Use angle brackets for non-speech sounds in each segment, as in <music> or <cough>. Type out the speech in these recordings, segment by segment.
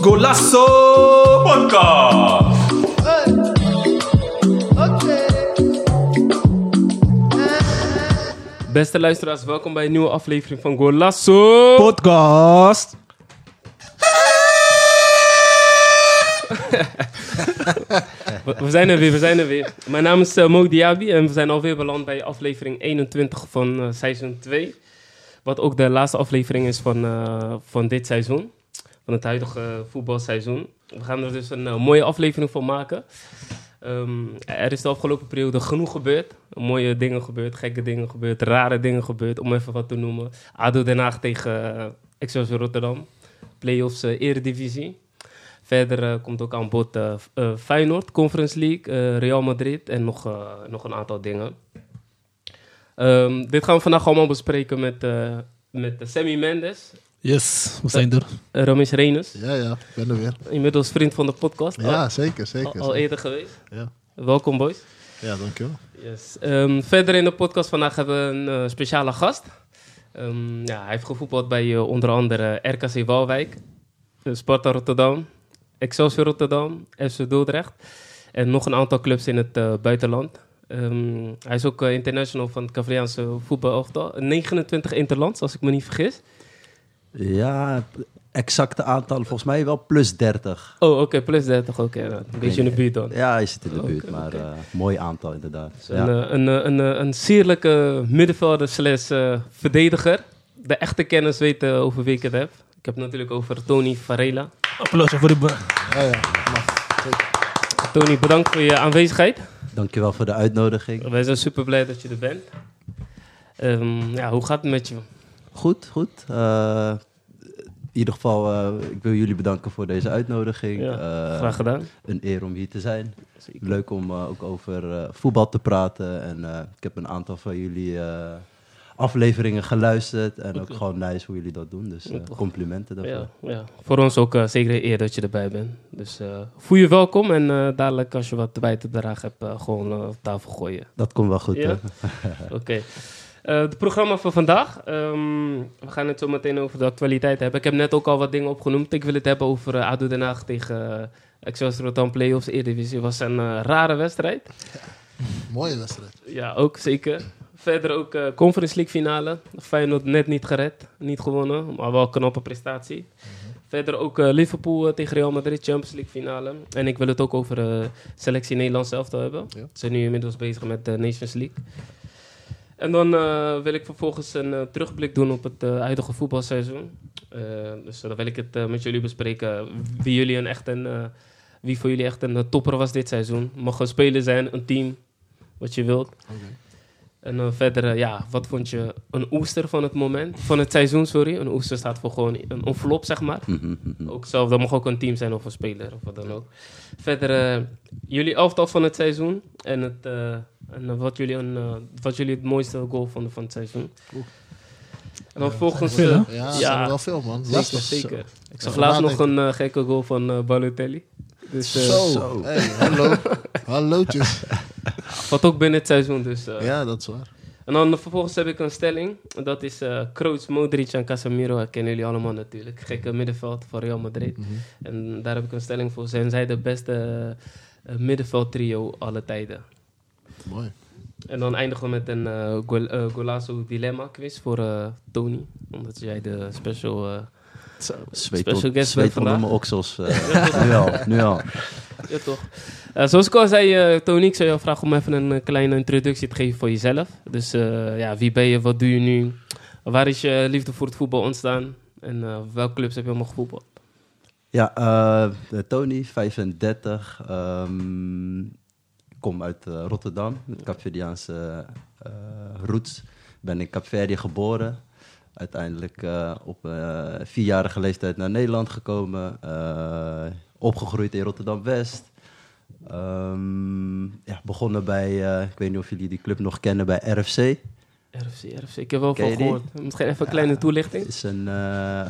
Golasso Podcast. Beste luisteraars, welkom bij een nieuwe aflevering van Golasso. Podcast. We, zijn er weer, we zijn er weer. Mijn naam is uh, Mo Diaby en we zijn alweer beland bij aflevering 21 van uh, seizoen 2. Wat ook de laatste aflevering is van, uh, van dit seizoen. Van het huidige voetbalseizoen. We gaan er dus een mooie aflevering van maken. Um, er is de afgelopen periode genoeg gebeurd. Mooie dingen gebeurd, gekke dingen gebeurd, rare dingen gebeurd, om even wat te noemen. ADO Den Haag tegen Excelsior Rotterdam. Playoffs Eredivisie. Verder uh, komt ook aan bod Feyenoord, Conference League, Real Madrid en nog, nog een aantal dingen. Um, dit gaan we vandaag allemaal bespreken met, met Sammy Mendes. Yes, we zijn er. Uh, Ramesh. Ja, ja, ik ben er weer. Inmiddels vriend van de podcast. Ja, al, zeker, zeker. Al, al, eerder geweest. Ja. Welkom, boys. Ja, dankjewel. Yes. Um, verder in de podcast vandaag hebben we een uh, speciale gast. Um, ja, hij heeft gevoetbald bij uh, onder andere RKC Waalwijk, Sparta Rotterdam, Excelsior Rotterdam, FC Dordrecht en nog een aantal clubs in het buitenland. Um, hij is ook international van het Cavriaanse voetbalelftal. 29 interlands, als ik me niet vergis. Ja, exacte aantal volgens mij wel plus 30. Oh, oké, okay, plus 30, oké. Okay. Een beetje in de buurt dan. Ja, je zit in de buurt, okay, maar. Uh, mooi aantal inderdaad. Dus ja. een, een, een, een, een sierlijke middenvelder slash verdediger. De echte kennis weten over wie ik het heb. Ik heb het natuurlijk over Tony Varela. Applausje voor de... Ja, ja. Tony, bedankt voor je aanwezigheid. Dankjewel voor de uitnodiging. Wij zijn super blij dat je er bent. Um, ja, hoe gaat het met je? Goed, goed. Uh, in ieder geval, uh, ik wil jullie bedanken voor deze uitnodiging. Ja, uh, graag gedaan. Een eer om hier te zijn. Zeker. Leuk om ook over voetbal te praten. En ik heb een aantal van jullie afleveringen geluisterd. En okay. ook gewoon nice hoe jullie dat doen. Dus complimenten daarvoor. Ja, ja. Voor ons ook zeker een eer dat je erbij bent. Dus voel je welkom. En dadelijk als je wat bij te dragen hebt, gewoon op tafel gooien. Dat komt wel goed, ja? <laughs> Oké. Okay. Uh, het programma van vandaag. Um, we gaan het zo meteen over de actualiteit hebben. Ik heb net ook al wat dingen opgenoemd. Ik wil het hebben over uh, ADO Den Haag tegen uh, Excelsior Rotterdam Playoffs Eredivisie. Het was een rare wedstrijd. Ja, mooie wedstrijd. Ja, ook zeker. Verder ook Conference League finale. Feyenoord net niet gered, niet gewonnen, maar wel een knappe prestatie. Mm -hmm. Verder ook Liverpool tegen Real Madrid Champions League finale. En ik wil het ook over de selectie Nederlands zelf hebben. Ja. Ze zijn nu inmiddels bezig met de Nations League. En dan wil ik vervolgens een terugblik doen op het huidige voetbalseizoen. dus dan wil ik het met jullie bespreken. Wie, jullie een echt een, wie voor jullie echt een topper was dit seizoen. Mag een speler zijn, een team, wat je wilt. Okay. En dan verder, ja, wat vond je een oester van het moment? Van het seizoen, sorry. Een oester staat voor gewoon een envelop, zeg maar. ook zelf, dat mag ook een team zijn of een speler of wat dan ook. Verder, jullie elftal van het seizoen. En het... En wat, jullie een, uh, wat jullie het mooiste goal vonden van het seizoen. En dan ja, volgens... Veel, uh, ja, ja wel veel, man. Zeker, zeker. Ik zag laatst nog een uh, gekke goal van uh, Balotelli. Dus, zo, zo. Hey, hallo. <laughs> Hallootjes. Wat ook binnen het seizoen, dus... ja, dat is waar. En dan vervolgens heb ik een stelling. Dat is uh, Kroos, Modric en Casemiro. Dat kennen jullie allemaal natuurlijk. Gekke middenveld van Real Madrid. Mm -hmm. En daar heb ik een stelling voor. Zijn zij de beste middenveld trio alle tijden? Mooi. En dan eindigen we met een uh, Gol uh, Golazo Dilemma quiz voor uh, Tony. Omdat jij de special, Zo, zweet special guest bent vandaag. mijn oksels. <laughs> ja, nu al, nu al. <laughs> Ja, toch. zoals ik al zei, Tony, ik zou jou vragen om even een kleine introductie te geven voor jezelf. Dus ja, wie ben je, wat doe je nu? Waar is je liefde voor het voetbal ontstaan? En welke clubs heb je allemaal gevoetbald? Ja, Tony, 35. Um, kom uit uh, Rotterdam, met Capverdiaanse uh, roots. Ben in Capverdië geboren. Uiteindelijk uh, op vierjarige leeftijd naar Nederland gekomen. opgegroeid in Rotterdam-West. Um, ja, begonnen bij, ik weet niet of jullie die club nog kennen, bij RFC. RFC, RFC. Ik heb wel van gehoord. Misschien even een kleine toelichting. Het is een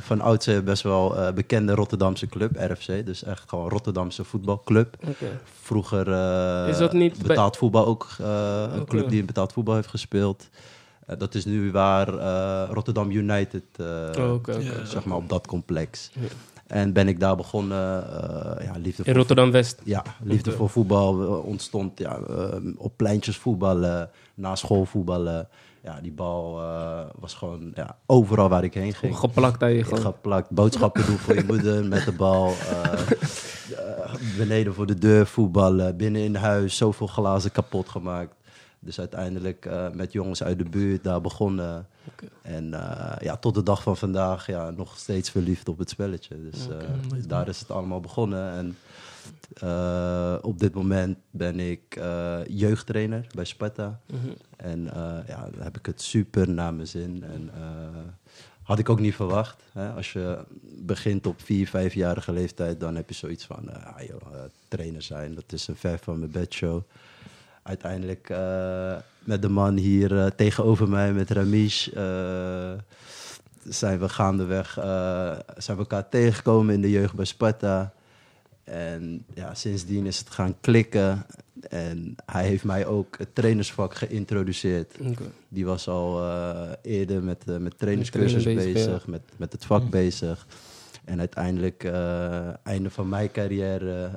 van oudsher best wel bekende Rotterdamse club, RFC. Dus echt gewoon Rotterdamse voetbalclub. Okay. Vroeger is dat niet betaald bij... voetbal ook. een okay. club die in betaald voetbal heeft gespeeld. Eh, dat is nu waar eh, Rotterdam United, eh, Oh, zeg maar, op dat complex. Ja. En ben ik daar begonnen, eh, ja, liefde In voor Rotterdam-West. ja, liefde voor voetbal ontstond ja, op pleintjes voetballen, na school voetballen. Ja, die bal eh, was gewoon ja, overal waar ik heen ging. Geplakt aan je gewoon. Geplakt, boodschappen doen voor je moeder <laughs> met de bal. beneden voor de deur voetballen, binnen in huis, zoveel glazen kapot gemaakt. Dus uiteindelijk eh, met jongens uit de buurt daar begonnen. En eh, ja, tot de dag van vandaag ja, nog steeds verliefd op het spelletje. Dus eh, daar is het allemaal begonnen. En op dit moment ben ik jeugdtrainer bij Sparta. Mhm. En ja, dan heb ik het super naar mijn zin. En had ik ook niet verwacht. Hè? Als je begint op vier, vijfjarige leeftijd, dan heb je zoiets van, ah, joh, trainer zijn, dat is een ver van mijn bedshow. Uiteindelijk eh, met de man hier eh, tegenover mij, met Ramesh, eh, zijn we gaandeweg, zijn we elkaar tegengekomen in de jeugd bij Sparta. En ja, sindsdien is het gaan klikken. En hij heeft mij ook het trainersvak geïntroduceerd. Die was al eh, eerder met, met trainerscursus bezig, bezig, met, met het vak bezig. En uiteindelijk, einde van mijn carrière,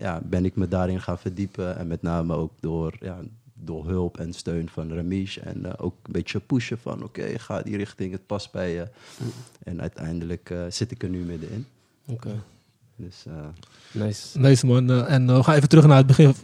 ja, ben ik me daarin gaan verdiepen. En met name ook door, ja, door hulp en steun van Ramesh. En eh, ook een beetje pushen van, oké, ga die richting, het past bij je. En uiteindelijk eh, zit ik er nu middenin. Oké. Dus eh, Nice. Nice man. En we gaan even terug naar het begin,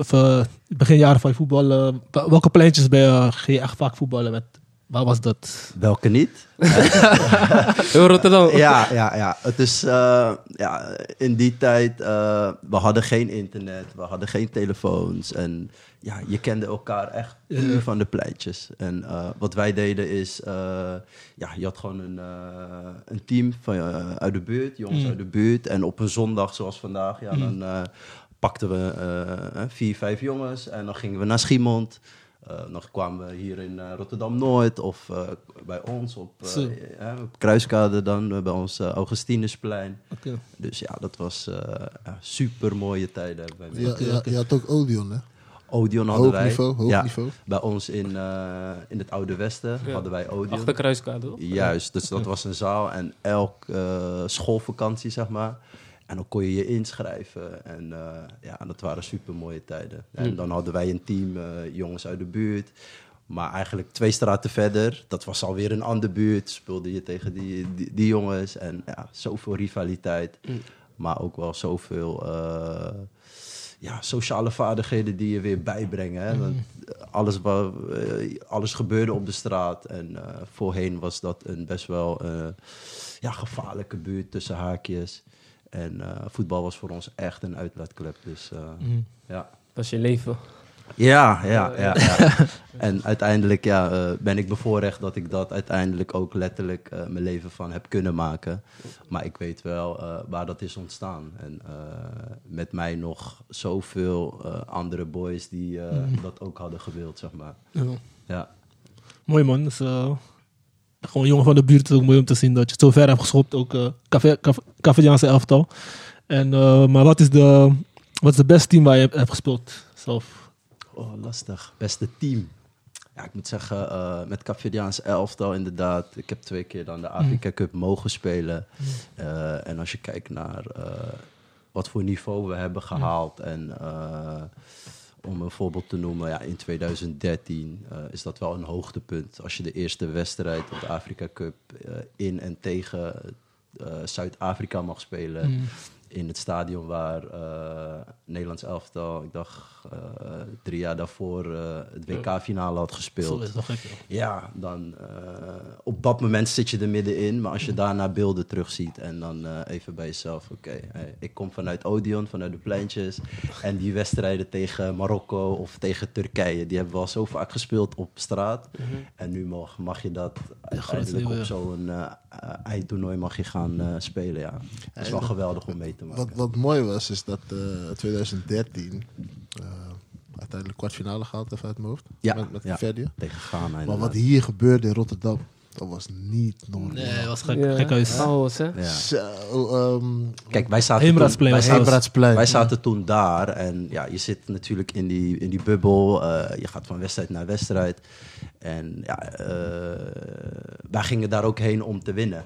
beginjaren van je voetbal. Welke pleintjes ben je, ging je echt vaak voetballen? Met, waar was dat? welke niet? <laughs> Heel Rotterdam. ja, ja, ja. Het is eh, ja, in die tijd, eh, we hadden geen internet, we hadden geen telefoons. En ja, je kende elkaar echt puur van de pleitjes. En eh, wat wij deden is, eh, ja, je had gewoon een, eh, een team van, uit de buurt, jongens Mm. uit de buurt. En op een zondag zoals vandaag, ja, dan eh, pakten we vier, vijf jongens en dan gingen we naar Schiemond. Eh, dan kwamen we hier in eh, Rotterdam-Noord of eh, bij ons op, eh, op Kruiskade dan, bij ons Augustinusplein. Oké. Dus ja, dat was eh super mooie tijden. Bij mij. Ja, ja, je had ook Odeon, hè? Odeon hadden Hoog wij. niveau, hoog ja, niveau. Bij ons in, eh, in het Oude Westen Ja. hadden wij Odeon. Achter Kruiskade, toch? Juist, dus dat was een zaal en elk eh, schoolvakantie, zeg maar. En dan kon je je inschrijven. En eh, ja, dat waren super mooie tijden. En Mm. dan hadden wij een team, eh, jongens uit de buurt. Maar eigenlijk twee straten verder, dat was alweer een andere buurt. Speelde je tegen die, die, die jongens. En ja, zoveel rivaliteit. Mm. Maar ook wel zoveel eh, ja, sociale vaardigheden die je weer bijbrengen. Hè? Want alles, alles gebeurde op de straat. En voorheen was dat een best wel ja, gevaarlijke buurt tussen haakjes. En eh, voetbal was voor ons echt een uitlaatklep. Dus eh, Mhm. ja. Dat is je leven. Ja, ja, ja. ja. <laughs> en uiteindelijk ja, eh, ben ik bevoorrecht dat ik dat uiteindelijk ook letterlijk eh, mijn leven van heb kunnen maken. Maar ik weet wel eh, waar dat is ontstaan. En eh, met mij nog zoveel eh, andere boys die eh, dat ook hadden gewild, zeg maar. Ja. Ja. Mooi man. Dus, eh, gewoon jongen van de buurt. Het is ook mooi om te zien dat je het zo ver hebt geschopt. Ook uh, Cavadiaanse elftal. En, eh, maar wat is, de, wat is de beste team waar je hebt, gespeeld zelf? Oh, lastig. Beste team. Ja, ik moet zeggen, eh, met Capverdiaans elftal inderdaad. Ik heb twee keer dan de Afrika Cup mogen spelen. En als je kijkt naar wat voor niveau we hebben gehaald. En om een voorbeeld te noemen, ja, in 2013 eh, is dat wel een hoogtepunt. Als je de eerste wedstrijd op de Afrika Cup eh, in en tegen eh, Zuid-Afrika mag spelen. Mm. In het stadion waar eh Nederlands elftal, ik dacht eh, drie jaar daarvoor, eh, het WK-finale had gespeeld. is dat gek. ja. Ja, dan op dat moment zit je er middenin. Maar als je daarna beelden terugziet en dan even bij jezelf, oké, ik kom vanuit Odeon, vanuit de pleintjes. En die wedstrijden tegen Marokko of tegen Turkije, die hebben we al zo vaak gespeeld op straat. En nu mag, mag je dat uiteindelijk niveau, op zo'n eh, eindtoernooi mag je gaan spelen. Ja. Het is wel geweldig om mee te maken. Wat, wat mooi was, is dat eh 2013 eh, uiteindelijk kwartfinale gehaald heeft uit mijn hoofd. Ja, met met ja. Tegen Ghana Maar inderdaad. wat hier gebeurde in Rotterdam. Dat was niet normaal. Nee, dat was gek, Ja. Chaos, hè? Ja. Zo, ehm, Kijk, wij zaten, toen, wij, wij zaten toen daar en ja, je zit natuurlijk in die, in die bubbel. eh, je gaat van wedstrijd naar wedstrijd. En ja, eh, wij gingen daar ook heen om te winnen.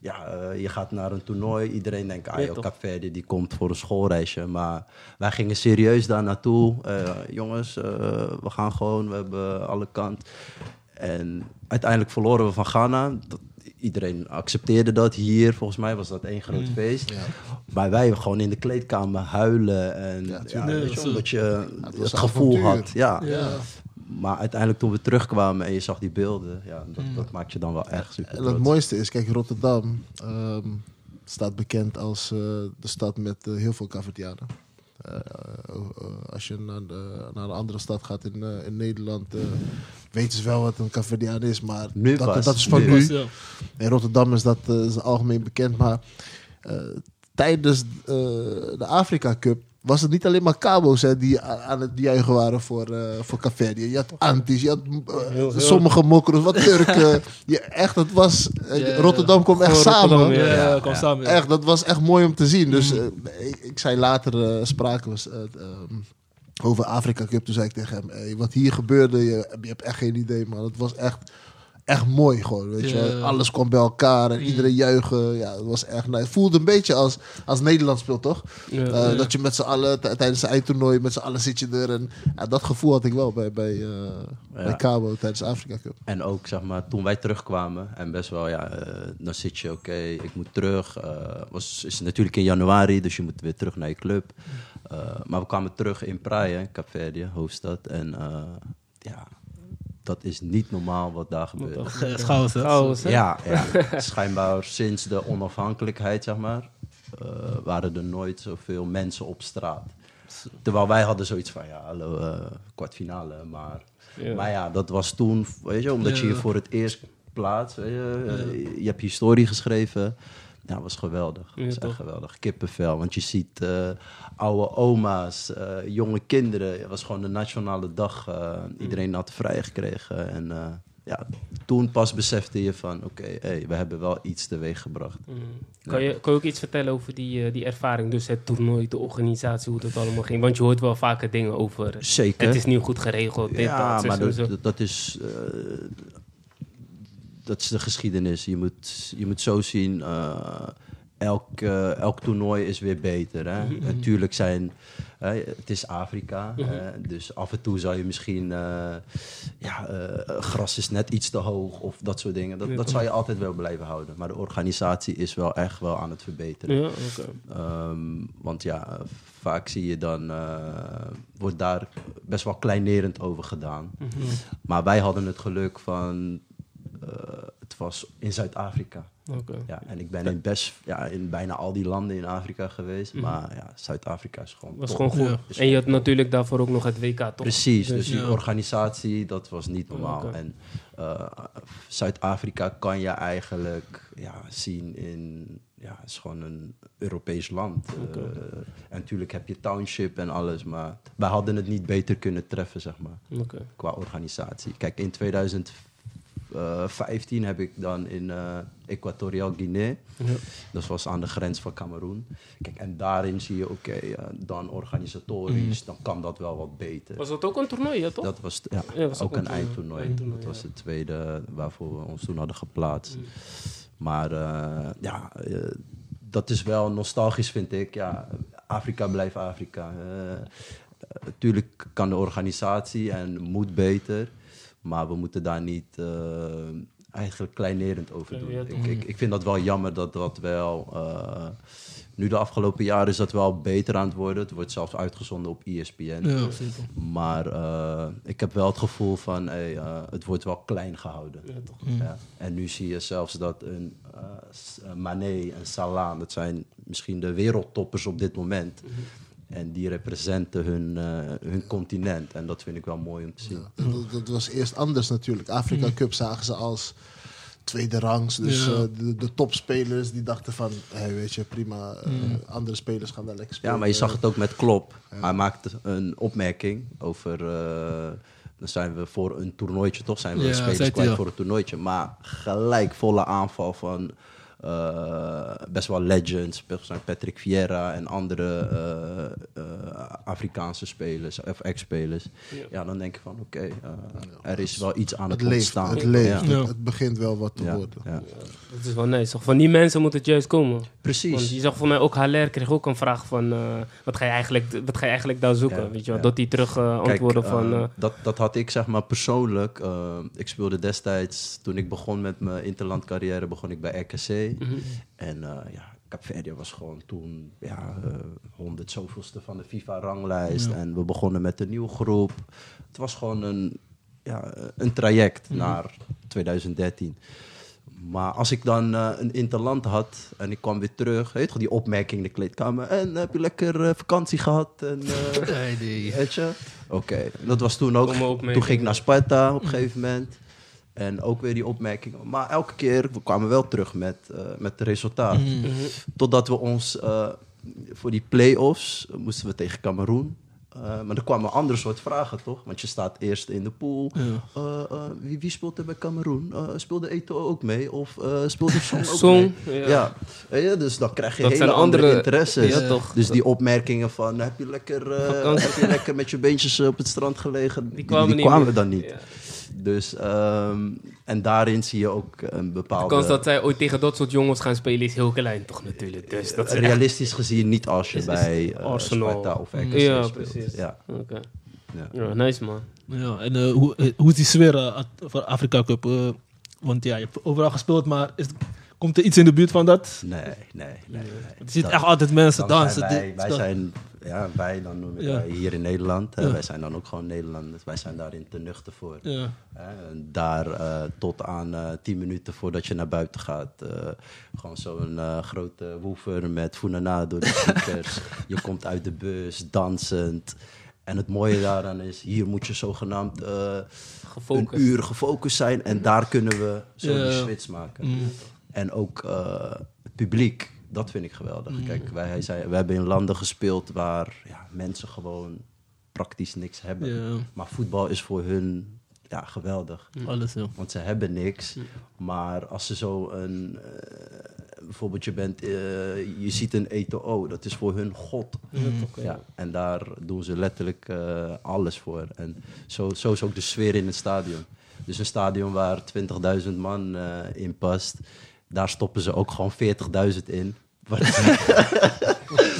Ja, eh, je gaat naar een toernooi. Iedereen denkt, ah joh. Capverde die komt voor een schoolreisje. Maar wij gingen serieus daar naartoe. Eh, jongens, eh, we gaan gewoon, we hebben alle kant. En uiteindelijk verloren we van Ghana. Dat, iedereen accepteerde dat hier. Volgens mij was dat één groot feest. Ja. Maar wij gewoon in de kleedkamer huilen. En Ja, weet je, omdat je het gevoel avontuur. had. Ja. Ja. Maar uiteindelijk toen we terugkwamen en je zag die beelden, ja, dat, dat maakt je dan wel echt super En het mooiste is, kijk, Rotterdam ehm, staat bekend als eh, de stad met eh, heel veel Caverdianen. Eh, eh, als je naar, de, naar een andere stad gaat in, eh, in Nederland, eh, weten ze wel wat een Caverdiaan is, maar dat, dat is van nu. nu. Ja. In Rotterdam is dat eh, is algemeen bekend, maar eh, tijdens eh, de Afrika Cup was het niet alleen maar Cabo's hè, die aan het juichen waren voor, eh voor Caverdië. Je had Antis, je had eh, Heel- heel- sommige mokkeros, wat Turken. <laughs> je, echt, het was, eh. Rotterdam kwam echt samen. Rotterdam, Ja, Ja, samen. ja. Echt, dat was echt mooi om te zien. Dus eh, ik, ik zei later, eh, spraken we eh, ehm, over Afrika Cup. Toen zei ik tegen hem, hey, wat hier gebeurde, je, je hebt echt geen idee, man. Het was echt, echt mooi gewoon, weet je. Alles kwam bij elkaar en iedereen juichen. Ja, het was echt nice. Het voelde een beetje als, als Nederland speelt, toch? Eh. Dat je met z'n allen, t- tijdens het eindtoernooi, met z'n allen zit je er. En ja, dat gevoel had ik wel bij, bij, eh, bij Cabo tijdens de Afrika Cup. En ook zeg maar, toen wij terugkwamen en best wel, ja, eh, dan zit je, oké, ik moet terug. eh was, is natuurlijk in januari, dus je moet weer terug naar je club. Eh, maar we kwamen terug in Praia, Capverdië, hoofdstad. En eh, ja, dat is niet normaal wat daar gebeurt. <laughs> Chaos? Chaos, hè? Ja, ja, <laughs> schijnbaar sinds de onafhankelijkheid, zeg maar, eh, waren er nooit zoveel mensen op straat. Terwijl wij hadden zoiets van, ja, hallo, eh, kwartfinale, maar... Ja. Maar ja, dat was toen, weet je, omdat je hier voor het eerst plaatst, weet je, eh, je hebt historie geschreven. Ja, dat was geweldig. Ja, was echt geweldig. Kippenvel, want je ziet eh, oude oma's, eh, jonge kinderen. Het was gewoon de nationale dag. eh, iedereen had vrij gekregen. En ja, toen pas besefte je van, oké, hey, we hebben wel iets teweeg gebracht. Mm. Kan, je, kan je ook iets vertellen over die, die ervaring, dus het toernooi, de organisatie, hoe dat allemaal ging? Want je hoort wel vaker dingen over. Zeker. Het is niet goed geregeld, dit, ja, dat, maar dat, dat is... dat is de geschiedenis. Je moet, je moet zo zien... eh, elk, eh, elk toernooi is weer beter. Hè? Mhm. Natuurlijk zijn... het is Afrika. eh, dus af en toe zou je misschien... eh, ja, gras is net iets te hoog of dat soort dingen. Dat, Ja, dat zou je altijd wel blijven houden. Maar de organisatie is wel echt wel aan het verbeteren. Ja. Ehm, want ja, vaak zie je dan, wordt daar best wel kleinerend over gedaan. Mhm. Maar wij hadden het geluk van, het was in Zuid-Afrika. Oké. Ja, en ik ben in, best, ja, in bijna al die landen in Afrika geweest. Maar ja, Zuid-Afrika is gewoon Mhm. Was top. gewoon goed. Ja. En je had natuurlijk daarvoor ook nog het WK, toch? Precies, dus die ja. organisatie, dat was niet normaal. Oké. En eh, Zuid-Afrika kan je eigenlijk ja, zien in... Ja, het is gewoon een Europees land. Eh, en natuurlijk heb je township en alles, maar wij hadden het niet beter kunnen treffen, zeg maar, Oké. qua organisatie. Kijk, in 2015 heb ik dan in eh Equatoriaal Guinea, Ja. dat was aan de grens van Cameroen. Kijk, en daarin zie je, oké, eh, dan organisatorisch, dan kan dat wel wat beter. Was dat ook een toernooi, ja, toch? Dat was ja, Ja, was ook ook een een toernooi. eindtoernooi. Eindtoernooi, Dat was ja. het tweede waarvoor we ons toen hadden geplaatst. Mm. Maar eh, ja, eh, dat is wel nostalgisch, vind ik. Ja, Afrika blijft Afrika. Natuurlijk kan de organisatie en moet beter. Maar we moeten daar niet eh, eigenlijk kleinerend over doen. Ja, ik, ik, ik vind dat wel jammer dat dat wel... eh, nu de afgelopen jaren is dat wel beter aan het worden. Het wordt zelfs uitgezonden op ESPN. Ja, zeker. Maar eh, ik heb wel het gevoel van, hey, het wordt wel klein gehouden. Ja, toch. Ja. En nu zie je zelfs dat een eh, eh, Mané en Salah, dat zijn misschien de wereldtoppers op dit moment. En die representen hun, eh, hun continent. En dat vind ik wel mooi om te zien. Ja, dat, dat was eerst anders natuurlijk. Afrika Cup zagen ze als tweede rangs. Dus Ja. eh, de, de topspelers die dachten van, hey, weet je, prima. eh, Andere spelers gaan daar lekker spelen. Ja, maar je zag het ook met Klop. Hij maakte een opmerking over, eh, dan zijn we voor een toernooitje, toch? Zijn we Ja, spelers kwijt voor een toernooitje. Maar gelijk volle aanval van best wel legends, zoals Patrick Vieira en andere eh, eh, Afrikaanse spelers of ex-spelers. Ja. Ja. dan denk je van oké, eh, er is wel iets aan het, Het leeft, ontstaan. het leeft. Ja. Het, Ja. het begint wel wat te Ja, worden. ja. Dat is wel nice. Toch? Van die mensen moet het juist komen. Want Precies. je zag voor mij ook Haller kreeg ook een vraag van... eh, wat, ga je eigenlijk, wat ga je eigenlijk daar zoeken? Ja, weet je wel? ja. Dat hij terug eh, Kijk, eh, van... eh, dat, dat had ik zeg maar persoonlijk. eh, ik speelde destijds, toen ik begon met mijn interland carrière, begon ik bij RKC. Mhm. En eh ja, Capverdia was gewoon toen ja, eh, honderd zoveelste van de FIFA-ranglijst. Ja. En we begonnen met een nieuwe groep. Het was gewoon een, ja, een traject naar 2013. Maar als ik dan eh, een interland had en ik kwam weer terug, weet je die opmerking in de kleedkamer. En heb je lekker eh, vakantie gehad? En, eh, <laughs> Nee, nee. Weet je? Oké, dat was toen ook. Toen ging ik naar Sparta op een gegeven moment. En ook weer die opmerkingen. Maar elke keer, we kwamen wel terug met, eh, met het resultaat. Mm. Mhm. Totdat we ons eh, voor die play-offs moesten we tegen Cameroen. Eh, maar er kwamen andere soort vragen, toch? Want je staat eerst in de pool. Ja. Eh, eh, wie, wie speelt er bij Cameroen? Eh, speelde Eto ook mee? Of eh, speelde <laughs> Song ook Song, mee? ja. Ja. Dus dan krijg je Dat hele zijn andere, andere- interesses. Ja, toch. Dus die opmerkingen van heb je lekker, eh, heb je lekker met je beentjes op het strand gelegen? Die kwamen, meer. dan niet. Dus, ehm, en daarin zie je ook een De bepaalde... kans dat zij ooit tegen dat soort jongens gaan spelen is heel klein, toch natuurlijk. Dus dat is echt- realistisch gezien niet als je Is- is bij eh, Arsenal. Sparta of RKC Ja, speelt. precies. Ja, Oké. ja. Ja, nice man. Ja, en eh, hoe, eh, hoe is die sfeer eh, voor Afrika Cup? Eh, want ja, je hebt overal gespeeld, maar is, komt er iets in de buurt van dat? Nee, nee, nee. nee. Je ziet Dat- echt altijd mensen dan dansen. zijn wij, zijn, ja, wij dan noem ik Ja. wij hier in Nederland. Ja. Wij zijn dan ook gewoon Nederlanders. Wij zijn daarin te nuchter voor. Ja. En daar eh, tot aan eh 10 minuten voordat je naar buiten gaat. eh, gewoon zo'n eh, grote woever met Funana door de speakers. <laughs> je komt uit de bus, dansend. En het mooie daaraan is, hier moet je zogenaamd eh, een uur gefocust zijn. En daar kunnen we zo die switch maken. Mm. En ook eh, het publiek, dat vind ik geweldig. Mm. Kijk, wij, we hebben in landen gespeeld waar ja, mensen gewoon praktisch niks hebben. Maar voetbal is voor hun ja, geweldig. Alles, ja. Want ze hebben niks. Maar als ze zo een... eh, bijvoorbeeld je bent... eh, je ziet een ETO, dat is voor hun god. Ja, en daar doen ze letterlijk alles voor. En zo, zo is ook de sfeer in het stadion. Dus een stadion waar 20.000 man in past... daar stoppen ze ook gewoon 40.000 in. <laughs>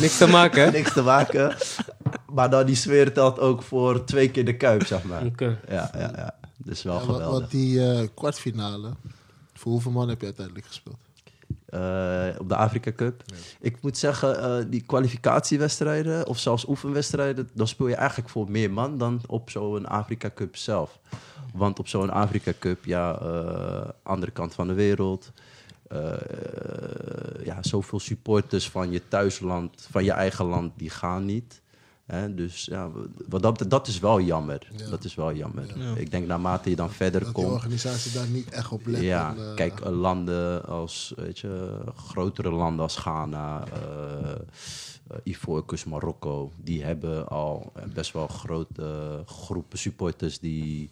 Niks te maken, niks te maken. Maar dan die sfeer telt ook voor twee keer de kuip, zeg maar. Oké. Ja, ja, ja. Dus wel Ja, geweldig. want die eh, kwartfinale, voor hoeveel man heb je uiteindelijk gespeeld? Eh, op de Afrika Cup. Ik moet zeggen, eh, die kwalificatiewedstrijden of zelfs oefenwedstrijden, dan speel je eigenlijk voor meer man dan op zo'n Afrika Cup zelf. Want op zo'n Afrika Cup, ja, eh, andere kant van de wereld. Eh, ja, zoveel supporters van je thuisland, van je eigen land, die gaan niet. Hè, dus ja, wat dat, dat is wel jammer. Ja. Dat is wel jammer. Ja. Ik denk naarmate je dan verder Dat komt. organisatie daar niet echt op let. Ja, en, eh, kijk, eh, landen als, weet je, grotere landen als Ghana, Ivoorkust, Marokko, die hebben al best wel grote groepen supporters die,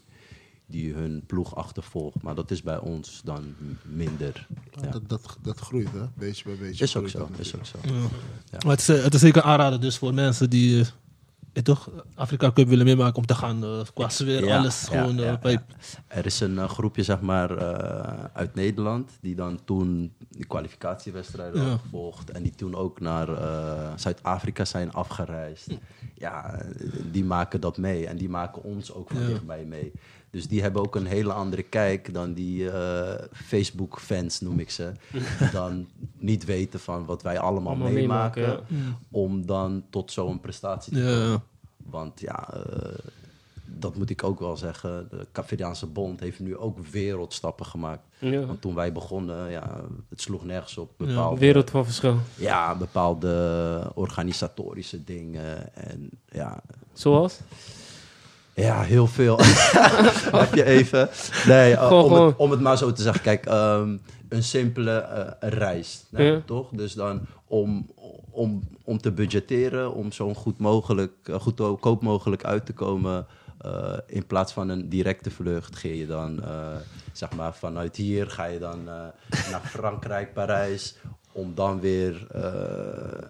die hun ploeg achtervolgt. Maar dat is bij ons dan minder. Ja. dat, dat, dat groeit, hè? Beetje bij beetje. Is ook zo, dat is ook zo. Ja. Ja. Maar het is, eh, het is zeker aanraden dus voor mensen die eh, eh, toch Afrika Cup willen meemaken om te gaan eh, qua sfeer, Ja, alles ja, gewoon ja, bij- ja. Er is een groepje zeg maar, eh, uit Nederland die dan toen die kwalificatiewedstrijden Ja. gevolgd. En die toen ook naar eh, Zuid-Afrika zijn afgereisd. Ja, eh, die maken dat mee. En die maken ons ook van Ja. dichtbij mee. Dus die hebben ook een hele andere kijk dan die eh, Facebook-fans, noem ik ze. Die <laughs> dan niet weten van wat wij allemaal, Allemaal meemaken. meemaken, Om dan tot zo'n prestatie te komen. ja. Want ja, eh, dat moet ik ook wel zeggen. De Cavidiaanse Bond heeft nu ook wereldstappen gemaakt. Ja. Want toen wij begonnen, ja, het sloeg nergens op. Ja, Bepaalde, Wereld van verschil. ja, bepaalde organisatorische dingen. En ja, Zoals? Ja heel veel. <laughs> Heb je even? Nee, eh, om. Het, om het maar zo te zeggen. Kijk, ehm, een simpele eh, reis. Ja. Toch? Dus dan om, om, om te budgetteren, om zo goed mogelijk, eh, goedkoop mogelijk uit te komen, in plaats van een directe vlucht ga je dan, zeg maar, vanuit hier ga je dan naar Frankrijk, Parijs, om dan weer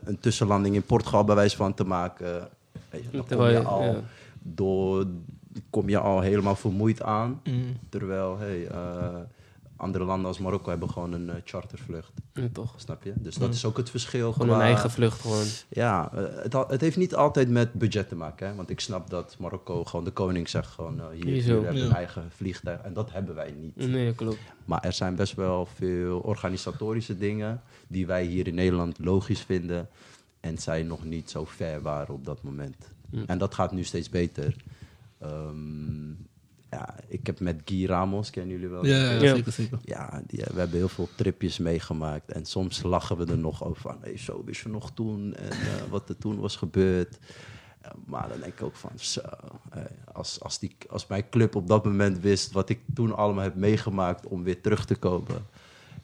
een tussenlanding in Portugal bij wijze van te maken. Weet je, dan kom je je- al ja. Door, kom je al helemaal vermoeid aan. Mm. Terwijl, hey, eh, andere landen als Marokko hebben gewoon een eh, chartervlucht. Ja, toch. Snap je? Dus dat is ook het verschil. Gewoon een eigen vlucht gewoon. Ja, eh, het, het heeft niet altijd met budget te maken. Hè? Want ik snap dat Marokko gewoon de koning zegt gewoon... hier, Hier hebben Ja. een eigen vliegtuig. En dat hebben wij niet. Nee, klopt. Maar er zijn best wel veel organisatorische dingen... die wij hier in Nederland logisch vinden... en zij nog niet zo ver waren op dat moment. En dat gaat nu steeds beter. Ehm, ja, ik heb met Guy Ramos, kennen jullie wel? Ja, ja, Ja. zeker, zeker. Ja, die, we hebben heel veel tripjes meegemaakt. En soms lachen we er nog over van... Hey, zo wist je nog toen en eh, <laughs> wat er toen was gebeurd. Maar dan denk ik ook van... Zo, hey, als, als, die, als mijn club op dat moment wist... wat ik toen allemaal heb meegemaakt om weer terug te komen...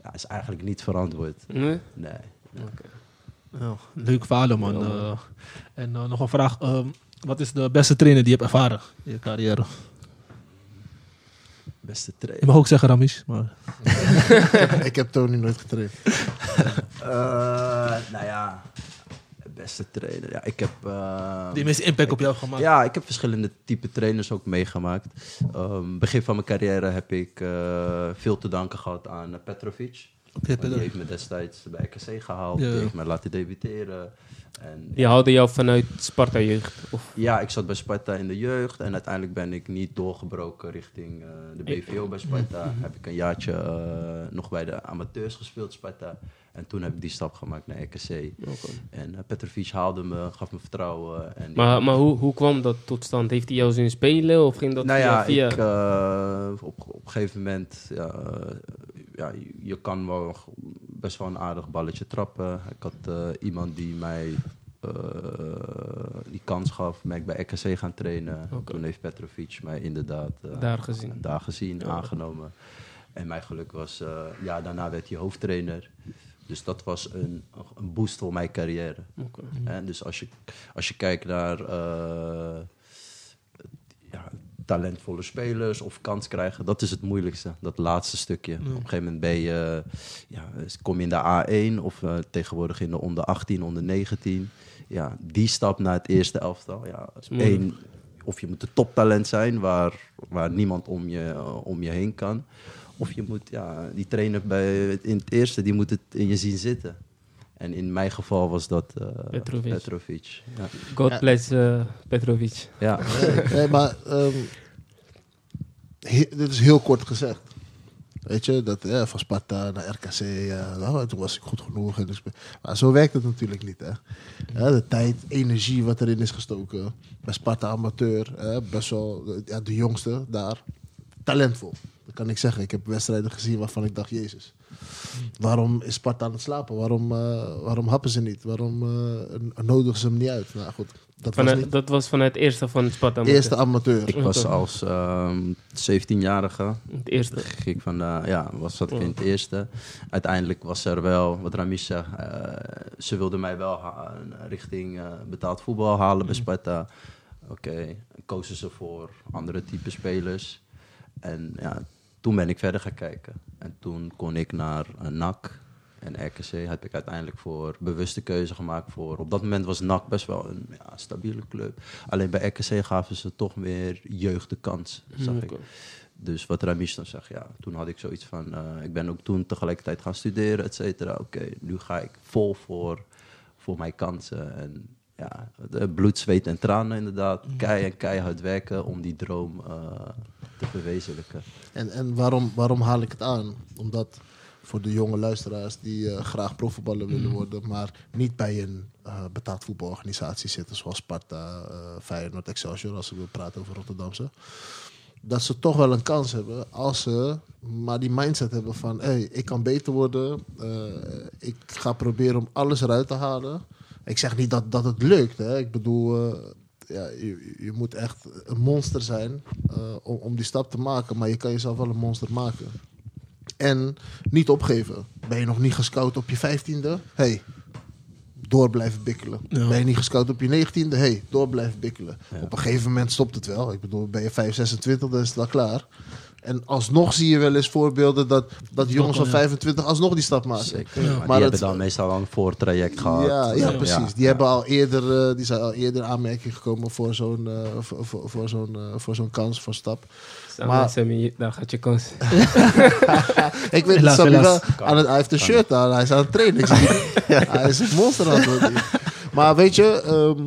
Ja, is eigenlijk niet verantwoord. Nee? Nee. Ja, leuk verhaal, man. Ja. Eh, en eh, nog een vraag. ehm, wat is de beste trainer die je hebt ervaren in je carrière? Beste Je trainer. mag ook zeggen Ramis, maar... <laughs> ik heb Tony nooit getraind. <laughs> Eh, nou ja, beste trainer. Ja, ik heb... eh, Die meeste impact op jou gemaakt. Ja, ik heb verschillende type trainers ook meegemaakt. Ehm, begin van mijn carrière heb ik eh, veel te danken gehad aan Petrovic. Pedro. die heeft me destijds bij RKC gehaald. Ja. Die heeft me laten debuteren. En, Die haalde jou vanuit Sparta-jeugd? Of... ja, ik zat bij Sparta in de jeugd. En uiteindelijk ben ik niet doorgebroken richting eh, de BVO bij Sparta. Heb ik een jaartje eh, nog bij de amateurs gespeeld, Sparta. En toen heb ik die stap gemaakt naar RKC. Oké. En eh, Petrovic haalde me, gaf me vertrouwen. En Maar, maar hoe, hoe kwam dat tot stand? Heeft hij jou zien spelen of ging dat nou via... ja, via... Ik, op, op een gegeven moment, ja, ja, je- kan wel best wel een aardig balletje trappen. Ik had eh, iemand die mij eh, die kans gaf, ben ik bij RKC gaan trainen. Toen heeft Petrovic mij inderdaad eh, Daar gezien. daar gezien, Ja. aangenomen. En mijn geluk was, ja, daarna werd hij hoofdtrainer. Dus dat was een, een boost voor mijn carrière. Hè, dus als je, als je kijkt naar ja, talentvolle spelers of kans krijgen, dat is het moeilijkste. Dat laatste stukje. Op een gegeven moment ben je, ja, kom je in de A1 of eh, tegenwoordig in de onder 18, onder 19. Ja, die stap naar het eerste elftal. Ja, één, of je moet een toptalent zijn waar, waar niemand om je, eh, om je heen kan. Of je moet, ja, die trainer bij, in het eerste, die moet het in je zien zitten. En in mijn geval was dat eh, Petrovic. Petrovic. Ja. God bless eh, Petrovic. Ja. nee, maar ehm, he- dit is heel kort gezegd. Weet je, dat eh, van Sparta naar RKC, eh, nou, toen was ik goed genoeg. En dus, maar zo werkt het natuurlijk niet. Hè. Ja, de tijd, energie wat erin is gestoken. Bij Sparta amateur, hè, best wel ja, de jongste daar. Talentvol, dat kan ik zeggen. Ik heb wedstrijden gezien waarvan ik dacht, Jezus. Waarom is Sparta aan het slapen? Waarom, eh, waarom happen ze niet? Waarom eh, nodigen ze hem niet uit? Nou goed, dat was Vanuit, niet dat was vanuit het eerste van Sparta. de eerste amateur. Ik was als ehm 17-jarige, Het eerste. ging ik van de, ja, was dat ik in het eerste. Uiteindelijk was er wel, wat Ramis zegt, eh, ze wilden mij wel richting eh, betaald voetbal halen bij Sparta. Oké, kozen ze voor andere type spelers. En ja, toen ben ik verder gaan kijken. En toen kon ik naar uh, NAC en RKC. Heb ik uiteindelijk voor bewuste keuze gemaakt voor... Op dat moment was NAC best wel een ja, stabiele club. Alleen bij RKC gaven ze toch meer jeugd de kans, zag ik. Dus wat Ramis dan zegt, ja, toen had ik zoiets van... eh, ik ben ook toen tegelijkertijd gaan studeren, et cetera. Oké, nu ga ik vol voor, voor mijn kansen. En ja, bloed, zweet en tranen inderdaad. Kei en keihard werken om die droom eh, te verwezenlijken. En, en waarom, waarom haal ik het aan? Omdat voor de jonge luisteraars die eh, graag profvoetballer willen worden, maar niet bij een eh, betaald voetbalorganisatie zitten, zoals Sparta, Feyenoord, Excelsior, als we praten over Rotterdamse. Dat ze toch wel een kans hebben als ze maar die mindset hebben van: hé, hey, ik kan beter worden. ik ga proberen om alles eruit te halen. Ik zeg niet dat, dat het lukt. Hè. Ik bedoel, eh, ja, je, je moet echt een monster zijn eh, om, om die stap te maken. Maar je kan jezelf wel een monster maken. En niet opgeven. Ben je nog niet gescout op je vijftiende? hey, door blijven bikkelen. Ja. Ben je niet gescout op je 19e? Hey, door blijven bikkelen. Op een gegeven moment stopt het wel. Ik bedoel, ben je 5, 26, dan is het wel klaar. En alsnog zie je wel eens voorbeelden dat, dat jongens van ja. 25 alsnog die stap maken. Zeker. Ja. Maar, die het- hebben dan meestal al een voortraject gehad. Ja, ja, precies. Die, hebben al eerder, eh, die zijn al eerder aanmerking gekomen voor zo'n eh, voor, zo'n eh, voor zo'n kans, voor stap. Maar- Sammy, daar gaat je kans. <laughs> Ik weet niet, Sammy wel, aan het, hij heeft een shirt aan, hij is aan het trainen. <laughs> Hij is een monster aan het. Maar weet je, ehm,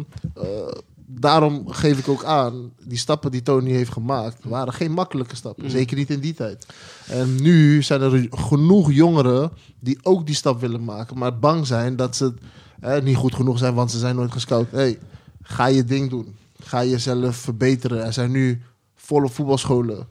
eh, daarom geef ik ook aan, die stappen die Tony heeft gemaakt, waren geen makkelijke stappen. Zeker niet in die tijd. En nu zijn er genoeg jongeren die ook die stap willen maken, maar bang zijn dat ze eh, niet goed genoeg zijn, want ze zijn nooit gescout. Hey, ga je ding doen. Ga jezelf verbeteren. Er zijn nu volle voetbalscholen.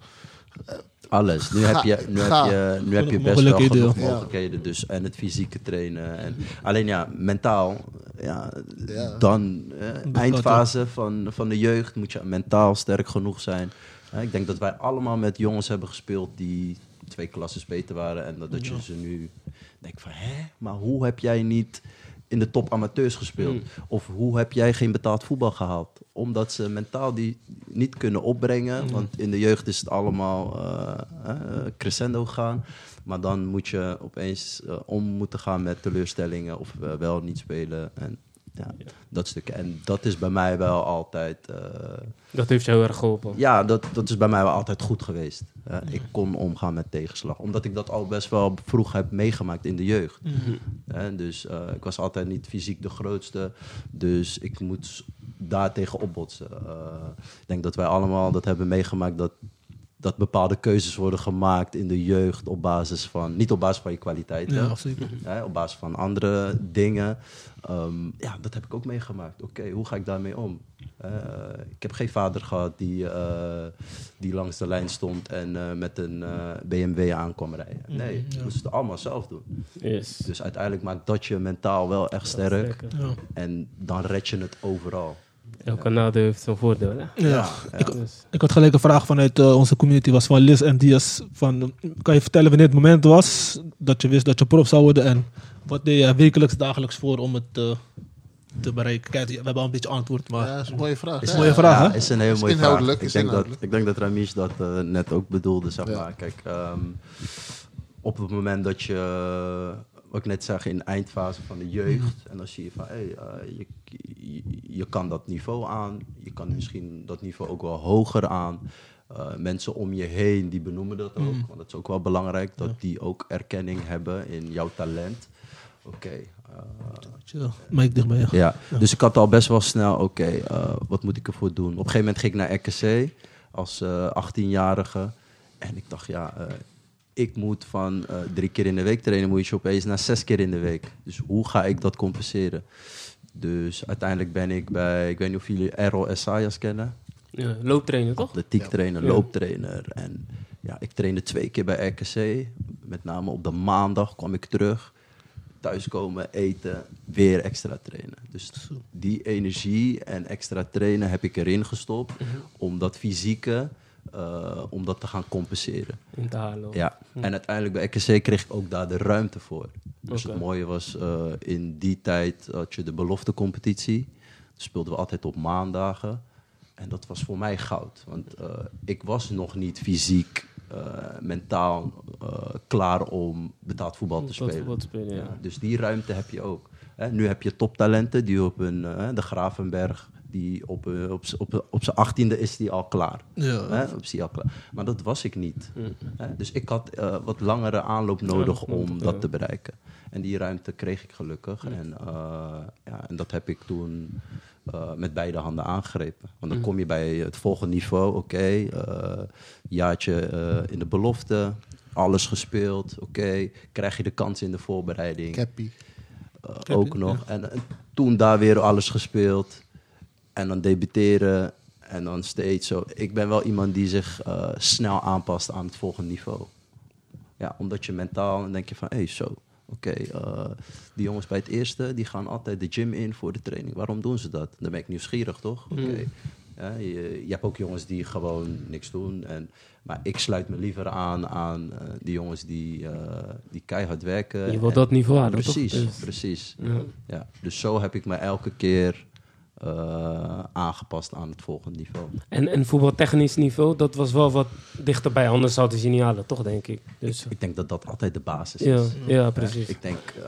Alles. Nu Ga- heb je, nu heb je, nu heb je best wel genoeg mogelijkheden. Dus, en het fysieke trainen. En, alleen ja, mentaal. Ja, Ja. Dan, eh, eindfase van, van de jeugd moet je mentaal sterk genoeg zijn. Eh, ik denk dat wij allemaal met jongens hebben gespeeld die twee klassen beter waren. En dat, dat je ze nu denkt van, hè, maar hoe heb jij niet in de top amateurs gespeeld? Of hoe heb jij geen betaald voetbal gehaald? Omdat ze mentaal die niet kunnen opbrengen. Want in de jeugd is het allemaal eh, eh, crescendo gaan. Maar dan moet je opeens eh, om moeten gaan met teleurstellingen of wel niet spelen. En ja, dat stuk. En dat is bij mij wel altijd... Dat heeft jou heel erg geholpen. ja, dat, dat is bij mij wel altijd goed geweest. Eh, ik kon omgaan met tegenslag. Omdat ik dat al best wel vroeg heb meegemaakt in de jeugd. Eh, dus ik was altijd niet fysiek de grootste. Dus ik moet daar tegen opbotsen. Eh, ik denk dat wij allemaal dat hebben meegemaakt dat, dat bepaalde keuzes worden gemaakt in de jeugd op basis van, niet op basis van je kwaliteiten. Ja, <laughs> op basis van andere dingen. Ehm, ja, dat heb ik ook meegemaakt. Oké, hoe ga ik daarmee om? Eh, ik heb geen vader gehad die, eh, die langs de lijn stond en eh, met een eh, BMW aan kwam rijden. Nee, ik moest het allemaal zelf doen. Yes. Dus uiteindelijk maakt dat je mentaal wel echt sterk. Ja. En dan red je het overal. Elke nadeel heeft zijn voordeel. Hè? Ja. Ik, Dus, ik had gelijk een vraag vanuit eh, onze community, was van Liz en Diaz. Van, kan je vertellen wanneer het moment was dat je wist dat je prof zou worden en wat deed je wekelijks, dagelijks voor om het eh, te bereiken? Kijk, we hebben al een beetje antwoord, maar Ja, dat is een mooie vraag. Is een mooie vraag, ja, hè? is een hele Is mooie vraag. Ik denk, dat, ik denk dat Ramesh dat net ook bedoelde, zeg Ja. maar. Kijk, ehm, op het moment dat je, wat ik net zeg, in de eindfase van de jeugd, en dan zie je van, hey, eh, je, je, je kan dat niveau aan, je kan misschien dat niveau ook wel hoger aan. Eh, mensen om je heen, die benoemen dat ook, want dat is ook wel belangrijk, dat die ook erkenning hebben in jouw talent. Oké, eh, Chill. Mike dichtbij je. ja, dus ik had al best wel snel, oké, eh, wat moet ik ervoor doen? Op een gegeven moment ging ik naar RKC als eh 18-jarige. En ik dacht, ja, eh, ik moet van eh, drie keer in de week trainen, moet je opeens naar zes keer in de week. Dus hoe ga ik dat compenseren? Dus uiteindelijk ben ik bij, ik weet niet of jullie Errol Essayas kennen. ja, looptrainer toch? Atletiek trainer, Ja. looptrainer. En ja, ik trainde twee keer bij RKC. Met name op de maandag kwam ik terug. Thuiskomen, eten, weer extra trainen. Dus die energie en extra trainen heb ik erin gestopt. Om dat fysieke, eh, om dat te gaan compenseren. In te halen. Ja, en uiteindelijk bij RKC kreeg ik ook daar de ruimte voor. Dus het mooie was, eh, in die tijd had je de beloftecompetitie. Speelden we altijd op maandagen. En dat was voor mij goud. Want eh, ik was nog niet fysiek, mentaal klaar om betaald voetbal te Betaald spelen. voetbal te spelen, ja. Dus die ruimte heb je ook. Hè, nu heb je toptalenten die op een, de Gravenberg, die op, eh, op, op, op zijn achttiende is die al klaar. Ja. Hè, op al klaar. Maar dat was ik niet. Hè, dus ik had eh, wat langere aanloop nodig Ja, om ja. dat te bereiken. En die ruimte kreeg ik gelukkig. En, eh, ja, en dat heb ik toen eh, met beide handen aangegrepen. Want dan kom je bij het volgende niveau. Oké, eh, jaartje eh, in de belofte. Alles gespeeld. Oké, krijg je de kans in de voorbereiding. Cappy. Ook nog. En, en toen daar weer alles gespeeld. En dan debuteren. En dan steeds zo. Ik ben wel iemand die zich eh, snel aanpast aan het volgende niveau. Ja, omdat je mentaal, dan denk je van, hé, hey, zo. Oké, eh, die jongens bij het eerste, die gaan altijd de gym in voor de training. Waarom doen ze dat? Dan ben ik nieuwsgierig, toch? Oké. Ja, je, je hebt ook jongens die gewoon niks doen. En, maar ik sluit me liever aan aan eh, die jongens die, die keihard werken. Je wil En- dat niveau toch? Precies, Dus- precies. Ja. Ja, dus zo heb ik me elke keer eh, aangepast aan het volgende niveau. En, en voetbaltechnisch niveau, dat was wel wat dichterbij. Anders zouden ze niet halen, toch, denk ik. Dus, Ik denk dat dat altijd de basis ja, is. ja, precies. Ik denk eh,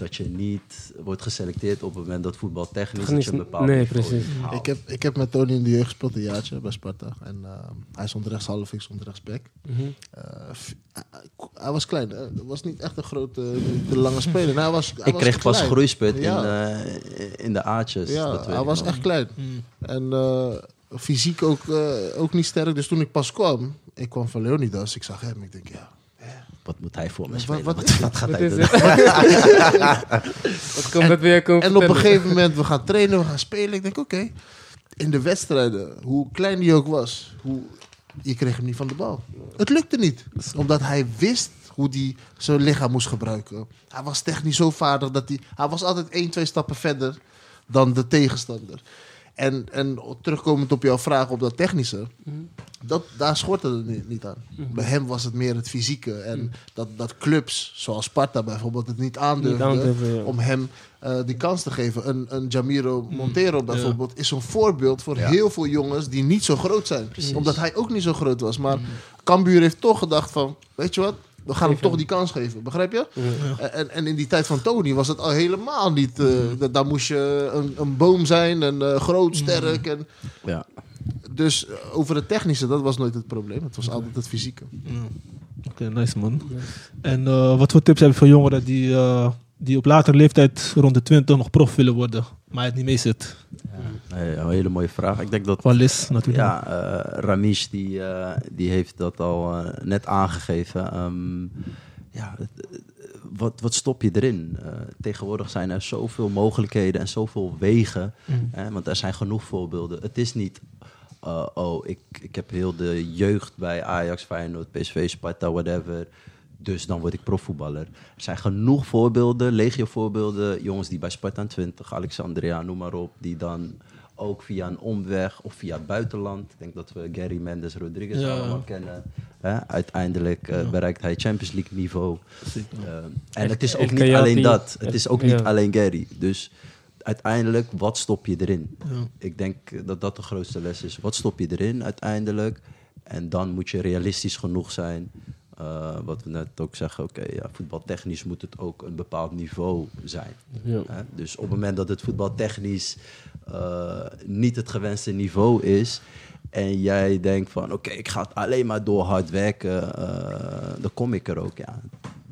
dat je niet wordt geselecteerd op het moment dat voetbal technisch, je een nee, precies. Ik heb, ik heb met Tony in de jeugd gespeeld, een jaartje bij Sparta. En eh, hij stond rechtshalf, ik stond rechtsback. Mhm. Eh, f- hij- hij was klein, hij was niet echt een grote, de lange speler. Hij was, hij Ik was kreeg pas Ja. in, eh, in de aardjes. Ja, dat weet hij was nog. echt klein. En eh, fysiek ook, eh, ook niet sterk. Dus toen ik pas kwam, ik kwam van Leonidas. Ik zag hem, ik denk, ja, Wat moet hij voor me Wat- spelen? wat Wat, is wat gaat Wat hij doen? <laughs> Wat komt dat weer komen En op een gegeven moment, we gaan trainen, we gaan spelen. Ik denk, oké. In de wedstrijden, hoe klein die ook was, hoe, je kreeg hem niet van de bal. Het lukte niet. Omdat hij wist hoe hij zijn lichaam moest gebruiken. Hij was technisch zo vaardig dat hij... Hij was altijd één, twee stappen verder dan de tegenstander. En, en terugkomend op jouw vraag op dat technische... Dat, daar schortte het niet, niet aan. Bij hem was het meer het fysieke. En dat, dat clubs, zoals Sparta bijvoorbeeld, het niet aandurfden aandurfden, ja. om hem eh, die kans te geven. Een, een Jamiro Montero bijvoorbeeld is een voorbeeld voor Ja. heel veel jongens die niet zo groot zijn. Omdat hij ook niet zo groot was. Maar Cambuur heeft toch gedacht van, weet je wat, we gaan hem toch die kans geven. Begrijp je? Ja. En, en in die tijd van Tony was het al helemaal niet. eh, dat- Daar moest je een, een boom zijn en eh, groot, sterk. En, Ja. dus eh, over het technische, dat was nooit het probleem. Het was altijd het fysieke. Oké, nice man. En eh, wat voor tips heb je voor jongeren die, eh, die op latere leeftijd rond de 20 nog prof willen worden, maar het niet mee zit? Nee, een hele mooie vraag. Ik denk dat Qua Lis natuurlijk. Ja, eh Ramesh die, eh, die heeft dat al eh, net aangegeven. Ehm, ja, wat, wat stop je erin? Tegenwoordig zijn er zoveel mogelijkheden en zoveel wegen. Hè, want er zijn genoeg voorbeelden. Het is niet, oh, ik, ik heb heel de jeugd bij Ajax, Feyenoord, PSV, Sparta, whatever. Dus dan word ik profvoetballer. Er zijn genoeg voorbeelden, legio voorbeelden. Jongens die bij Sparta 20, Alexandria, noem maar op. Die dan ook via een omweg of via het buitenland. Ik denk dat we Gary Mendes Rodriguez Ja. allemaal kennen. Hè? Uiteindelijk eh, bereikt hij Champions League niveau. Eh, en het is ook niet alleen dat. Het is ook niet alleen Gary. Dus uiteindelijk, wat stop je erin? Ja. Ik denk dat dat de grootste les is. Wat stop je erin uiteindelijk? En dan moet je realistisch genoeg zijn. Eh, wat we net ook zeggen, oké, ja, voetbaltechnisch moet het ook een bepaald niveau zijn. Ja. Hè? Dus op het moment dat het voetbaltechnisch eh, niet het gewenste niveau is... en jij denkt van, oké, ik ga het alleen maar door hard werken... eh, dan kom ik er ook, ja.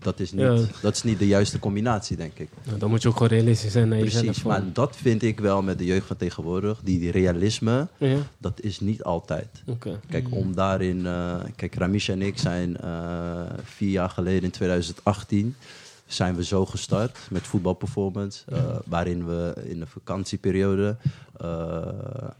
Dat is, niet, Ja. dat is niet de juiste combinatie, denk ik. Nou, dan moet je ook gewoon realistisch zijn naar. Precies, maar dat vind ik wel met de jeugd van tegenwoordig. Die, die realisme, Ja, dat is niet altijd. oké. Kijk, om daarin... eh, kijk, Ramesh en ik zijn eh, vier jaar geleden in 2018... zijn we zo gestart met voetbalperformance. eh, waarin we in de vakantieperiode... eh,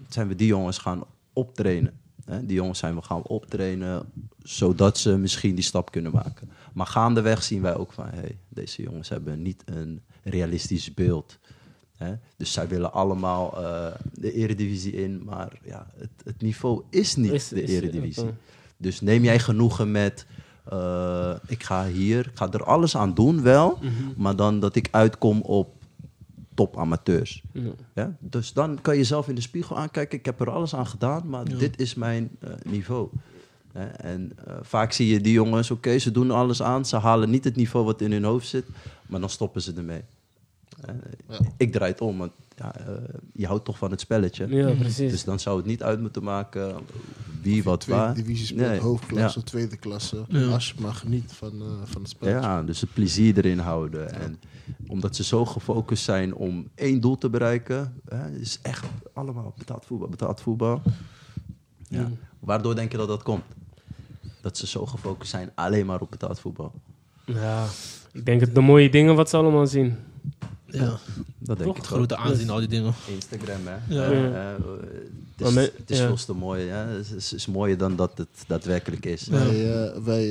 zijn we die jongens gaan optrainen. Hè? Die jongens zijn we gaan optrainen... zodat ze misschien die stap kunnen maken. Maar gaandeweg zien wij ook van... Hey, deze jongens hebben niet een realistisch beeld... Hè? Dus zij willen allemaal eh, de eredivisie in, maar ja, het, het niveau is niet Is- de is- eredivisie. Dus neem jij genoegen met, eh, ik ga hier, ik ga er alles aan doen wel, Mhm. maar dan dat ik uitkom op top amateurs. Ja. Ja? Dus dan kan je zelf in de spiegel aankijken, ik heb er alles aan gedaan, maar dit is mijn eh, niveau. En eh, vaak zie je die jongens, oké, ze doen alles aan, ze halen niet het niveau wat in hun hoofd zit, maar dan stoppen ze ermee. Ja. Ik draai het om, want ja, eh, je houdt toch van het spelletje. Ja, precies. Dus dan zou het niet uit moeten maken wie wat Tweede waar. divisie speelt, Nee, hoofdklasse, tweede klasse. Ja. Als je maar geniet van, eh, van het spel. Ja, dus het plezier erin houden. En omdat ze zo gefocust zijn om één doel te bereiken, hè, is echt allemaal betaald voetbal, betaald voetbal. Ja. Waardoor denk je dat dat komt? Dat ze zo gefocust zijn alleen maar op betaald voetbal. Ja, ik denk het de mooie dingen wat ze allemaal zien. Ja. Dat denk Toch? ik ook. Grote aanzien, al die dingen. Instagram, hè? Ja. Eh, eh, het is, me- het is ja. veel te mooi. Hè? Het is, is mooier dan dat het daadwerkelijk is. Wij, eh, wij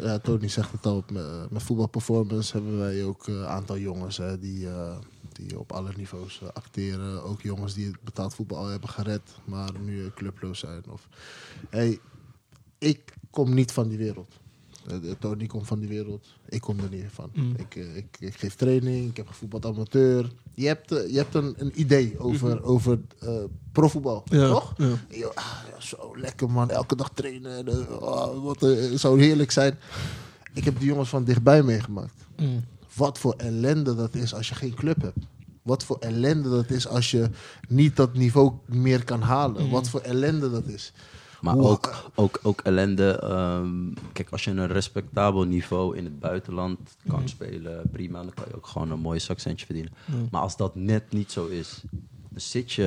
ja, Tony zegt het al, met, met voetbalperformance hebben wij ook een aantal jongens hè, die, eh, die op alle niveaus acteren. Ook jongens die het betaald voetbal al hebben gered, maar nu clubloos zijn. Of, hey, ik kom niet van die wereld. Eh, Tony komt van die wereld. Ik kom er niet van. Mm. Ik, eh, ik, ik geef training, ik heb gevoetbald amateur. Je hebt, eh, je hebt een, een idee over, over eh, profvoetbal, Ja. toch? Ja. Ah, ja, zo lekker man, elke dag trainen. en, oh, wat zou heerlijk zijn. Ik heb die jongens van dichtbij meegemaakt. Mm. Wat voor ellende dat is als je geen club hebt. Wat voor ellende dat is als je niet dat niveau meer kan halen. Wat voor ellende dat is. Maar ook, ook, ook ellende. ehm, kijk, als je een respectabel niveau in het buitenland kan spelen, prima. Dan kan je ook gewoon een mooi zakcentje verdienen. Maar als dat net niet zo is, dan zit je.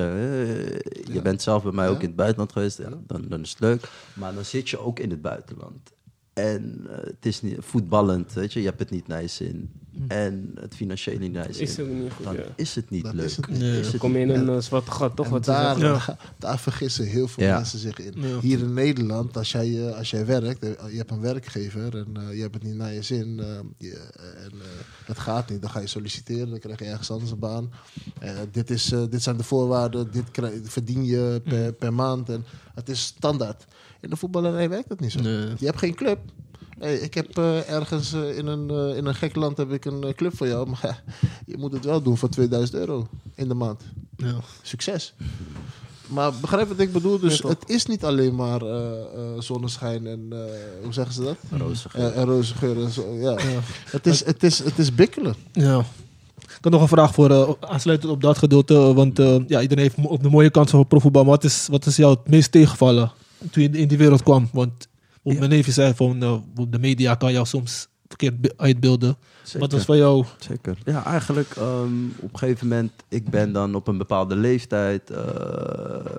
eh, je bent zelf bij mij ook in het buitenland geweest, ja, dan, dan is het leuk. Maar dan zit je ook in het buitenland. En eh, het is niet voetballend, weet je, je hebt het niet je zin. En het financiële niet naar je zin. Is het niet goed, dan ja. is het niet leuk. is het niet. Nee. Is het Kom je in een eh, zwarte gat, toch? En Wat ze daar, zeggen. daar vergissen heel veel Ja. mensen zich in. Ja. Hier in Nederland, als jij, eh, als jij werkt, eh, je hebt een werkgever en eh, je hebt het niet naar je zin eh, je, eh, en eh, het gaat niet, dan ga je solliciteren, dan krijg je ergens anders een baan. Eh, dit, is, eh, dit zijn de voorwaarden, dit krijg- verdien je per, per maand en het is standaard. In de voetballerij werkt dat niet zo. Nee. Je hebt geen club. Hey, ik heb eh, ergens eh, in, een, eh, in een gek land heb ik een club voor jou, <laughs> maar je moet het wel doen voor 2000 euro in de maand Ja. succes. Maar begrijp wat ik bedoel? Dus het is niet alleen maar eh, eh, zonneschijn en eh, hoe zeggen ze dat? Roze geur. En roze geur en zo. Ja. Ja. Het, is, het, is, het is bikkelen. Ja. Ik had nog een vraag voor uh, aansluitend op dat gedeelte. Want eh, ja, iedereen heeft op de mooie kansen van profvoetbal. Maar wat is, wat is jou het meest tegengevallen toen je in die wereld kwam? Want hoe Ja. mijn neefje zei, van, op de media kan jou soms verkeerd be- uitbeelden. Zeker. Wat was van jou? Zeker. Ja, eigenlijk ehm, op een gegeven moment, ik ben dan op een bepaalde leeftijd. eh,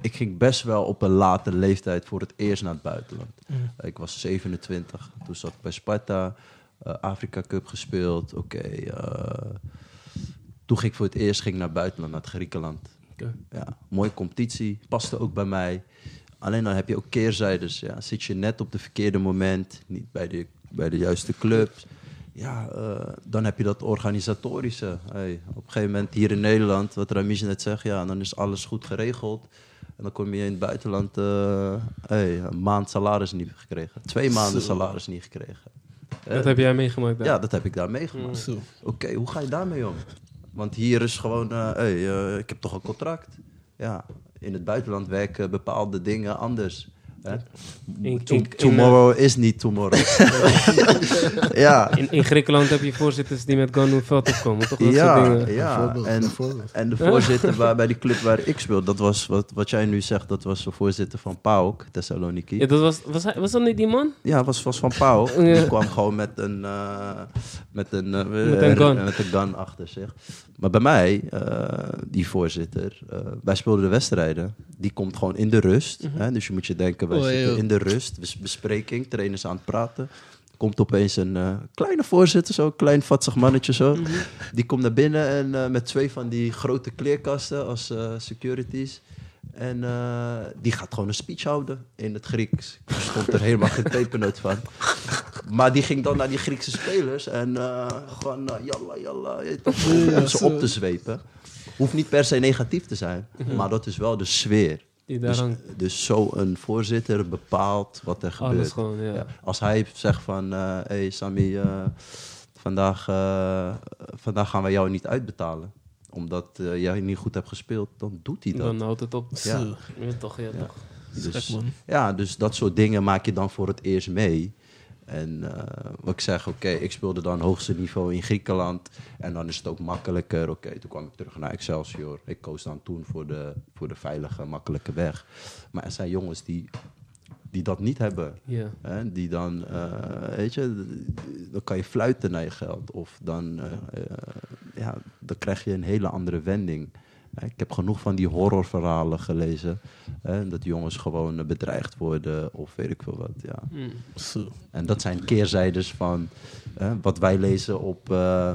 ik ging best wel op een late leeftijd voor het eerst naar het buitenland. Mm. Ik was 27, toen zat ik bij Sparta, eh, Afrika Cup gespeeld. Oké, eh, toen ging ik voor het eerst ging naar het buitenland, naar het Griekenland. Ja, mooie competitie, paste ook bij mij. Alleen dan heb je ook keerzijdes. Ja. Zit je net op het verkeerde moment, niet bij de, bij de juiste clubs. Ja, eh, dan heb je dat organisatorische. Hey, op een gegeven moment hier in Nederland, wat Ramis net zegt, ja, dan is alles goed geregeld. En dan kom je in het buitenland eh, hey, een maand salaris niet gekregen. Twee maanden Zo. salaris niet gekregen. Dat Eh, heb jij meegemaakt daar? ja, dat heb ik daar meegemaakt. Oké, hoe ga je daarmee om? Want hier is gewoon, eh, hey, ik heb toch een contract. Ja, in het buitenland werken bepaalde dingen anders. Hè? In- To- in- in, tomorrow is niet tomorrow. <laughs> ja, In, in Griekenland heb je voorzitters die met op veld opkomen, toch? Dat soort ja, dingen. ja. Bijvoorbeeld, En, bijvoorbeeld. en de voorzitter waar, bij die club waar ik speel, dat was wat, wat jij nu zegt, dat was de voorzitter van PAOK, Thessaloniki. Ja, dat was, was, hij, was dat niet die man? Ja, was, was van Pauw. Ja. Die kwam gewoon met een, eh, met een, eh, Met een gun. met een gun achter zich. Maar bij mij, eh, die voorzitter, eh, wij speelden de wedstrijden. Die komt gewoon in de rust. hè? Dus je moet je denken, wij Oh, zitten joh. in de rust. bes- Bespreking, trainers aan het praten. Komt opeens een kleine voorzitter, zo, klein vatsig mannetje zo. Die komt naar binnen en met twee van die grote kleerkasten als securities. En eh, die gaat gewoon een speech houden in het Grieks. Ik stond er helemaal geen pepernoot van. Maar die ging dan naar die Griekse spelers en eh, gewoon uh, jalla jalla, om ze op te zwepen. Hoeft niet per se negatief te zijn, maar dat is wel de sfeer. Dus, dus zo'n voorzitter bepaalt wat er gebeurt. Alles gewoon, ja. Ja, Als hij zegt van, eh hey eh, vandaag, vandaag gaan we jou niet uitbetalen. Omdat eh, jij niet goed hebt gespeeld, dan doet hij dat. Dan houdt het op. Ja. Toch, ja, Ja. toch. Dus, man. ja, dus dat soort dingen maak je dan voor het eerst mee. En eh, wat ik zeg, oké, ik speelde dan hoogste niveau in Griekenland. En dan is het ook makkelijker. Oké, toen kwam ik terug naar Excelsior. Ik koos dan toen voor de, voor de veilige, makkelijke weg. Maar er zijn jongens die, die dat niet hebben. Hè, die dan, eh, weet je, dan kan je fluiten naar je geld. Of dan, eh, eh, ja, dan krijg je een hele andere wending. Hè, Ik heb genoeg van die horrorverhalen gelezen. Hè, dat jongens gewoon bedreigd worden of weet ik veel wat. Ja. Mm. Zo. En dat zijn keerzijdes van hè, wat wij lezen op, eh,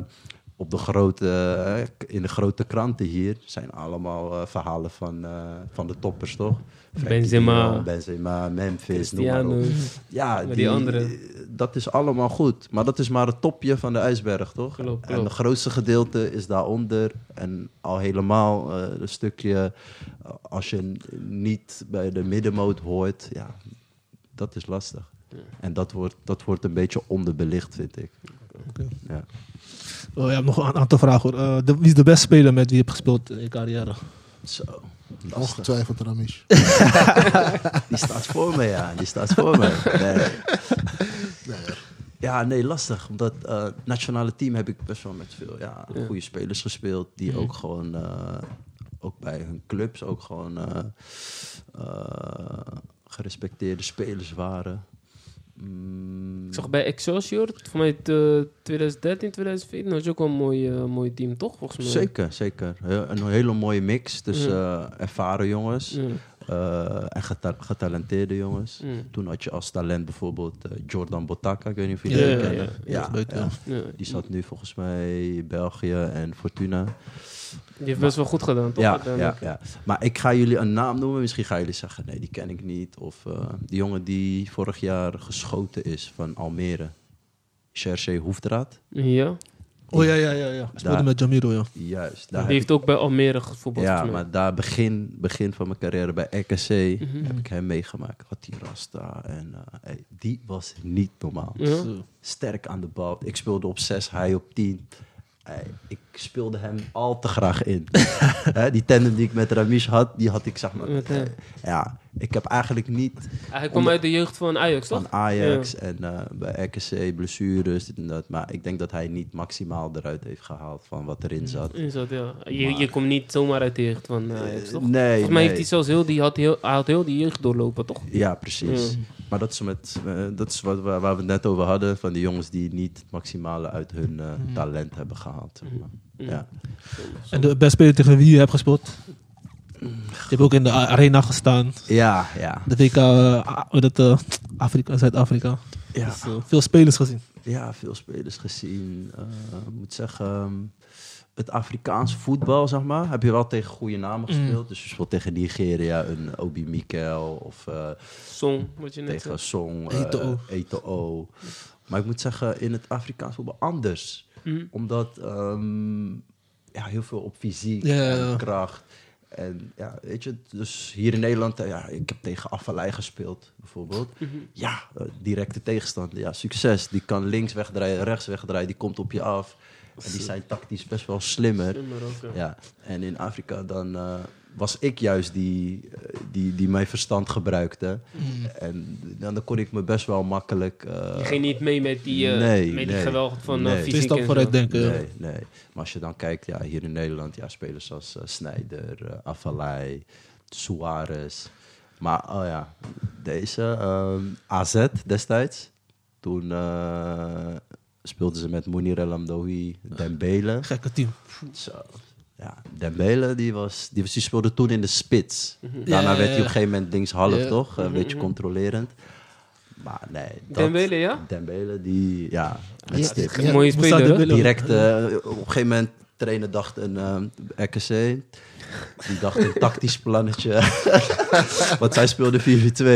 op de grote, in de grote kranten hier. zijn allemaal eh, verhalen van, eh, van de toppers, toch? Benzema. Benzema, Memphis, noem maar Cristiano. op. Ja, die, die andere. dat is allemaal goed. Maar dat is maar het topje van de ijsberg, toch? Klopt, En het grootste gedeelte is daaronder. En al helemaal eh, een stukje, eh, als je niet bij de middenmoot hoort, ja, dat is lastig. En dat wordt, dat wordt een beetje onderbelicht, vind ik. Oké. Ja. Oh, je hebt nog een aantal vragen hoor. Eh, de, wie is de beste speler met wie je hebt gespeeld in je carrière? Zo. Ongetwijfeld Ramesh. <laughs> Die staat voor me, ja. Die staat voor me. Nee. Ja, nee, lastig. Omdat eh nationale team heb ik best wel met veel ja, Ja. goede spelers gespeeld. Die ook gewoon, eh, ook bij hun clubs, ook gewoon eh, eh, gerespecteerde spelers waren. Mm, Ik zag bij Excelsior, voor mij eh, 2013, 2014, had je ook wel een mooi, eh, mooi team, toch? Volgens mij. Zeker, zeker. Heel- een hele mooie mix tussen Ja. eh, ervaren jongens Ja. eh, en geta- getalenteerde jongens. Ja. Toen had je als talent bijvoorbeeld eh, Jordan Botaka, ik weet niet of Ja, jullie ja, hem kennen. Ja. Die zat nu volgens mij België en Fortuna. Die heeft best wel goed gedaan, toch? Ja, ja, ja. Maar ik ga jullie een naam noemen. Misschien gaan jullie zeggen, nee, die ken ik niet. Of eh, die jongen die vorig jaar geschoten is van Almere. Cherche Hoefdraad. Ja. Oh ja, ja, ja. ja. Ik speelde Daar- met Jamiro, ja. Juist. Daar Die heeft ook bij Almere gevoetbald. Ja, maar daar begin, begin van mijn carrière bij RKC Mhm. heb ik hem meegemaakt. Had die Rasta en eh, hey, die was niet normaal. Ja. Sterk aan de bal. Ik speelde op 6, hij op 10. Ik speelde hem al te graag in. <laughs> Die tandem die ik met Ramis had, die had ik zeg maar. Met. Ja, ik heb eigenlijk niet Hij kwam Onder- uit de jeugd van Ajax, toch? van Ajax en eh, bij RKC blessures, dit en dat. Maar ik denk dat hij niet maximaal eruit heeft gehaald van wat erin zat. Is dat, ja. Je, Maar- je komt niet zomaar uit de jeugd van Ajax, toch? Nee, Volgens mij nee. heeft hij zelfs heel, die had heel, hij had heel die jeugd doorlopen, toch? Ja, precies. Ja. Maar dat is, met, eh, dat is wat, waar, waar we het net over hadden. Van die jongens die niet het maximale uit hun eh, talent hebben gehaald. Ja. En de beste speler tegen wie je hebt gespeeld? Je hebt ook in de arena gestaan. ja, ja. De WK, eh, dat, eh, Afrika, Zuid-Afrika. Ja. Dus, eh, veel spelers gezien. Ja, veel spelers gezien. Eh, Ik moet zeggen, ehm, het Afrikaans voetbal, zeg maar, heb je wel tegen goede namen gespeeld. Dus je speelt tegen Nigeria een Obi Mikel of eh, Song, wat je net tegen. Song, eh, Eto'o. Eto'o. Maar ik moet zeggen, in het Afrikaans voetbal anders. Mhm. Omdat ehm, ja, heel veel op fysiek Ja, ja, ja. en kracht. En ja, weet je, dus hier in Nederland, eh, ja, ik heb tegen Afvalei gespeeld, bijvoorbeeld. Mhm. Ja, eh, directe tegenstander. Ja, succes. Die kan links wegdraaien, rechts wegdraaien, die komt op je af. En die zijn tactisch best wel slimmer. Slimmer ook, ja. Ja, en in Afrika dan eh, was ik juist die, eh, die, die mijn verstand gebruikte. En dan, dan kon ik me best wel makkelijk... eh, Je ging niet mee met die, eh, Nee, met die nee. geweld van Nee. fysiek vooruit denken. ja. Nee, nee. Maar als je dan kijkt, ja, hier in Nederland, ja, spelers als Sneijder, eh Afalai, Suarez. Maar, oh ja, deze, ehm, AZ destijds. Toen eh, speelden ze met Mounir El Amdoui, <laughs> Dembele. Gekke team. Zo. Ja, Dembele, die, was, die, was, die speelde toen in de spits. Daarna Ja, ja, werd hij op een gegeven moment linkshalf, Ja. toch? Een beetje controlerend. Maar nee. dat- Dembele, ja? Dembele, die, ja, met Ja, stip. Een mooie speler. Direct, eh, op een gegeven moment, trainer dacht een RKC. Die dacht een tactisch plannetje. <laughs> Want zij speelde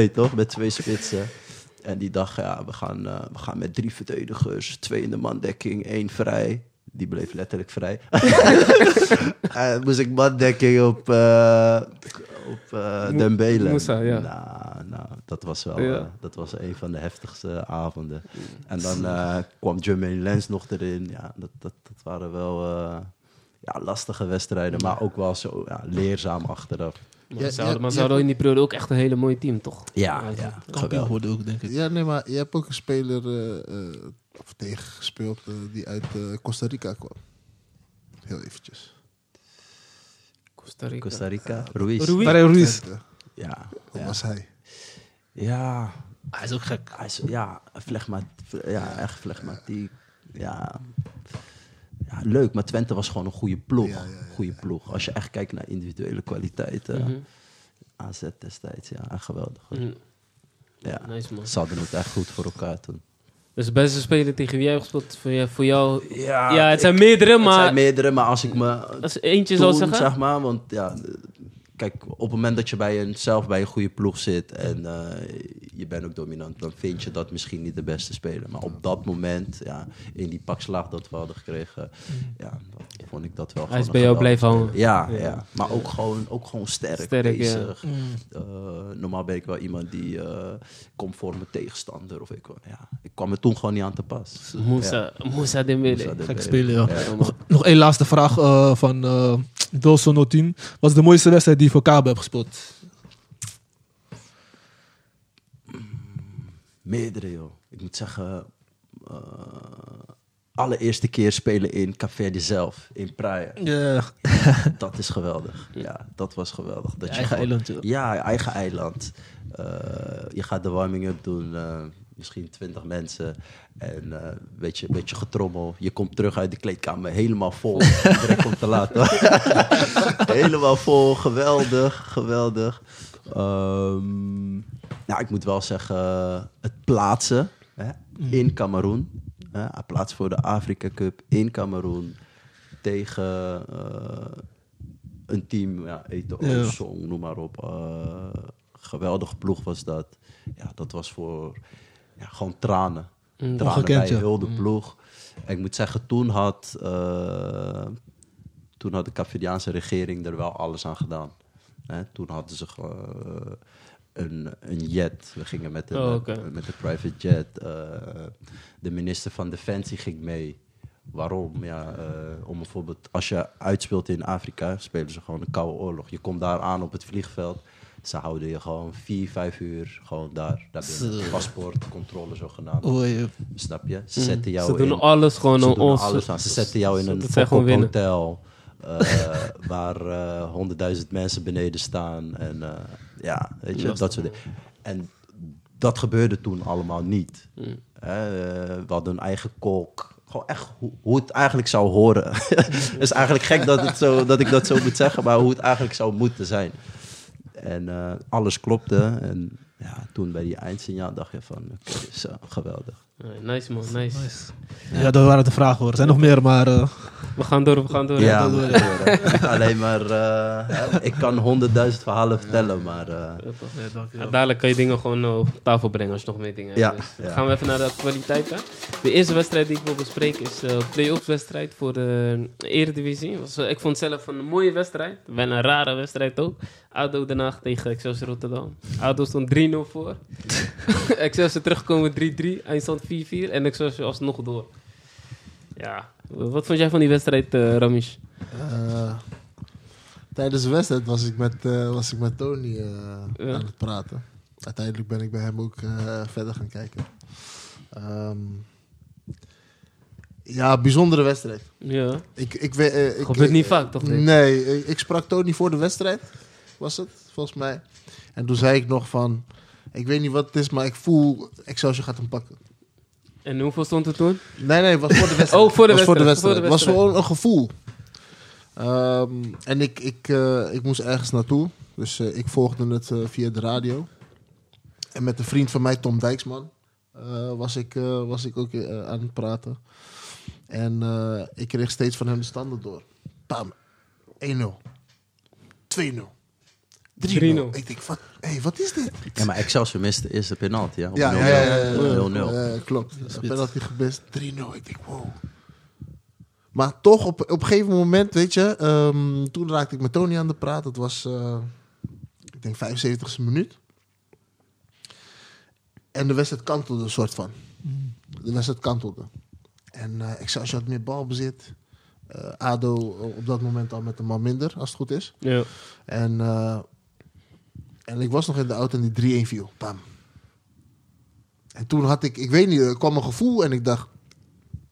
4-4-2, toch? Met twee spitsen. En die dacht, ja, we gaan, eh, we gaan met drie verdedigers. Twee in de mandekking, één vrij. Die bleef letterlijk vrij. <laughs> Eh, moest ik mandekking op, eh op eh Mo- Dembele. Moussa, ja. Nou, nou, dat was wel Ja. eh, dat was een van de heftigste avonden. En dan eh, kwam Jermaine Lens nog erin. Ja, dat, dat, dat waren wel eh, ja, lastige wedstrijden, maar ook wel zo ja, leerzaam achteraf. Maar Ja, ze hadden, ja, maar ze ja. hadden in die periode ook echt een hele mooie team, toch? Ja, Ja, ja, Kampioen worden ook, denk ik. Ja, nee, maar je hebt ook een speler eh, eh, of tegengespeeld eh, die uit eh, Costa Rica kwam. Heel eventjes. Costa Rica. Costa Rica, Ruiz. Ruiz. Ruiz. Twente. Ja, Hoe ja. was hij? ja, Hij is ook gek. hij is, ja, flegma, ja, echt flegmatiek. Ja. ja, leuk, maar Twente was gewoon een goede ploeg. Ja, ja, ja, goede ploeg. Als je echt kijkt naar individuele kwaliteiten. Mhm. AZ destijds, ja, geweldig. Mhm. Ja. Nice, man. Ze hadden het echt goed voor elkaar toen. Dus beste speler tegen wie jij hebt gespeeld, voor jou, voor jou Ja, ja, het zijn meerdere, Het maar zijn meerdere, maar als ik me als eentje zou toen, zeggen... zeg maar, want ja, kijk, op het moment dat je bij een, zelf bij een goede ploeg zit en eh, je bent ook dominant, dan vind je dat misschien niet de beste speler. Maar op dat moment, ja, in die pak slaag dat we hadden gekregen, ja, vond ik dat wel Hij is gewoon bij jou blijven hangen. Ja, Ja. ja. maar ook gewoon, ook gewoon sterk, Sterk, ja. bezig. Eh, normaal ben ik wel iemand die eh, komt voor mijn tegenstander. Of ik, ja, ik kwam er toen gewoon niet aan te pas. Moussa, Moussa Dembele. Moussa Dembele. Gek spelen, ja. Ja. Nog, nog één laatste vraag eh, van uh, Wilson 10. Wat is de mooiste wedstrijd die voor Kabe hebt gespeeld? Meerdere, joh. Ik moet zeggen, eh, allereerste keer spelen in Café de zelf, in Praia. Ja, <laughs> Dat is geweldig. Ja, dat was geweldig. Dat Je eigen gewoon- eiland, ja. Je eigen eiland. Eh, je gaat de warming-up doen, eh, misschien twintig mensen. En eh weet je, beetje getrommel. Je komt terug uit de kleedkamer helemaal vol. <laughs> Direct om te laten. <laughs> helemaal vol, geweldig, geweldig. Ehm, nou, ik moet wel zeggen, het plaatsen hè, in Cameroen. Hè, hij plaatst voor de Afrika Cup in Cameroen tegen eh, een team, ja, Eto Ja. Song, noem maar op. Eh, geweldige ploeg was dat. Ja, dat was voor ja, gewoon tranen. Mm, tranen bij ja. heel de ploeg. En ik moet zeggen, toen had, eh, toen had de Capverdiaanse regering er wel alles aan gedaan. Hè, toen hadden ze ge- een, een jet. We gingen met een, Oh, met een private jet. Eh, de minister van Defensie ging mee. Waarom? Ja, eh, om bijvoorbeeld, als je uitspeelt in Afrika, spelen ze gewoon een koude oorlog. Je komt daar aan op het vliegveld. Ze houden je gewoon vier, vijf uur gewoon daar, daar binnen. Paspoort, controle zogenaamd. Oei, Snap je? Ze zetten jou Ze doen in, alles gewoon ze doen ons. alles aan. Ze zetten jou in een hotel. eh, <laughs> waar eh, honderdduizend mensen beneden staan. En eh, ja, weet je, dat soort dingen. En dat gebeurde toen allemaal niet. Mm. Hè, eh, we hadden een eigen kok. Gewoon echt hoe, hoe het eigenlijk zou horen. <laughs> Het is eigenlijk gek dat, het zo, dat ik dat zo moet zeggen, maar hoe het eigenlijk zou moeten zijn. En eh, alles klopte. En ja, toen bij die eindsignaal dacht je van, oké, zo, geweldig. Nice man, nice. Ja, dat waren de vragen hoor. Er zijn nog meer, maar eh, We gaan door, we gaan door. Ja, maar, eh, <laughs> alleen maar, eh, ik kan honderdduizend verhalen vertellen, maar eh, Ja, dadelijk kan je dingen gewoon op tafel brengen als je nog meer dingen Ja, hebt. Dus ja. Gaan we even naar de actualiteit. Hè? De eerste wedstrijd die ik wil bespreken is de play-offs wedstrijd voor de Eredivisie. Was, ik vond het zelf een mooie wedstrijd. Wel een rare wedstrijd ook. ADO Den Haag tegen Excelsior Rotterdam. ADO stond 3-0 voor. <laughs> Excelsior terugkomen 3-3. Eindstand 4-4 en Excelsior alsnog door. Ja, wat vond jij van die wedstrijd, eh Ramis? Eh, tijdens de wedstrijd was ik met, eh, was ik met Tony eh, Ja. aan het praten. Uiteindelijk ben ik bij hem ook eh, verder gaan kijken. Ehm, ja, bijzondere wedstrijd. Ja, Ik, ik, ik, gebeurt niet vaak toch? dit? Nee, ik, ik sprak Tony voor de wedstrijd, was het, volgens mij. En toen zei ik nog van, ik weet niet wat het is, maar ik voel Excelsior gaat hem pakken. En hoeveel stond er toen? Nee, nee, het was voor de wedstrijd. Oh, voor de was voor de wedstrijd, wedstrijd. voor de Het was wedstrijd. gewoon een gevoel. Ehm, en ik, ik, eh, ik moest ergens naartoe. Dus eh, ik volgde het eh, via de radio. En met een vriend van mij, Tom Dijksman, eh, was, ik, eh, was ik ook aan het praten. En eh, ik kreeg steeds van hem de standen door. Pam. 1-0. 2-0. 3-0. 3-0. Ik denk, wat, hey, wat is dit? ja, maar Excelsior miste de eerste penalty, ja? Op Ja, 0-0. ja, ja, ja, ja. 0-0. Eh, klopt. Een penalty gemist. 3-0. Ik denk, wow. Maar toch, op, op een gegeven moment, weet je... ehm, toen raakte ik met Tony aan de praat. Dat was, eh, ik denk, 75e minuut. En de wedstrijd kantelde een soort van. De wedstrijd kantelde. En eh Excelsior had meer balbezit. Eh ADO op dat moment al met een man minder, als het goed is. Ja. En, eh, en ik was nog in de auto en die 3-1 viel. Bam. En toen had ik, ik weet niet, er kwam een gevoel en ik dacht,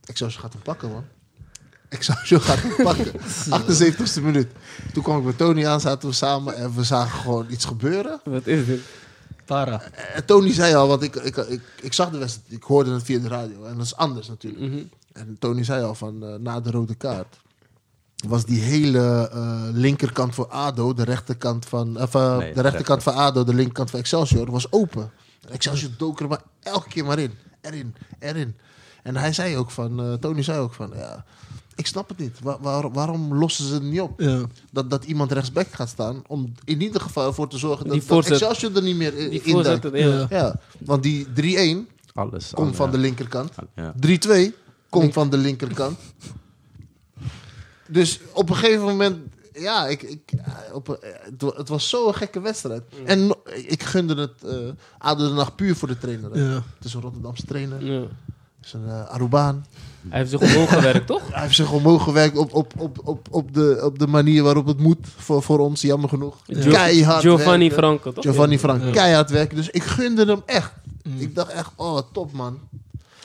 Excelsior gaat hem pakken, man. Excelsior gaat hem pakken. <laughs> 78ste minuut. Toen kwam ik met Tony aan, zaten we samen en we zagen gewoon iets gebeuren. Wat is dit? para. En Tony zei al, want ik, ik, ik, ik zag de wedstrijd, ik hoorde het via de radio. En dat is anders natuurlijk. Mhm. En Tony zei al van eh, na de rode kaart was die hele eh, linkerkant voor ADO, de rechterkant van of, eh, Nee, de rechterkant van ADO, de linkerkant van Excelsior was open. En Excelsior dook er maar elke keer maar in, erin, erin. En hij zei ook van, eh, Tony zei ook van, ja, Ik snap het niet. Wa- waar- waarom lossen ze het niet op? Ja. Dat, dat iemand rechtsback gaat staan. Om in ieder geval ervoor te zorgen dat, Die dat voorzet- Excelsior er niet meer in Die in Ja. want die 3-1 Alles. komt aan, van ja. de linkerkant. Ja. 3-2 komt van de linkerkant. Dus op een gegeven moment, ja, ik, ik, eh, op, een- eh, het wa- het was zo'n gekke wedstrijd. En no- ik gunde het uh, ADO Den Haag puur voor de trainer. hè. Ja. Het is een Rotterdamse trainer, Ja. het is een eh, Arubaan. Hij heeft zich omhoog gewerkt, toch? Hij heeft zich omhoog gewerkt op, op, op, op, op, de, op de manier waarop het moet voor, voor ons, jammer genoeg. Jo- Keihard Giovanni werken. Franco, toch? Giovanni Ja. keihard werken. Dus ik gunde hem echt. Mm. Ik dacht echt, oh top man.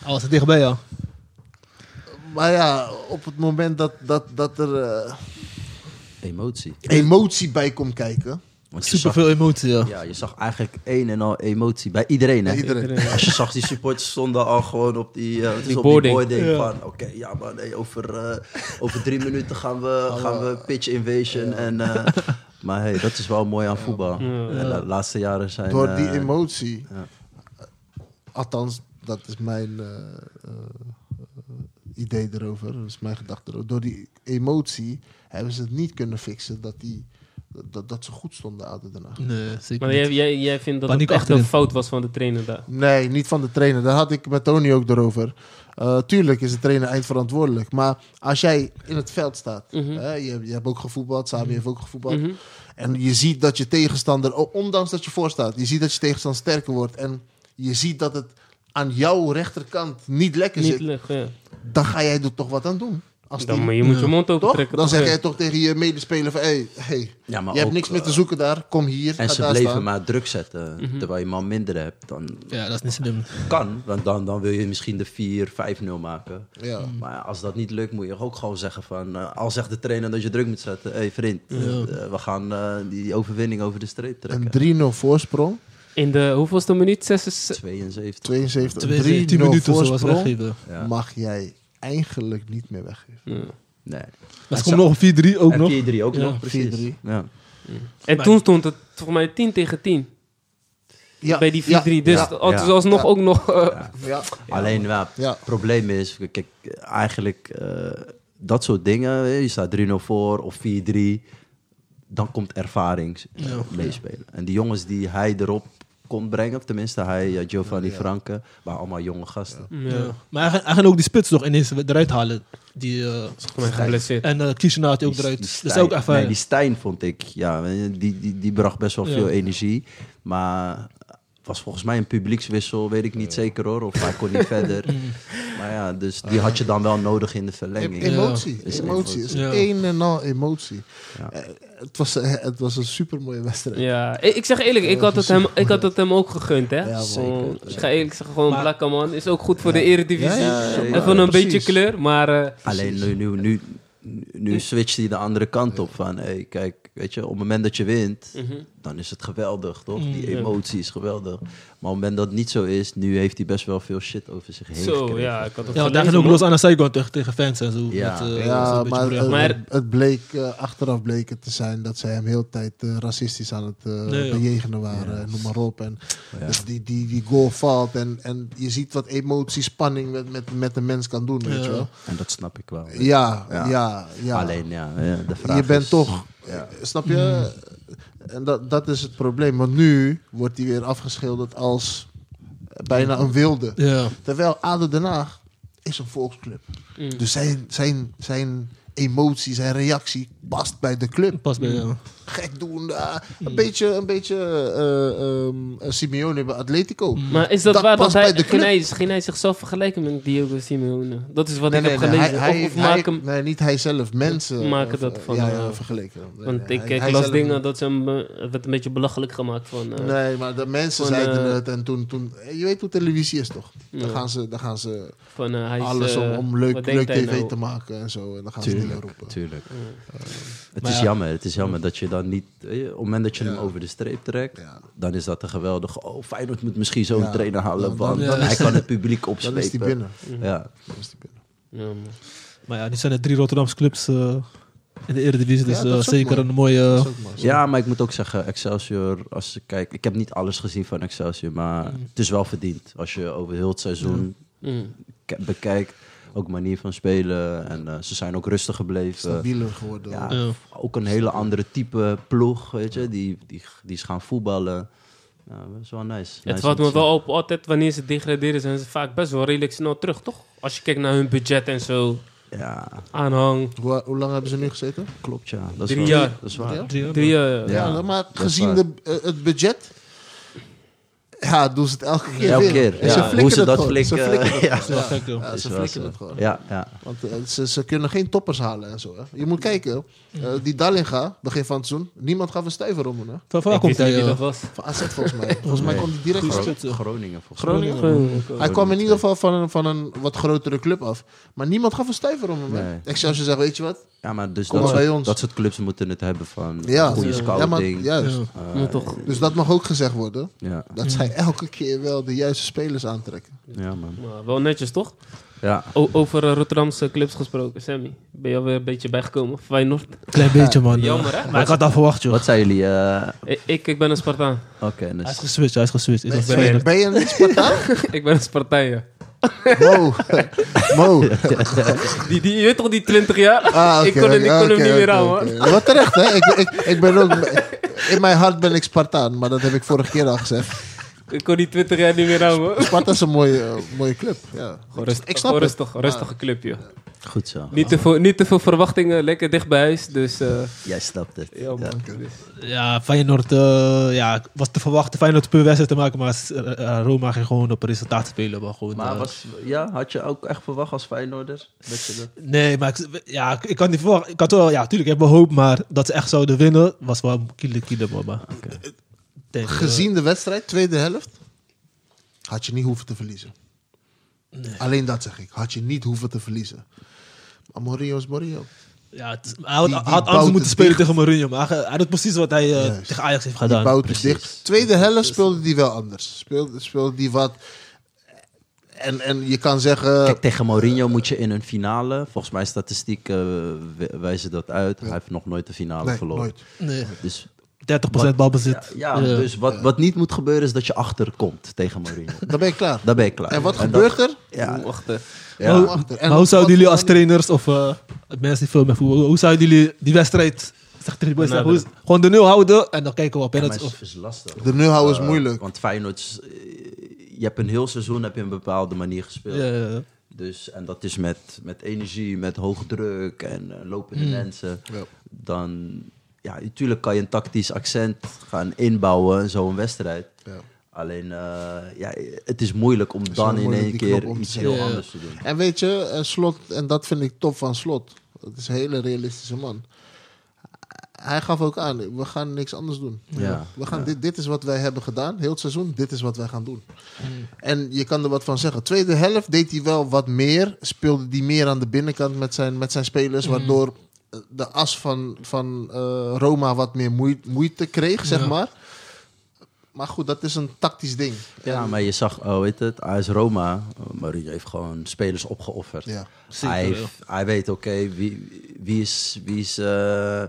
Hij was er dichtbij, ja. Maar ja, op het moment dat, dat, dat er eh, Emotie. emotie bij komt kijken. Want je Super zag, veel emotie, ja. ja, je zag eigenlijk een en al emotie bij iedereen. Hè? Bij iedereen. Als je zag, die supporters stonden al gewoon op die, het is Die op die boarding Ja. van... Oké, ja man, hey, over, eh, over drie minuten gaan we, <laughs> gaan we pitch invasion. En, eh, <laughs> maar hey, dat is wel mooi aan voetbal. De laatste jaren zijn... Door die emotie. ja. Althans, dat is mijn idee erover. Dat is mijn gedachte erover. Door die emotie hebben ze het niet kunnen fixen dat, die, dat, dat ze goed stonden uit Den Haag. Nee, zeker Maar niet. jij, jij, jij vindt dat Paniek het echt achterin. een fout was van de trainer daar. Nee, niet van de trainer. Daar had ik met Tony ook erover. Eh, tuurlijk is de trainer eindverantwoordelijk. Maar als jij in het veld staat. Mhm. hè, je, je hebt ook gevoetbald. Sami heeft ook gevoetbald. Mhm. En je ziet dat je tegenstander, ondanks dat je voorstaat, je ziet dat je tegenstander sterker wordt. En je ziet dat het aan jouw rechterkant niet lekker Niet zit. ja. Dan ga jij er toch wat aan doen. Als Dan, maar je moet je mond open toch? trekken. Dan zeg jij toch tegen je medespeler van... Hey, hey, Ja, maar je hebt niks meer te eh, zoeken daar. Kom hier, En ga ze daar bleven staan. maar druk zetten. Mhm. Terwijl je man minder hebt. Dan Ja, dat is niet slim. kan. Want dan, dan wil je misschien de 4-5-0 maken. Ja. Maar als dat niet lukt, moet je ook gewoon zeggen van... eh, al zegt de trainer dat je druk moet zetten. Hé hey, vriend, eh, we gaan eh, die overwinning over de streep trekken. Een 3-0 voorsprong. In de hoeveelste minuut? 76? 72. 72. Twee, 3-0 tien minuten zoals voorsprong. weggeven. Ja. Mag jij eigenlijk niet meer weggeven. Ja. Nee. Maar ze komen nog op 4-3 ook en nog. 4-3 ook Ja, nog, precies. 4-3. Ja. En toen stond het volgens mij 10 tegen 10 Ja, bij die 4-3. ja, dus ja, ja. alsnog Ja. ook nog... Ja. Ja, Alleen, ja, Ja. het probleem is... Kijk, eigenlijk eh, dat soort dingen... Je staat 3-0 voor of 4-3... Dan komt ervaring Ja. meespelen. En die jongens die hij erop kon brengen... Of tenminste hij, eh, Giovanni Franke... waren allemaal jonge gasten. ja. Ja. Maar hij, gaat- hij ook die spits nog ineens eruit halen. Die, eh, geblesseerd. en uh, Kishina had hij ook Die- eruit. die Stijn- is ook even... nee, die Stijn vond ik, ja, die, die, die bracht best wel Ja. veel energie. Maar was volgens mij een publiekswissel, weet ik niet zeker hoor. Of hij kon niet <laughs> verder. Maar ja, dus die had je dan wel nodig in de E- verlenging. emotie. Is emotie. is Ja. een en al emotie. Ja. Eh, het, was, eh, het was een super mooie wedstrijd. Ja, ik, zeg eerlijk, ik had, het hem, ik had het hem ook gegund, hè. Ja, zeker. ik ga eerlijk zeggen, gewoon Blakke man is ook goed voor de eredivisie. Ja, ja, ja, Zeker. maar Even een beetje kleur, maar... eh, Alleen nu, nu, nu, nu switcht hij de andere kant op van, hey, kijk, weet je, op het moment dat je wint, mhm. dan is het geweldig, toch? Die ja. emotie is geweldig. Maar op het moment dat het niet zo is, nu heeft hij best wel veel shit over zich heen Zo, gekregen. ja, ik had het ja, daar gaat ook los aan de zijkant tegen, tegen fans en zo. Ja. Met, eh, Ja, beetje maar, het- Maar- het, bleek, eh, achteraf bleek het te zijn dat zij hem heel de tijd eh, racistisch aan het eh, Nee, bejegenen waren. en Noem maar op. En Ja. dus die, die, die goal valt en, en je ziet wat emotie, spanning met, met, met een mens kan doen, weet Ja. je wel. En dat snap ik wel. Ja, ja, Ja. ja. Alleen, ja, ja, de vraag je bent is- toch, Ja. snap je? En dat, dat is het probleem. Want nu wordt hij weer afgeschilderd als bijna een wilde. Ja. Terwijl ADO Den Haag is een volksclub. Mm. Dus zijn, zijn, zijn emotie, zijn reactie past bij de club. Pas bij, ja. Gek doen. ah, een beetje, een beetje eh, ehm, Simeone bij Atletico. Maar is dat, Dat waar dat past hij, ging, hij, ging hij zichzelf vergelijken met Diego Simeone? Dat is wat Nee, ik nee, heb nee, gelezen. hij, of of hij- maak hem... nee, niet hij zelf. Mensen Maken eh, dat van, ja, eh, ja, vergeleken. Nee, Want nee, ik, hij- ik hij las zelf dingen dat ze hem... eh, Het werd een beetje belachelijk gemaakt van... eh, Nee, maar de mensen Van, zeiden eh, het en toen, toen... Je weet hoe televisie is toch? Dan gaan ze, dan gaan ze van eh, hij is, alles om, eh, om leuk, leuk tv nou? te maken en zo. En dan gaan ze dingen roepen. tuurlijk. Het Maar is ja. jammer, het is jammer dat je dan niet... eh, Op het moment dat je hem over de streep trekt, Ja. dan is dat een geweldige... Oh, Feyenoord moet misschien zo'n Ja, trainer halen, dan- want dan- hij kan het publiek <laughs> Dan opslepen. is die binnen. Ja, Dan is die binnen. Maar ja, nu zijn er drie Rotterdamse clubs eh, in de Eredivisie. Dus Ja, dat eh, zeker mooi. een mooie... Dat is ook mooi. ja, maar ik moet ook zeggen, Excelsior, als ik kijk... Ik heb niet alles gezien van Excelsior, maar het is wel verdiend. Als je over heel het seizoen Mm. ke- bekijkt Ook manier van spelen. En eh, ze zijn ook rustig gebleven. Stabieler geworden. Ja, Ja. Ook een hele andere type ploeg, weet je. Die, die, die is gaan voetballen. Ja, dat is wel nice. Het Nice valt me wel op, altijd wanneer ze degraderen zijn ze vaak best wel redelijk snel terug, toch? Als je kijkt naar hun budget en zo, Ja, aanhang. Hoe, hoe lang hebben ze nu gezeten? klopt ja. Dat is Drie wel- jaar. Dat is waar. Drie jaar. Drie, Ja. Ja, maar gezien waar. de, eh, het budget, ja, doen ze het elke keer Elke keer, En ja. ze Hoe ze dat flikken, Ze flikken het ja. Dat ze flikken het gewoon. Ja, ja. Want eh, ze, ze kunnen geen toppers halen en zo. Hè. Je moet kijken, eh, die Dallinga, begin van het seizoen, niemand gaf een stijver om hem. Hè. Van waar Ik komt hij? wie eh? dat was. Van AZ volgens mij. <laughs> Volgens mij Nee. kwam hij direct van joh. Groningen volgens Groningen. Groningen. Hij kwam in ieder geval van een, van een wat grotere club af. Maar niemand gaf een stijver om hem. hè. Nee. Excelsior zegt, weet je wat? Ja, maar dus Kom dat, maar bij soort, ons. dat soort clubs moeten het hebben van Ja, goede ja, maar scouting. juist. Ja. Toch. Dus dat mag ook gezegd worden. ja. Dat zij elke keer wel de juiste spelers aantrekken. ja, man. Maar wel netjes, toch? Ja. O- over eh, Rotterdamse clubs gesproken, Sammy. Ben je alweer een beetje bijgekomen? Feyenoord? Klein beetje, man. <laughs> Jammer, hè? Maar ik had al verwacht, joh. Wat zijn jullie? eh, Ik, ik, ik ben een Spartaan. Oké, Hij is dus, geswitcht, hij is geswitcht. Is Ben, dat ben- je niet Spartaan? <laughs> ik ben een Spartaan, ja. Mo. Mo. <laughs> Die, die, je weet toch die 20 jaar? Ah, ik kon, hem- ik kon hem niet meer aan, man. Wat terecht, hè? Ik, ik, ik ben ook... In mijn hart ben ik Spartaan, maar dat heb ik vorige keer al gezegd. Ik kon die 20 jaar niet meer aan, man. Sparta is een mooie, eh, mooie club. Ja. Rustig, Ik snap gewoon het. rustig, rustige club, joh. goed zo. Niet te, veel, niet te veel verwachtingen, lekker dicht bij huis. Dus eh, Jij snapt het. ja, man. Ja, Feyenoord eh, ja, was te verwachten Feyenoord per wedstrijd te maken, maar Roma ging gewoon op resultaat spelen. Maar gewoon, Maar was, ja, had je ook echt verwacht als Feyenoorder? Dat je dat... Nee, maar ik, ja, ik, had niet verwacht. Ik had wel, ja, natuurlijk, ik heb mijn hoop, maar dat ze echt zouden winnen, was wel kiele kiele. Maar, ik eh, Gezien de wedstrijd, tweede helft, had je niet hoeven te verliezen. Alleen dat zeg ik. Had je niet hoeven te verliezen. Maar Mourinho is Mourinho. ja, het, is- hij had, Die- die had bouwt anders moeten spelen dicht. tegen Mourinho, maar hij, hij doet precies wat hij eh, Juist. tegen Ajax heeft Die gedaan. bouwt het precies. dicht. Tweede helft speelde die wel anders. Speelde, speelde die wat... En, en je kan zeggen... Kijk, tegen Mourinho moet je in een finale, volgens mijn statistiek eh, w- wijzen dat uit. Hij heeft nog nooit de finale nee, verloren. nooit. Nee, 30% Dus, balbezit. ja, dus wat, wat niet moet gebeuren is dat je achterkomt tegen Mourinho. Dan ben je klaar. Dan ben je klaar. En wat gebeurt er? Ja, eh. ja. Maar, hoe- achter. En maar hoe zouden wat- jullie als trainers of eh, mensen die veel met voetbal, hoe zouden jullie die wedstrijd, zeg tegen die boys, Nou, hoe- gewoon de nul houden en dan kijken we op Ja, het Of, is, lastig. De nul houden is Eh, moeilijk. Want Feyenoord, je hebt een heel seizoen heb je een bepaalde manier gespeeld. ja, ja, ja. Dus, en dat is met, met energie, met hoog druk en lopende Hmm. mensen. Ja. Dan, ja, natuurlijk kan je een tactisch accent gaan inbouwen in zo'n wedstrijd. Ja. Alleen, eh, ja, het is moeilijk om is dan in één keer iets heel Ja. anders te doen. En weet je, en Slot, en dat vind ik top van Slot. Het is een hele realistische man. Hij gaf ook aan, we gaan niks anders doen. Ja. We gaan, dit, dit is wat wij hebben gedaan, heel het seizoen, dit is wat wij gaan doen. Mm. En je kan er wat van zeggen. Tweede helft deed hij wel wat meer, speelde hij meer aan de binnenkant met zijn, met zijn spelers, waardoor eh, de as van, van eh, Roma wat meer moei- moeite kreeg, zeg Ja. maar. Maar goed, dat is een tactisch ding. Ja, maar je zag, oh, weet het, AS Roma, uh, Mourinho heeft gewoon spelers opgeofferd. Ja. Zeker hij, heeft- hij weet, oké, wie, wie is, wie, is, eh,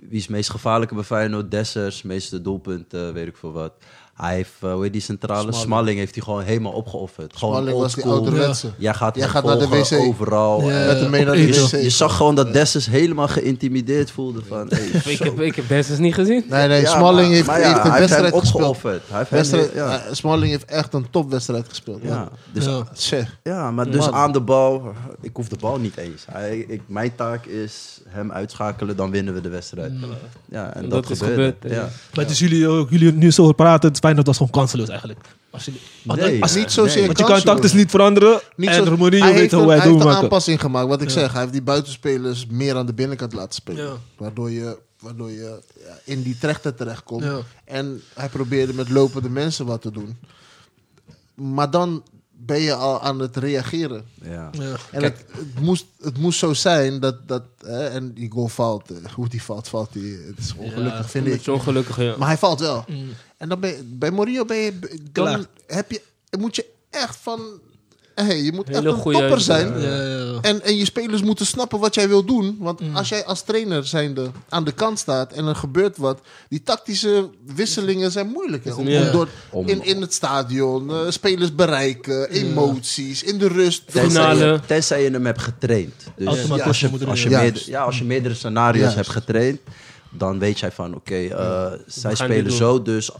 wie is het meest gevaarlijke bij Feyenoord? Dessers, meeste doelpunten, weet ik veel wat. Hij heeft, eh, hoe heet die centrale? Smalling. Smalling. heeft hij gewoon helemaal opgeofferd. Gewoon was die ouderwetse. Jij gaat, Jij hem gaat naar de wc. overal. Ja, En Met hem mee op naar de eten. wc. je, je zag gewoon dat Dessers helemaal geïntimideerd voelde van... Hey, ik, heb, ik heb Dessers niet gezien. Nee, nee, Ja, Smalling maar- heeft, maar ja, heeft een hij heeft hem wedstrijd gespeeld. opgeofferd. Hij heeft Wedstrijd, ja. eh, Smalling heeft echt een topwedstrijd gespeeld. Ja, Ja. dus Ja. Zeg. Ja, maar dus Man. aan de bal, ik hoef de bal niet eens. Hij, ik, mijn taak is hem uitschakelen, dan winnen we de wedstrijd. Ja, en En dat, dat is gebeurd, ja. ja. Maar dus jullie, ook, jullie nu zo praten, het Feyenoord was gewoon kanseloos eigenlijk. Als jullie, als- Nee, als- Niet zozeer want je kan tactisch niet veranderen Niet en zo- Mourinho hij weet heeft hoe een, hij hij heeft doen een maken. aanpassing gemaakt. Wat ik zeg, hij heeft die buitenspelers meer aan de binnenkant laten spelen. Ja. Waardoor je, waardoor je ja, in die trechter terechtkomt. Ja. En hij probeerde met lopende mensen wat te doen. Maar dan ben je al aan het reageren. Ja. Ja. En het, het, moest, het moest zo zijn dat... dat hè, en die goal valt. eh, hoe die valt, valt die. Het is ongelukkig, Ja, vind ik. ongelukkig, ja. Maar hij valt wel. Mm. En dan ben je, bij Mourinho ben je, dan Klaar. heb je, moet je echt van, hey, je moet Hele echt een goeie topper zijn. uitvoering, Ja, ja, ja. En, en je spelers moeten snappen wat jij wil doen. Want als jij als trainer zijnde aan de kant staat en er gebeurt wat, die tactische wisselingen zijn moeilijk. Hè? Om, Ja. om door, in, in het stadion, eh, spelers bereiken, emoties, in de rust. Finale. Tenzij je, tenzij je hem hebt getraind. Dus als je, als, je meerdere, ja, als je meerdere scenario's Juist. hebt getraind, dan weet jij van oké, eh, zij spelen zo, dus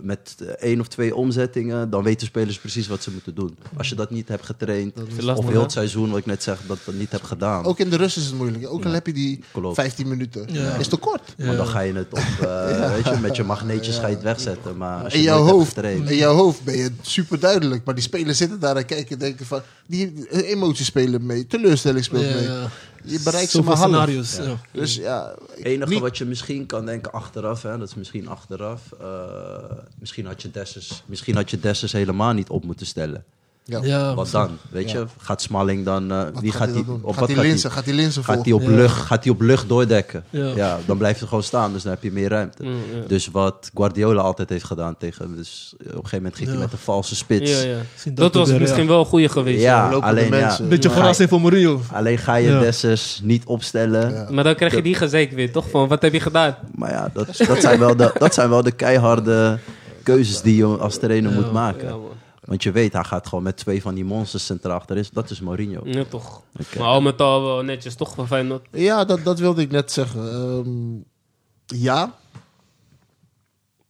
met eh, één of twee omzettingen, dan weten spelers precies wat ze moeten doen. Als je dat niet hebt getraind, of heel het seizoen, wat ik net zeg, dat dat niet hebt gedaan, Ook in de rust is het moeilijk. Ook al heb je die Klopt. 15 minuten. Ja. Is te kort. maar dan ga je het op, eh, <laughs> weet je, met je magneetjes ga je het wegzetten. Maar als je In jouw, hoofd, getraind, in jouw hoofd ben je super duidelijk. Maar die spelers zitten daar en kijken en denken van... Die emoties spelen mee. Teleurstelling speelt Ja, mee. Je bereikt ze Zoveel maar half. Ja. Dus ja... Het enige niet- wat je misschien kan denken achteraf, hè, dat is misschien achteraf. eh, misschien had je Dessers, misschien had je Dessers helemaal niet op moeten stellen. Ja. Ja, Wat dan? Weet je, gaat Smalling dan. eh, wie gaat die op Gaat wat gaat linsen? hij- Gaat hij linsen Gaat hij op Ja. lucht, gaat hij op lucht doordekken? Ja. Ja. dan blijft hij gewoon staan, dus dan heb je meer ruimte. Mm, ja. Dus wat Guardiola altijd heeft gedaan tegen. Dus op een gegeven moment ging hij met een valse spits. Ja, ja. Misschien Dat was weer, misschien ja. wel een goede geweest. Ja, alleen ja, mensen. Beetje Ja. verrassing voor Mourinho. alleen ga je Ja. Dessers niet opstellen. Ja. Maar dan krijg je die gezeik weer, toch? Van, wat heb je gedaan? Maar ja, dat, dat, zijn wel de, dat zijn wel de keiharde keuzes die je als trainer Ja. moet maken. Want je weet, hij gaat gewoon met twee van die monsters centraal achterin. Dat is Mourinho. Ja, toch. Oké. Maar al met al wel netjes, toch? Van Feyenoord. Ja, dat, dat wilde ik net zeggen. Ehm, ja,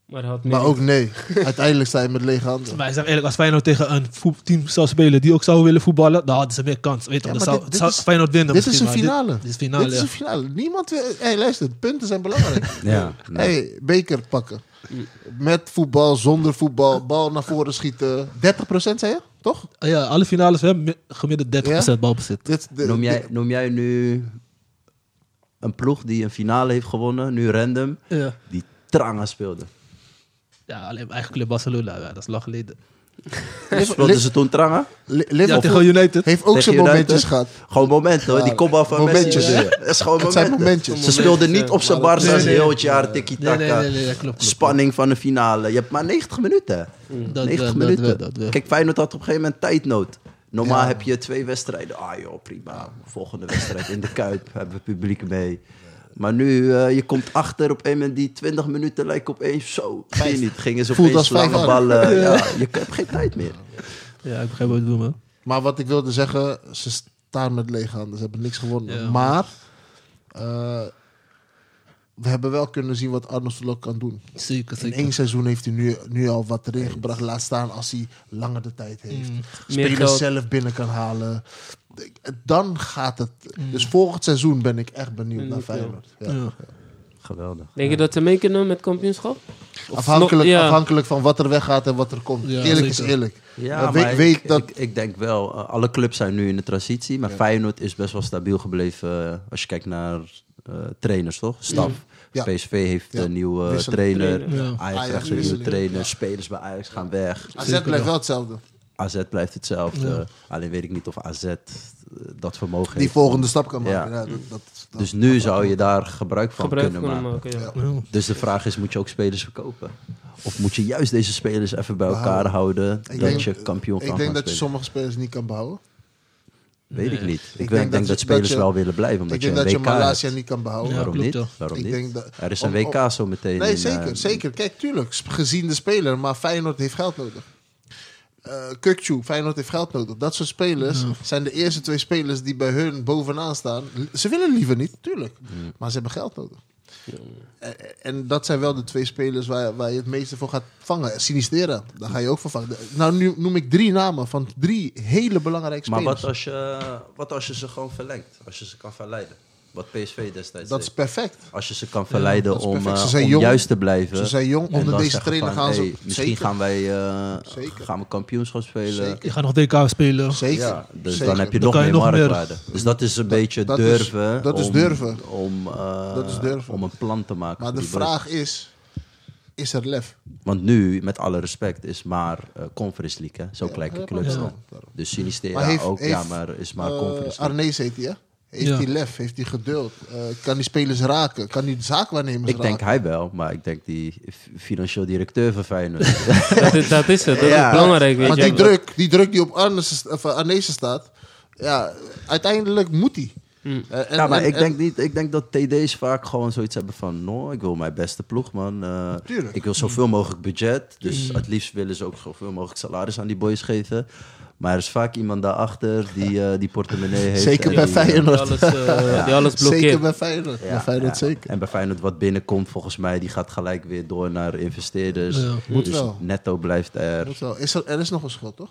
Maar had maar ook nee. <laughs> Uiteindelijk sta je met lege handen. Wij zeggen eerlijk, als Feyenoord tegen een team zou spelen die ook zou willen voetballen, dan hadden ze meer kans. Weet je, Ja, dan maar zou, dit- dit zou is- Feyenoord winnen Dit is een maar finale. Dit, is finale, Dit is ja. een finale. Niemand wil... Hey, luister, punten zijn belangrijk. Ja, nee. hey, beker pakken. Met voetbal, zonder voetbal, bal naar voren schieten. 30% zei je, toch? Ja, alle finales hebben mi- gemiddeld 30% balbezit. Dit, dit- Noem, jij, noem jij nu een ploeg die een finale heeft gewonnen, nu random, Ja. die Tranga speelde? ja, alleen mijn eigen club Barcelona, ja, dat is lang geleden. Speelden ze toen Tranga? Li- Ja, Liverpool tegen United. heeft ook zijn momentjes gehad. Gewoon momenten hoor, die kopbal van Momentjes, Messi. Dat is gewoon Het zijn momenten. momentjes. Ze speelden niet op zijn Barca's Nee, nee. heel het jaar tiki-taka. Nee, nee, nee, nee, klopt, klopt. Spanning van de finale. Je hebt maar 90 minuten. Dat 90 wel, dat minuten. Kijk, Feyenoord had op een gegeven moment tijdnood. Normaal heb je twee wedstrijden. Ah joh, prima. Volgende wedstrijd in de Kuip. Hebben we publiek mee. Maar nu, eh, je komt achter op een moment die 20 minuten lijkt opeens zo. Zie je niet. Gingen ze Voelt opeens vijf lange ballen. Ja, je hebt geen tijd meer. Ja, ik begrijp wat je bedoelt, man. Maar wat ik wilde zeggen, ze staan met lege handen. Ze hebben niks gewonnen. Ja. Maar eh, we hebben wel kunnen zien wat Arno Slot kan doen. Zeker, In zeker. één seizoen heeft hij nu, nu al wat erin gebracht. Laat staan als hij langer de tijd heeft. Mm. Spelers zelf binnen kan halen. Dan gaat het. Mm. Dus volgend seizoen ben ik echt benieuwd naar. Feyenoord. Ja. Ja. Geweldig. Denk je dat ze mee kunnen met kampioenschap? Of Afhankelijk, nog- ja. afhankelijk van wat er weggaat en wat er komt. Ja, eerlijk is eerlijk. Ja, Maar maar weet- weet ik, dat- ik, ik denk wel, eh, alle clubs zijn nu in de transitie. Maar Feyenoord is best wel stabiel gebleven eh, als je kijkt naar eh, trainers, toch? Staf. Ja. PSV heeft Ja. een nieuwe trainer. trainer. Ja. Ajax krijgt een nieuwe trainer. Ja. Spelers bij Ajax gaan weg. AZ blijft wel hetzelfde. AZ blijft hetzelfde. Ja. Alleen weet ik niet of AZ eh, dat vermogen Die heeft. volgende stap kan maken. Ja. Ja, dat, dat, dat- Dus nu zou je daar gebruik van gebruik kunnen kunnen maken. maken. Ja. Ja. Ja. Dus de vraag is, moet je ook spelers verkopen? Of moet je juist deze spelers even bij elkaar Behouden. houden, Ik dat denk- je kampioen kan Ik denk gaan dat je sommige spelers niet kan behouden. Weet ik niet. Ik, denk denk, dat spelers dat je- wel willen blijven, omdat ik denk je dat je hebt. niet kan behouden. Ja, Waarom niet? Waarom Ik niet? denk dat- er is een om- WK zo meteen. Nee, in, zeker, eh, zeker. Kijk, tuurlijk, gezien de speler, maar Feyenoord heeft geld nodig. Eh Kukçu, Feyenoord heeft geld nodig. Dat soort spelers zijn de eerste twee spelers die bij hun bovenaan staan. Ze willen liever niet, tuurlijk. Maar ze hebben geld nodig. En dat zijn wel de twee spelers waar, waar je het meeste voor gaat vangen. Sinistera, daar ga je ook voor vangen. Nou, nu noem ik drie namen van drie hele belangrijke Maar spelers. wat als, je, wat als je ze gewoon verlengt? Als je ze kan verleiden? Wat PSV destijds dat is deed. perfect. Als je ze kan verleiden om, eh, zijn om jong. juist te blijven. Ze zijn jong. Onder deze trainer van, gaan ze... hey, misschien zeker, gaan wij eh, Zeker. gaan we kampioenschap spelen. Zeker. Je gaat nog DK spelen. Zeker. Ja, dus zeker. dan heb je Dan nog je meer nog meer. marktwaarde. Dus dat is een beetje dat is- durven. dat is om, durven. Om, eh, Dat is durven. om een plan te maken. Maar de boys. vraag is, is er lef? Want nu, met alle respect, is maar eh, Conference League. Hè? Zo ja, clubs ja. dan. Dus Sinistera Maar heeft- ook, ja, maar is maar Eh, Conference League. Arnees heet hij, hè? Heeft Ja. hij lef? Heeft hij geduld? Eh, kan die spelers raken? Kan die zaakwaarnemers Ik denk raken? hij wel, maar ik denk die financieel directeur van Feyenoord. <laughs> Dat, is, dat is het. Dat Ja. is belangrijk, weet Maar je. die druk, die druk die op Arnes, of Arnees staat, ja, uiteindelijk moet hij. Mm. Eh, en- ja, maar en- ik en- denk, niet, ik denk dat TD's vaak gewoon zoiets hebben van... No, ik wil mijn beste ploeg, man. Eh, Tuurlijk. ik wil zoveel mogelijk budget. Dus het liefst willen ze ook zoveel mogelijk salaris aan die boys geven. Maar er is vaak iemand daarachter die eh, die portemonnee heeft. Zeker bij die, eh, Feyenoord. Die alles, eh, <laughs> die alles Zeker blokkeert. bij Feyenoord. ja, bij Feyenoord ja. zeker. En bij Feyenoord wat binnenkomt, volgens mij, die gaat gelijk weer door naar investeerders. Ja. Moet dus wel. netto blijft er. Moet wel. Is er, er is nog een schuld, toch?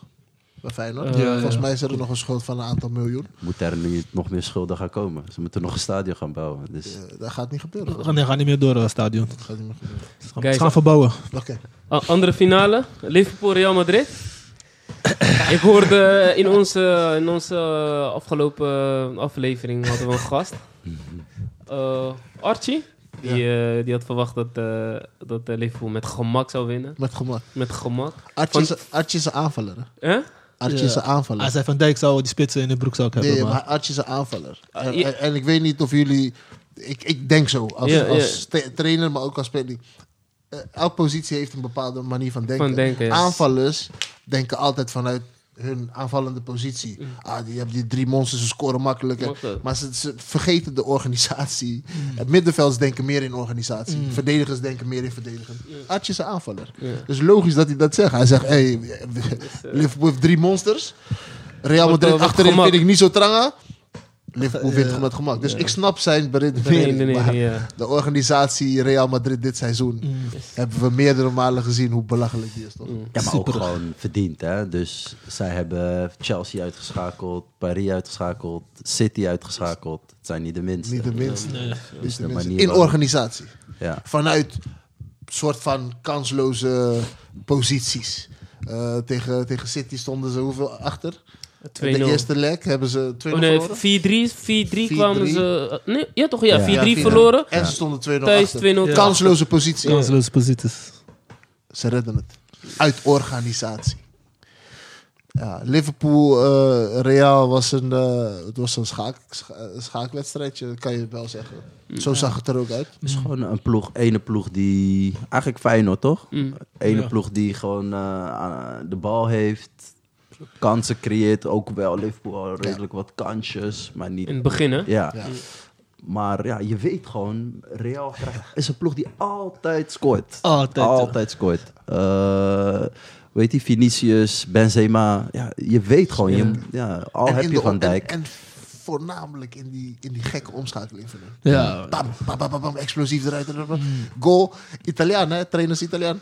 Bij Feyenoord. Ja, ja. Volgens mij is er nog een schuld van een aantal miljoen. Moet er nu nog meer schulden gaan komen. Ze moeten nog een stadion gaan bouwen. Dus Eh, dat gaat niet gebeuren. We gaan, nee, gaan niet meer door het stadion. Dat gaat niet meer gebeuren. Ze gaan, verbouwen. Andere finale, Liverpool-Real Madrid. <laughs> Ik hoorde in onze, in onze afgelopen aflevering hadden we een gast. Eh, Archie. Die, eh, die had verwacht dat, eh, dat Liverpool met gemak zou winnen. Met gemak. Met gemak. Artje is, een aanvaller. hè? Artje is een aanvaller. Hij zei Van Dijk zou die spitsen in de broekzak hebben. Nee, maar... maar Artje is een aanvaller. En, ja. en, en ik weet niet of jullie... Ik, ik denk zo. Als, als tra- trainer, maar ook als speler. Eh, elke positie heeft een bepaalde manier van denken. Van denken, ja. Aanvallers denken altijd vanuit hun aanvallende positie. Ah, die hebben die drie monsters, ze scoren makkelijker. Makkelijk. Maar ze, ze vergeten de organisatie. Het middenvelds denken meer in organisatie. Verdedigers denken meer in verdedigen. Artje is een aanvaller. Dus logisch dat hij dat zegt. Hij zegt, hey, <laughs> Liverpool heeft drie monsters. Real Madrid achterin vind ik niet zo tranga. Liverpool wint gewoon met gemak. Dus ik snap zijn beredenering. Redenering, maar ja. De organisatie Real Madrid dit seizoen hebben we meerdere malen gezien hoe belachelijk die is, toch? Ja, maar ook gewoon verdiend, hè. Dus zij hebben Chelsea uitgeschakeld, Paris uitgeschakeld, City uitgeschakeld. Het zijn niet de minste. Niet de minste. Nee. Dus de minste. manier In organisatie. Ja. Vanuit soort van kansloze posities. Eh, tegen, tegen City stonden ze hoeveel achter? 2-0. De eerste leg hebben ze 2-0 Oh nee, verloren. 4-3 4-3 kwamen ze... Nee, ja toch? Ja, 4-3 Ja. Ja, 4-0. verloren. En ze stonden 2-0 Thuis achter. 2-0 Kansloze positie. Kansloze posities. Ze redden het. Uit organisatie. Ja, Liverpool, eh, Real was een, eh, het was een schaak, scha- schaakwedstrijdje, kan je wel zeggen. Zo zag het er ook uit. Het is gewoon een ploeg, ene ploeg die... Eigenlijk Feyenoord, toch? Mm. Ene Ja. ploeg die gewoon eh, aan- de bal heeft, kansen creëert. Ook wel Liverpool al redelijk wat kansjes, maar niet... In het begin, hè? Ja. Ja. Maar ja, je weet gewoon, Real krijgt, is een ploeg die altijd scoort. Altijd. Altijd scoort. Eh weet je, Vinicius, Benzema. Ja, je weet gewoon, je, ja, al En heb je de- Van Dijk. En, en voornamelijk in die, in die gekke omschakeling van hem. Ja. Bam, bam, bam, bam, bam, explosief eruit. Goal. Italiaan, hè? Trainers Italiaan.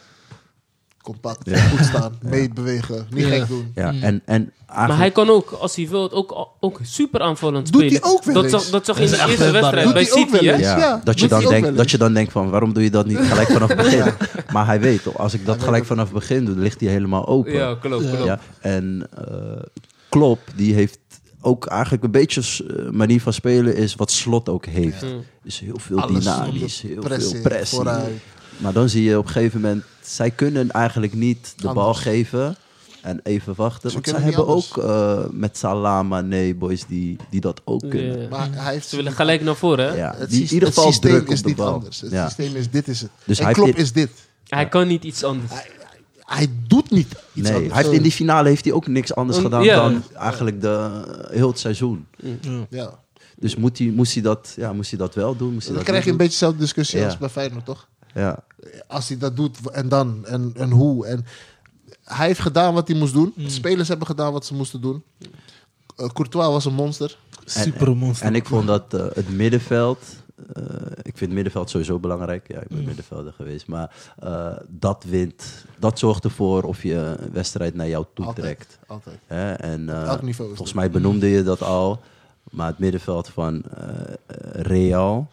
Compact, goed staan, meebewegen, niet Ja. gek doen. Ja, Mm. en, en Maar hij kan ook, als hij wil, ook, ook super aanvallend Doet spelen. hij ook wel dat, eens. zag, dat zag je in de is eerste wedstrijd bij City, hè? dat, je dan denkt, dat je dan denkt van, waarom doe je dat niet <laughs> gelijk vanaf het begin? Maar hij weet, toch, als ik dat gelijk vanaf het begin doe, dan ligt hij helemaal open. Ja, klopt, klopt. Ja, en eh Klopp, die heeft ook eigenlijk een beetje uh, manier van spelen is wat Slot ook heeft. Ja. Dus heel veel Alles dynamisch, heel veel pressie. vooruit. Maar dan zie je op een gegeven moment, zij kunnen eigenlijk niet de bal geven en even wachten. Ze want zij hebben ook eh, met Salama, nee, boys die, die dat ook kunnen. Ja. Maar hij heeft Ze willen gelijk naar voren, hè? Ja, het, die in systeem- ieder geval het systeem druk is op de niet bal. anders. Het Ja. systeem is dit is het. Dus en hij heeft- is dit. Hij kan niet iets anders. Hij, hij doet niet iets Nee, anders. hij heeft in die finale heeft hij ook niks anders Mm, gedaan ja. dan eigenlijk de, heel het seizoen. Ja. Dus moet hij, moest, hij dat, ja, moest hij dat wel doen? Moest hij Dan dat krijg je een beetje dezelfde discussie Ja. als bij Feyenoord, toch? Ja. Als hij dat doet, en dan, en, en hoe. En hij heeft gedaan wat hij moest doen. Mm. De spelers hebben gedaan wat ze moesten doen. Eh, Courtois was een monster. Super monster. En ik vond dat eh, het middenveld. eh, ik vind het middenveld sowieso belangrijk. Ja, ik ben middenvelder geweest. Maar eh, dat wint. Dat zorgt ervoor of je een wedstrijd naar jou toe Altijd. trekt. Altijd. Hè? En, eh, elk niveau is volgens mij benoemde je dat al. Maar het middenveld van eh, Real.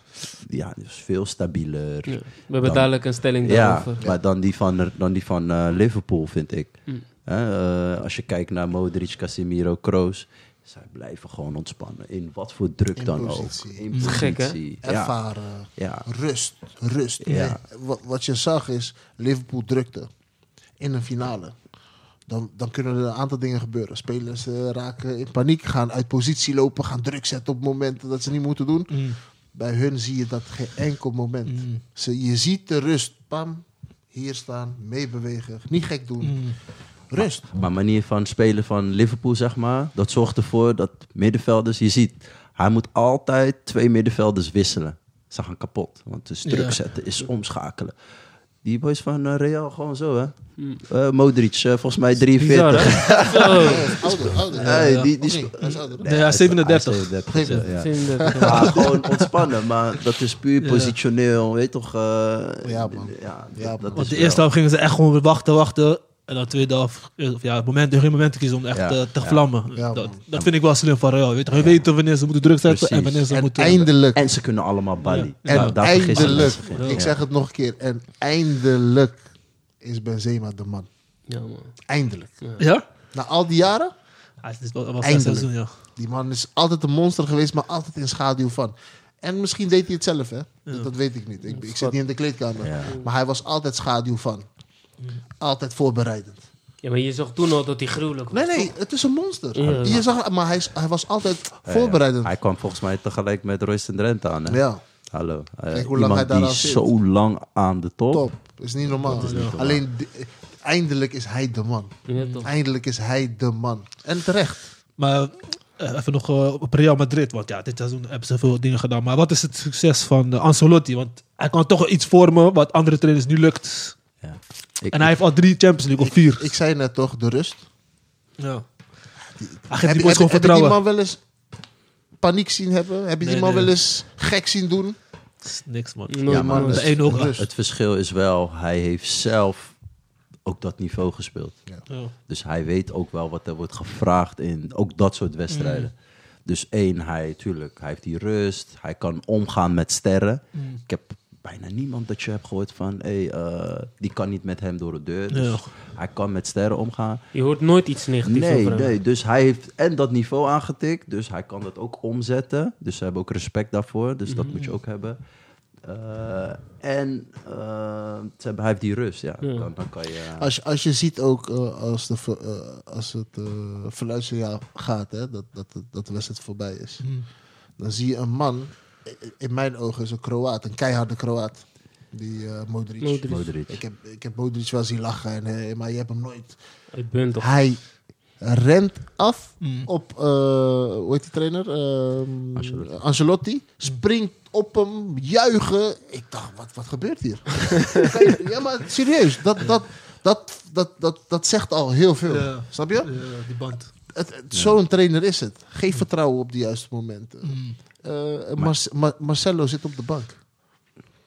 Ja, is veel stabieler. Ja. We hebben Dan- dadelijk een stelling Ja, daarover. maar dan die van, dan die van eh, Liverpool, vind ik. Mm. Hè, eh, als je kijkt naar Modric, Casemiro, Kroos... zij blijven gewoon ontspannen. In wat voor druk In dan positie. ook. In is gek, hè? positie. Ja, Ervaren. ja. Rust. Rust. Ja. Nee, wat, wat je zag is, Liverpool drukte in een finale. Dan, dan kunnen er een aantal dingen gebeuren. Spelers eh, raken in paniek, gaan uit positie lopen, gaan druk zetten op momenten dat ze niet moeten doen. Mm. Bij hun zie je dat geen enkel moment. Mm. Ze, je ziet de rust, pam, hier staan, meebewegen, niet gek doen. Mm. Rust. Maar manier van spelen van Liverpool, zeg maar, dat zorgt ervoor dat middenvelders, je ziet, hij moet altijd twee middenvelders wisselen. Ze gaan kapot, want dus druk Ja. zetten is omschakelen. Die boys van eh, Real gewoon zo, hè? Hmm. Eh, Modric, eh, volgens mij Bizar, 43. hè? <laughs> Zo. Ouder, ouder. Hey, die, die is ouder. Nee, is 37. hij is 37, ja. Ja, gewoon ontspannen, maar dat is puur Ja. positioneel, weet toch? eh, Ja, man. Ja, Ja, dat man. is Want de eerste helft gingen ze echt gewoon wachten, wachten. En dan de tweede helft, eh, of ja, moment, geen moment te kiezen om echt Ja, eh, te ja. vlammen. Ja, dat, dat vind ik wel slim van Real. Weet je, we weten wanneer ze moeten druk zetten en wanneer ze En moeten... eindelijk, En ze kunnen allemaal balie. Ja. en eindelijk, ik zeg het nog een keer, en eindelijk is Benzema de man. Ja, man. Eindelijk. Ja? Na al die jaren, Hij is wel, wel Eindelijk. seizoen, ja. die man is altijd een monster geweest, maar altijd in schaduw van. En misschien deed hij het zelf, hè? Dat, dat weet ik niet. Ik, ik zit niet in de kleedkamer. Ja. Maar hij was altijd schaduw van. Altijd voorbereidend. Ja, maar je zag toen al dat hij gruwelijk was. Nee, nee, het is een monster. Ja. Je zag, maar hij, was altijd voorbereidend. ja. Hij kwam volgens mij tegelijk met Royce en Drenthe aan. Hè? Ja, Hallo. Kijk hoe lang hij zit. zo lang aan de top. top. Is niet normaal. Alleen, eindelijk is hij de man. Eindelijk is hij de man. En terecht. Maar eh, even nog eh, op Real Madrid. Want ja, dit seizoen hebben ze veel dingen gedaan. Maar wat is het succes van uh, Ancelotti? Want hij kan toch iets vormen wat andere trainers nu lukt. Ja. Ik, En hij heeft al drie Champions League of vier. Ik zei net toch, de rust. ja. Hij Heb, die heb, gewoon heb je die man wel eens paniek zien hebben? Heb je die man nee. wel eens gek zien doen? Niks man. Ja, maar man. de ene ook. Rust. Het verschil is wel, hij heeft zelf ook dat niveau gespeeld. Ja. Dus hij weet ook wel wat er wordt gevraagd in ook dat soort wedstrijden. Dus één, hij, tuurlijk, hij heeft die rust. Hij kan omgaan met sterren. Ik heb bijna niemand dat je hebt gehoord van... Hey, eh, die kan niet met hem door de deur. Dus hij kan met sterren omgaan. Je hoort nooit iets negatiefs Nee, over hem. nee, dus hij heeft en dat niveau aangetikt. Dus hij kan dat ook omzetten. Dus ze hebben ook respect daarvoor. Dus dat moet je ook hebben. Eh, en ze hebben, hij heeft die rust, ja. Ja. Dan, dan kan je... Als, je- als je ziet ook als, de, als het uh, verluidssignaal gaat, hè, dat, dat, dat, de wedstrijd voorbij is. Dan zie je een man, in mijn ogen is een Kroaat, een keiharde Kroaat. Die eh Modric. Modric. Modric. Ik, heb, ik heb Modric wel zien lachen, en, eh, maar je hebt hem nooit. Ik ben toch. Hij rent af Mm. op, eh, hoe heet die trainer? Ehm, Ancelotti. Ancelotti. Springt op hem, juichen. Ik dacht, wat, wat gebeurt hier? <laughs> ja, maar serieus, dat, dat, dat, dat, dat, dat zegt al heel veel. Ja. Snap je? Ja, die band. Zo'n trainer is het. Geef vertrouwen op de juiste momenten. Eh, Mar- Ma- Marcelo zit op de bank.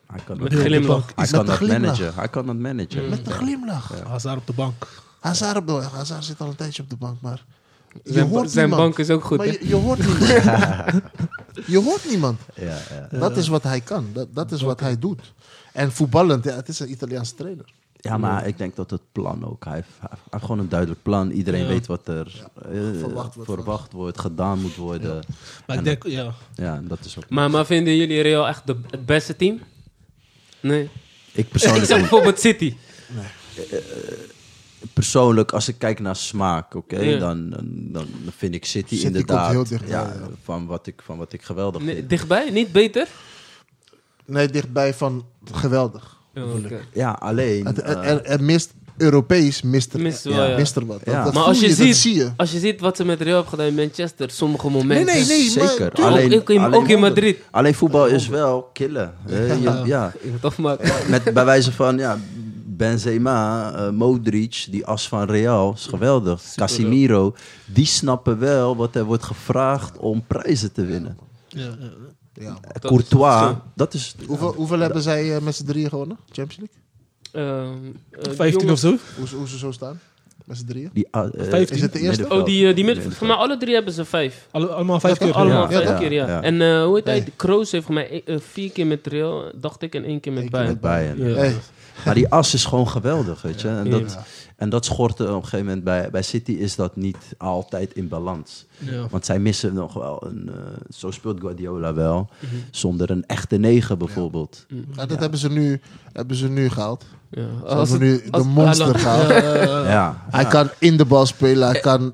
Hij kan Met dat, glimlach. hij Met kan een dat glimlach. managen. Hij kan dat managen. Met een glimlach. Hazard op de bank. Hazard, op de, Hazard zit al een tijdje op de bank, maar... Je Zijn, hoort zijn niemand. bank is ook goed, Maar je hoort niemand. <laughs> je hoort niemand. Ja, ja. Dat is wat hij kan. Dat, dat is wat hij doet. En voetballend, ja, het is een Italiaanse trainer. Ja, maar ik denk dat het plan ook. Hij heeft, hij heeft gewoon een duidelijk plan. Iedereen Ja. weet wat er eh, verwacht wordt verwacht wordt, gedaan moet worden. Maar En- ik denk, ja. Ja, en dat is ook... Maar, maar vinden jullie Real echt de, het beste team? Nee. Ik Ik persoonlijk <laughs> zeg bijvoorbeeld City. persoonlijk, als ik kijk naar smaak, oké, Ja. dan, dan, dan vind ik City, City inderdaad komt heel dichtbij, ja, ja. Van, wat ik, van wat ik geweldig Nee, vind. dichtbij? Niet beter? Nee, dichtbij van geweldig. Ja, alleen... Het, er, eh, er, er mist Europees, mist er, Mist wel, ja. ja. mist er wat. Dat, Ja. dat Maar als je, ziet, zie je. als je ziet wat ze met Real hebben gedaan in Manchester, sommige momenten. Nee, nee, nee. maar Zeker. Alleen, ook in- alleen, ook in Madrid. Alleen voetbal is wel killen. ja. Ik moet afmaken. Met, bij wijze van ja, Benzema, eh, Modric, die as van Real, is geweldig. Casimiro, die snappen wel wat er wordt gevraagd om prijzen te winnen. ja, ja. Dat- Courtois, dat is... Hoeveel, hoeveel hebben zij eh, met z'n drieën gewonnen? Champions League? Ehm, eh, 15 jongens- of zo? Hoe, ze- hoe ze zo staan? Met z'n drieën? Die, uh, Vijftien. Is het de eerste? Oh, die, eh, die midden, voor mij alle drie hebben ze vijf. Alle- allemaal vijf keer. Allemaal Ja, vijf ja. keer, ja. Ja. En eh, hoe heet hij? Kroos heeft voor mij eh, vier keer met Real, dacht ik, en één keer met Eén keer Bayern. Met Bayern. Ja. Hey, Maar die as is gewoon geweldig, weet je. En Ja. dat, en dat schortte op een gegeven moment bij, bij City is dat niet altijd in balans. Ja. Want zij missen nog wel een... eh, zo speelt Guardiola wel. Mhm. Zonder een echte negen bijvoorbeeld. ja, dat hebben, ze nu, hebben ze nu gehaald. Ja. Ze hebben nu de als- monster gehaald. Eh, Ja, Hij kan in de bal spelen, hij kan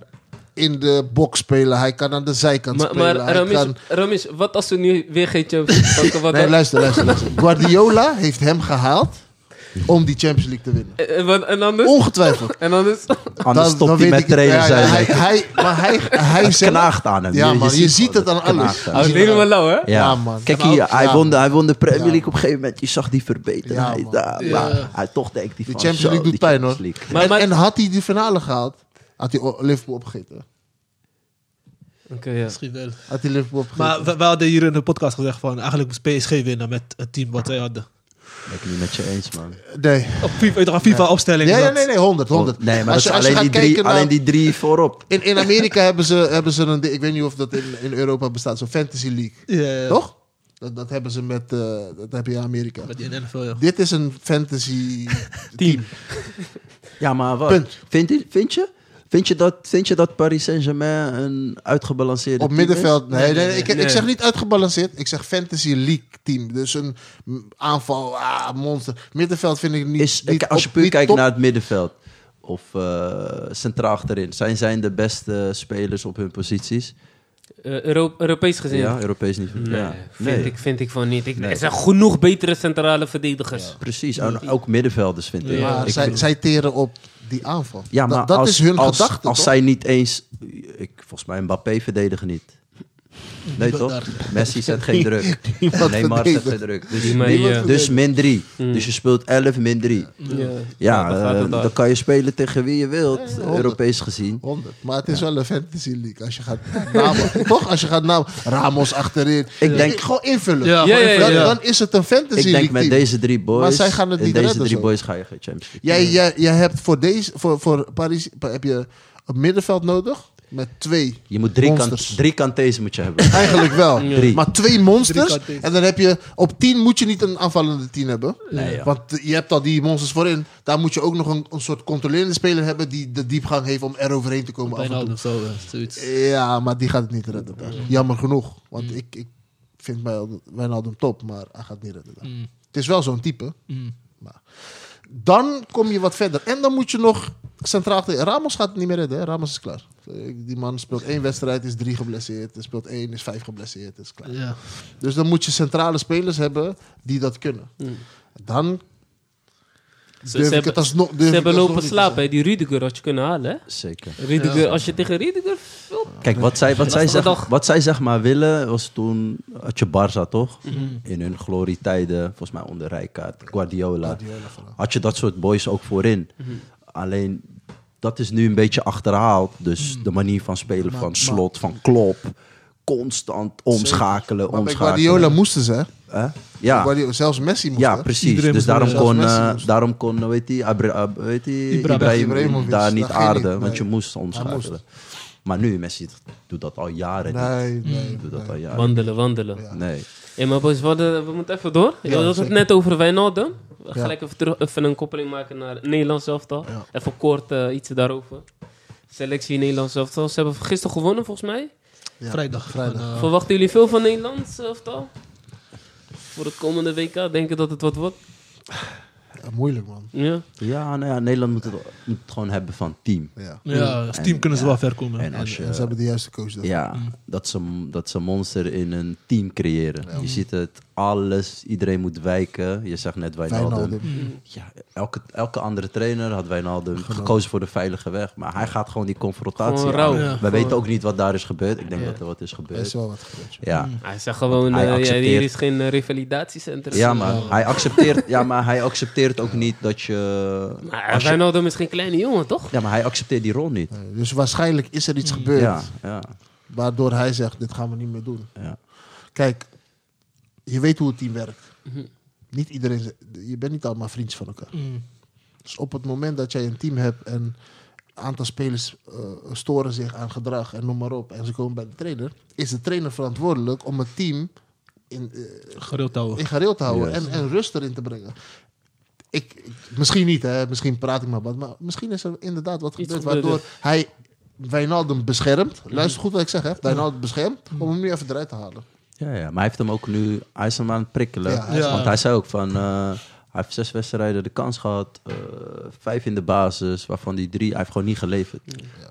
in de box spelen, hij kan aan de zijkant Maar, spelen. maar hij Ramis, kan... Ramis, wat als ze nu weer geen Champions <laughs> League pakken? Wat Nee, luister, luister, luister. <laughs> Guardiola heeft hem gehaald om die Champions League te winnen. En, en anders? Ongetwijfeld. En anders? Anders Dan- stopt dan hij met trainer ja, hij, hij, maar hij, <laughs> hij Het zelf- knaagt aan hem. Ja, man, je ziet het aan alles. het is helemaal lauw, hè? Ja. Ja, man. Kijk hier, hij, ja, won de, hij won de Premier Ja. League op een gegeven moment. Je zag die verbeterdheid. Ja, maar Hij toch denkt hij Die van, Champions League doet pijn hoor. En, maar- en had hij die finale gehaald, had hij Liverpool opgegeten. Oké, ja. Misschien wel. Had hij Liverpool opgegeten. Maar we, we hadden hier in de podcast gezegd van eigenlijk moest PSG winnen met het team wat zij hadden. Ben ik niet met je eens, man. nee. Op FIFA, weet je toch, een FIFA opstelling. Ja, is ja, dat- nee, nee, 100, 100. Nee, maar Als dat je- is als je alleen, die gaat drie, kijken naar- alleen die drie voorop. In, in Amerika hebben ze, hebben ze een, ik weet niet of dat in, in Europa bestaat, zo'n Fantasy League. Ja, ja. Toch? Dat, dat hebben ze met, eh, dat heb je in Amerika. Met die NFL, ja. Dit is een fantasy <laughs> team. Ja, maar wat? Punt. Vind, vind je? Vind je dat, vind je dat Paris Saint-Germain een uitgebalanceerde Op team is? middenveld. Nee, nee, nee, ik, ik zeg niet uitgebalanceerd. Ik zeg Fantasy League team. Dus een aanval, ah, monster. Middenveld vind ik niet. Is, niet als je puur kijkt top. naar het middenveld of eh, centraal achterin, zijn zij de beste spelers op hun posities? Eh, Euro- Europees gezien? Ja, Europees niveau. Nee, ja. vind, Nee. Ik, vind ik van niet. Ik, Nee. Er zijn genoeg betere centrale verdedigers. Precies, en ook middenvelders vind ik. Maar ik zij, vind- zij teren op die aanval. ja, Dat- maar dat als, is hun als, gedachte. Als toch? zij niet eens, ik, volgens mij Mbappé verdedigen niet. Nee toch? Daar. Messi zet geen <laughs> druk. Neymar zet geen druk. Dus, Die maar, dus- ja. dus min 3. Mm. Dus je speelt 11 min 3. Ja, Ja, eh, dan kan je spelen tegen wie je wilt, Ja. Europees gezien. 100. Maar het is wel een fantasy league. Als je gaat namen, <laughs> toch? Als je gaat namen, Ramos achterin. Ik denk- gewoon invullen. Ja, Ja, ja, ja, dan, ja. dan is het een fantasy Ik denk league met deze drie boys, Maar zij gaan het deze drie boys ga je geen Champions League. Jij, jij, jij hebt voor, deze, voor, voor Paris heb je een middenveld nodig met twee. Je moet drie, Monsters. kant, drie kantezen moet je hebben. <laughs> Eigenlijk wel. Drie. Maar twee monsters. Drie. En dan heb je op tien moet je niet een aanvallende tien hebben. Nee, ja. Want je hebt al die monsters voorin. Daar moet je ook nog een, een soort controlerende speler hebben die de diepgang heeft om er overheen te komen. Af en toe. Wijnaldum, zo, eh, zoiets. Ja, maar die gaat het niet redden. daar. Jammer genoeg. Want ik, ik vind Wijnaldum- Wijnaldum top, maar hij gaat het niet redden. daar. Mm. Het is wel zo'n type. Mm. Dan kom je wat verder. En dan moet je nog centraal... achterin- Ramos gaat het niet meer redden. Hè? Ramos is klaar. Die man speelt één wedstrijd, is drie geblesseerd. Hij speelt één, is vijf geblesseerd. Is klaar. Ja. Dus dan moet je centrale spelers hebben die dat kunnen. Mm. Dan Ze, hebben, alsnog... ze lopen niet te slapen. hè. Die Rudiger had je kunnen halen. Hè? Zeker. Rudiger, Ja. Als je tegen Rudiger speelt... Kijk, wat zij, wat, zij zeg, wat zij zeg maar willen, was toen had je Barça toch? Mhm. In hun glorietijden, volgens mij onder Rijkaard, Guardiola. Guardiola. Had je dat soort boys ook voorin. Mhm. Alleen, dat is nu een beetje achterhaald. Dus Mhm. de manier van spelen Maar- van maar- Slot, van Klop. Constant omschakelen, Maar bij omschakelen. Guardiola moesten ze, hè? Ja, Guardiola, zelfs Messi moest, ja, precies. Iedereen Dus moest daarom kon, Zelfs eh, daarom kon, weet je, Abra, Ab- weet je Ibrahim- daar niet aarden, want je nee. moest omschakelen. Maar nu, Messi doet dat al jaren niet. Nee, nee. Doet dat nee. al jaren Wandelen, wandelen. Ja. Nee. Hey, maar boys, we, hadden- we moeten even door. Je Ja, had het net over Wijnaldum. Gelijk even, terug, even een koppeling maken naar het Nederlands elftal. Ja. Even kort eh, iets daarover. Selectie Nederlands elftal. Ze hebben gisteren gewonnen volgens mij. Ja, Vrijdag. Vrijdag. Van, eh, Verwachten jullie veel van Nederlands elftal? Voor het komende WK? Denken dat het wat wordt? Ja, moeilijk, man. Ja. Ja, nou ja, Nederland moet het, moet het gewoon hebben van team. Ja. ja, als En- team kunnen ze ja. wel ver komen. En als je, en ze hebben de juiste coach. daarvoor. ja, dat ze, dat ze monster in een team creëren. Je ziet het, alles, iedereen moet wijken. Je zegt net Wijnaldum. Wijnaldum. Ja, elke, elke andere trainer had Wijnaldum gekozen voor de veilige weg. Maar hij gaat gewoon die confrontatie Gewoon aan. rauw. Ja. We Gewoon- weten ook niet wat daar is gebeurd. Ik denk Ja. dat er wat is Er is gebeurd. wel wat gebeurd. ja. Ja. Hij zegt gewoon, Hij eh, ja, accepteert- hier is geen uh, revalidatiecentrum. Ja, maar hij accepteert, ja, maar hij accepteert ook niet dat je... Maar als je- Wijnaldum is geen kleine jongen, toch? ja, maar hij accepteert die rol niet. Nee, Dus waarschijnlijk is er iets gebeurd. Ja, ja, Waardoor hij zegt, dit gaan we niet meer doen. ja. Kijk, je weet hoe het team werkt. Mhm. Niet iedereen, je bent niet allemaal vriendjes van elkaar. Mm. Dus op het moment dat jij een team hebt en een aantal spelers eh, storen zich aan gedrag en noem maar op, en ze komen bij de trainer, is de trainer verantwoordelijk om het team in, eh, Gereeld houden. in gareel te houden en, en rust erin te brengen. Ik, misschien niet, hè? misschien praat ik maar wat, maar misschien is er inderdaad wat Iets gebeurd waardoor hij Wijnaldum beschermt. Luister goed wat ik zeg, hè? Wijnaldum beschermt om hem nu even eruit te halen. Ja, ja, maar hij heeft hem ook nu, hij is hem aan het prikkelen. Ja, hij is- Want hij zei ook van, eh, hij heeft zes wedstrijden de kans gehad, eh, vijf in de basis, waarvan die drie, hij heeft gewoon niet geleverd.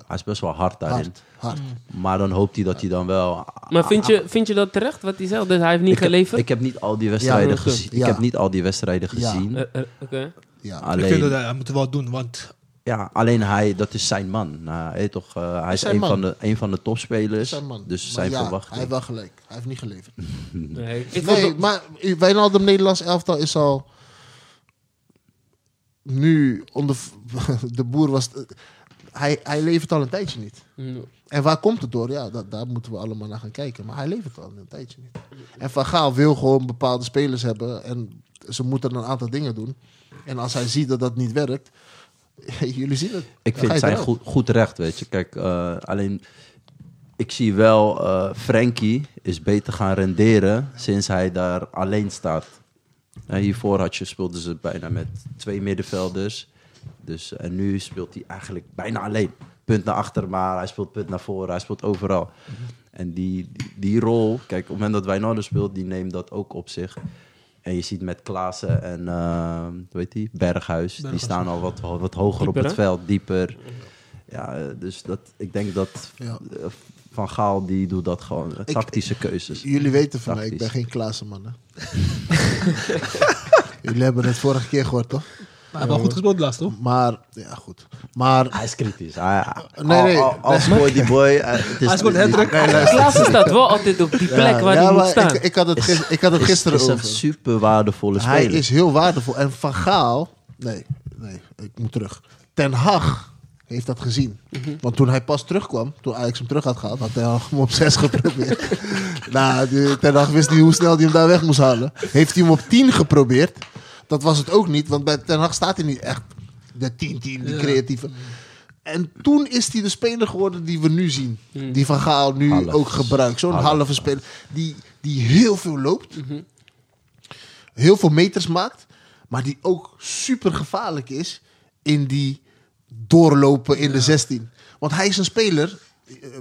Hij is best wel hard daarin. Hard, hard. Maar dan hoopt hij dat hij dan wel... Maar vind je, vind je dat terecht, wat hij zegt? Dus hij heeft niet ik heb, geleverd? ik heb niet al die wedstrijden Ja, gezien. ja. Ik heb niet al die wedstrijden Ja. gezien. Eh, Oké. Ja. Ik vind dat hij, hij moet het wel doen, want ja, alleen hij, dat is zijn man. Nou, hij, toch, eh, hij is een man. van, de, een van de topspelers. Zijn man. Dus Maar zijn ja, Hij heeft wel gelijk. Hij heeft niet geleverd. <laughs> <laughs> Nee, Nee, het- maar Wijnaldum Nederlands elftal is al nu onder <laughs> de boer was. Hij, hij levert al een tijdje niet. En waar komt het door? Ja, dat, daar moeten we allemaal naar gaan kijken. Maar hij levert al een tijdje niet. En Van Gaal wil gewoon bepaalde spelers hebben. En ze moeten een aantal dingen doen. En als hij ziet dat dat niet werkt. <laughs> jullie zien het. Ik vind je zijn goed, goed recht, weet je. Kijk, eh, alleen ik zie wel, eh Frankie is beter gaan renderen sinds hij daar alleen staat. En hiervoor had je, speelden ze bijna met twee middenvelders. Dus, en nu speelt hij eigenlijk bijna alleen. Punt naar achter, maar hij speelt punt naar voren. Hij speelt overal. En die, die, die rol, kijk, op het moment dat Wijnaldum speelt, die neemt dat ook op zich. En je ziet met Klaassen en, eh hoe heet die, Berghuis, die staan al wat, wat hoger Dieper, op het hè? veld, dieper. Ja, eh, dus dat, ik denk dat Ja. Van Gaal, die doet dat gewoon. eh, Tactische keuzes. Jullie weten van mij, ik ben geen Klaassen-man. hè? <laughs> jullie hebben het vorige keer gehoord, toch? hij heeft wel goed gespeeld laatst, toch? Maar, ja, goed. Maar Hij is kritisch. Hij, Nee, nee. al, al scoort die boy. het is Hij scoort niet- hat-trick. Klaassen staat wel altijd op die plek Ja, waar ja, hij moet maar staan. Ik, ik had het, gis- ik had het is- gisteren is een over. super waardevolle Hij speler. is heel waardevol. En Van Gaal... Nee, nee, ik moet terug. Ten Hag heeft dat gezien. Want toen hij pas terugkwam, toen Ajax hem terug had gehaald, had hij hem op 6 <laughs> geprobeerd. nou, Ten Hag wist niet hoe snel hij hem daar weg moest halen. Heeft hij hem op 10 geprobeerd. Dat was het ook niet, want bij Ten Hag staat hij niet echt de 10-10, die Ja. creatieve. En toen is hij de speler geworden die we nu zien. Die Van Gaal nu Half. ook gebruikt. Zo'n halve speler die, die heel veel loopt. Heel veel meters maakt. Maar die ook super gevaarlijk is in die doorlopen in de 16. Want hij is een speler.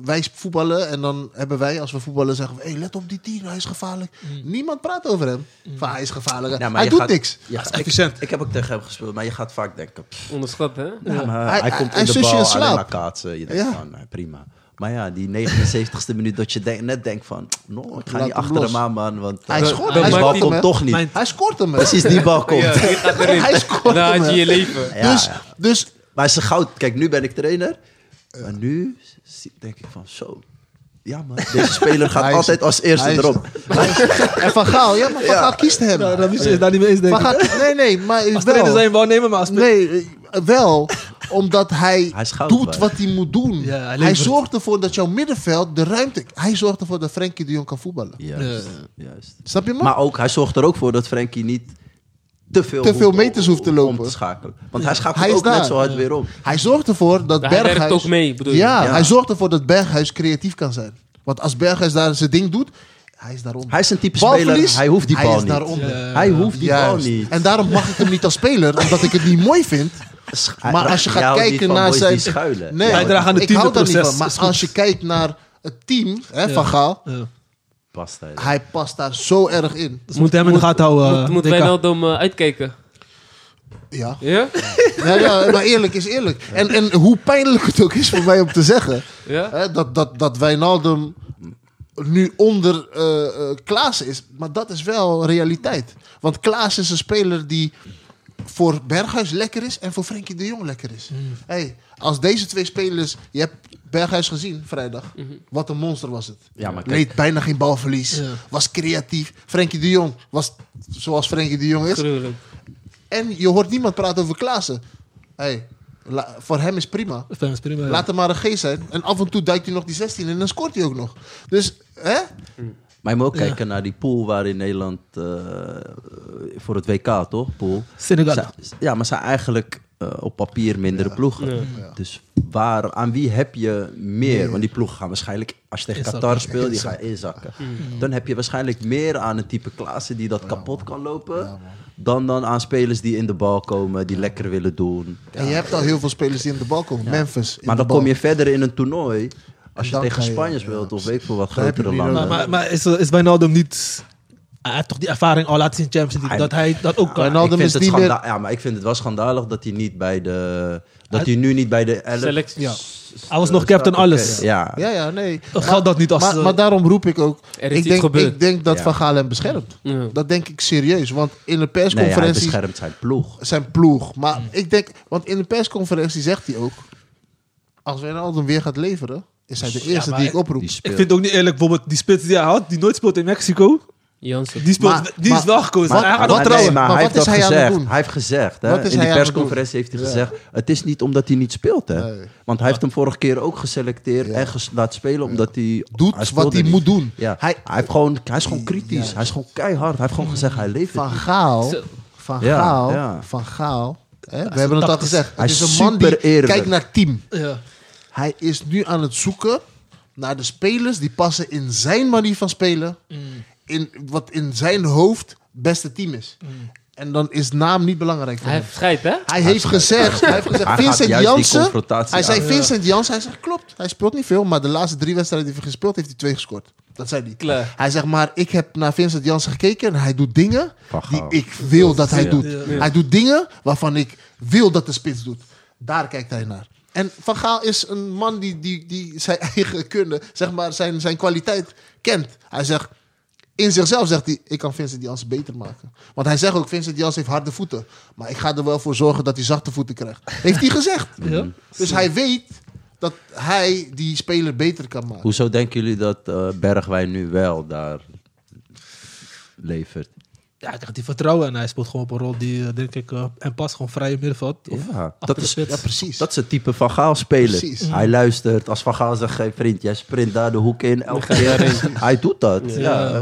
Wij voetballen en dan hebben wij, als we voetballen, zeggen we: hey, let op die 10, hij is gevaarlijk. Niemand praat over hem. Van, hij is gevaarlijk. Hij doet gaat- niks. Ja, is efficiënt. Ik, ik heb ook tegen hem gespeeld, maar je gaat vaak denken... pff, Onderschat, hè? ja, maar Hij- komt hij in de bal in alleen slaap. maar kaatsen. Je denkt Ja. van, nou, prima. Maar ja, die 79ste minuut dat je denk- net denkt van... No, ik ga Laat niet achter los. hem aan, man. Want Hij eh, scoort- die hij bal komt hem, toch niet. Mijn- Hij scoort hem. Precies, die bal komt. Ja. Hij scoort Dan hem, had je leven. dus, ja. dus Maar is goud. Kijk, nu ben ik trainer. Maar nu denk ik van, zo... Ja, man. Deze speler gaat altijd als eerste is- erop. en Van Gaal, ja, maar Van Ja. Gaal kiest hem. Ja, dat is het daar niet mee eens, denk Van ik. Gaal, nee, nee, maar Als wel. trainer zijn wel nemen, maar als. Nee, eh, wel. Omdat hij, Hij is goud doet waard. wat hij moet doen. Ja, hij hij levert. zorgt ervoor dat jouw middenveld de ruimte... Hij zorgt ervoor dat Frenkie de Jong kan voetballen. Juist, juist. Snap je me? Maar ook, hij zorgt er ook voor dat Frenkie niet te veel, Te veel hoeft- meters hoeft te om lopen. te schakelen. Want hij schakelt Hij ook net zo hard weer om. hij zorgt ervoor dat Hij werkt Berghuis... ook mee, bedoel je? Ja, Ja. hij zorgt ervoor dat Berghuis creatief kan zijn. Want als Berghuis daar zijn ding doet, hij is daaronder. Hij is een type Balverlies, speler, hij hoeft die hij bal is niet. daaronder. Ja. Hij hoeft die Juist. bal niet. En daarom mag ik hem niet als speler, omdat ik het niet mooi vind. Hij- Maar als je gaat kijken naar zijn... Nee, Hij draagt aan het ik hou daar niet teamproces, van. Maar als je kijkt naar het team hè, van Gaal, Ja. Past hij. hij past daar zo erg in. Dus we moeten hem in de gaten houden. Moet, moet DK. Wijnaldum eh, uitkijken. Ja. Ja? Ja, ja, maar eerlijk is eerlijk. En, en hoe pijnlijk het ook is voor mij om te zeggen, Ja? hè, dat, dat, dat Wijnaldum nu onder eh eh, Klaas is. Maar dat is wel realiteit. Want Klaas is een speler die voor Berghuis lekker is en voor Frenkie de Jong lekker is. Hey, als deze twee spelers... Je hebt Berghuis gezien vrijdag. Wat een monster was het. Ja, maar kijk, Leed bijna geen balverlies. Ja. Was creatief. Frenkie de Jong was zoals Frenkie de Jong is. Gruwelijk. En je hoort niemand praten over Klaassen. Hey, la- voor hem is prima. Fijn, is prima, ja. Laat hem maar een G zijn. En af en toe duikt hij nog die 16 en dan scoort hij ook nog. Dus, hè? Maar je moet ook Ja. kijken naar die pool waarin Nederland eh, voor het WK, toch? Pool. Senegal. Zij- ja, maar zijn eigenlijk eh, op papier mindere ploegen. Ja. Dus waar, aan wie heb je meer? Want die ploegen gaan waarschijnlijk, als je tegen Inzakken. Qatar speelt, die gaan inzakken. Dan heb je waarschijnlijk meer aan een type Klaassen die dat kapot kan lopen. dan, dan aan spelers die in de bal komen, die lekker willen doen. En je hebt al heel veel spelers die in de bal komen. Memphis. in Maar de dan bal. kom je verder in een toernooi. Als je dan tegen Spanje ja, speelt of weet ik veel wat grotere landen. Maar, maar, maar is, is Wijnaldum niet... Hij heeft toch die ervaring al laten zien in Champions League. Hij- dat hij dat ook kan. Wijnaldum ik vind is het niet meer- Ja, maar ik vind het wel schandalig dat hij niet bij de... Dat Hij- nu niet bij de elf Selectie. Ja. Hij was nog captain alles. Ja. Ja, ja, nee. Geldt dat niet als... Maar, eh, maar daarom roep ik ook. Er is Ik denk, gebeurd. ik denk dat Ja. Van Gaal hem beschermt. Ja. Dat denk ik serieus. Want in de Nee, hij persconferentie beschermt zijn ploeg. zijn ploeg. Maar ik denk, want in de persconferentie zegt hij ook: als Wijnaldum weer gaat leveren, is hij de eerste die ik oproep. Die ik vind het ook niet eerlijk, bijvoorbeeld die spits die hij had, die nooit speelt in Mexico, Jansen. die, speelt, Maar- die is wel gekozen. maar- hij gaat wel trouwen. maar, Maar hij wat heeft is dat hij aan het gezegd. doen? Hij heeft gezegd, hè, in die het persconferentie heeft hij Ja. gezegd... het is niet omdat hij niet speelt, hè. Nee. Want hij heeft hem vorige keer ook geselecteerd Ja. en ges- laten spelen... omdat hij... Doet wat hij niet. moet doen. Ja. Hij- Hij, heeft gewoon, hij is gewoon kritisch. Ja. Hij is gewoon keihard. Hij heeft gewoon gezegd, hij leeft Van het. Gaal, van Ja, Gaal, ja. van Gaal. Hè? We hebben het al gezegd. Hij Het is een man die kijkt naar team. Ja. Hij is nu aan het zoeken naar de spelers die passen in zijn manier van spelen. Mm. In wat in zijn hoofd beste team is. Mm. En dan is naam niet belangrijk voor Hij hem. heeft scheid, hè? Hij heeft gezegd, hij heeft gezegd Hij Vincent Jansen. Hij zei aan. Vincent Jansen, hij zegt klopt. Hij speelt niet veel, maar de laatste drie wedstrijden die hij gespeeld heeft, hij twee gescoord. Dat zei hij. Klaar. Hij zegt maar, ik heb naar Vincent Jansen gekeken en hij doet dingen die ik wil dat hij Ja. doet. Ja. Hij doet dingen waarvan ik wil dat de spits doet. Daar kijkt hij naar. En Van Gaal is een man die, die, die zijn eigen kunde, zeg maar, zijn, zijn kwaliteit kent. Hij zegt, in zichzelf zegt hij, ik kan Vincent Jansen beter maken. Want hij zegt ook, Vincent Jansen heeft harde voeten. Maar ik ga er wel voor zorgen dat hij zachte voeten krijgt. Heeft hij gezegd. <laughs> Ja. Dus hij weet dat hij die speler beter kan maken. Hoezo denken jullie dat eh, Bergwijn nu wel daar levert? Ja, hij krijgt die vertrouwen en hij speelt gewoon op een rol die, eh, denk ik, eh, en pas gewoon vrij in middenveld. Of Ja, dat de is. Ja, precies. dat is het type van Gaal spelen. Precies. Hij luistert. Als Van Gaal zegt, hey vriend, jij sprint daar de hoek in. Elke keer. Hij doet dat. Ja. Ja,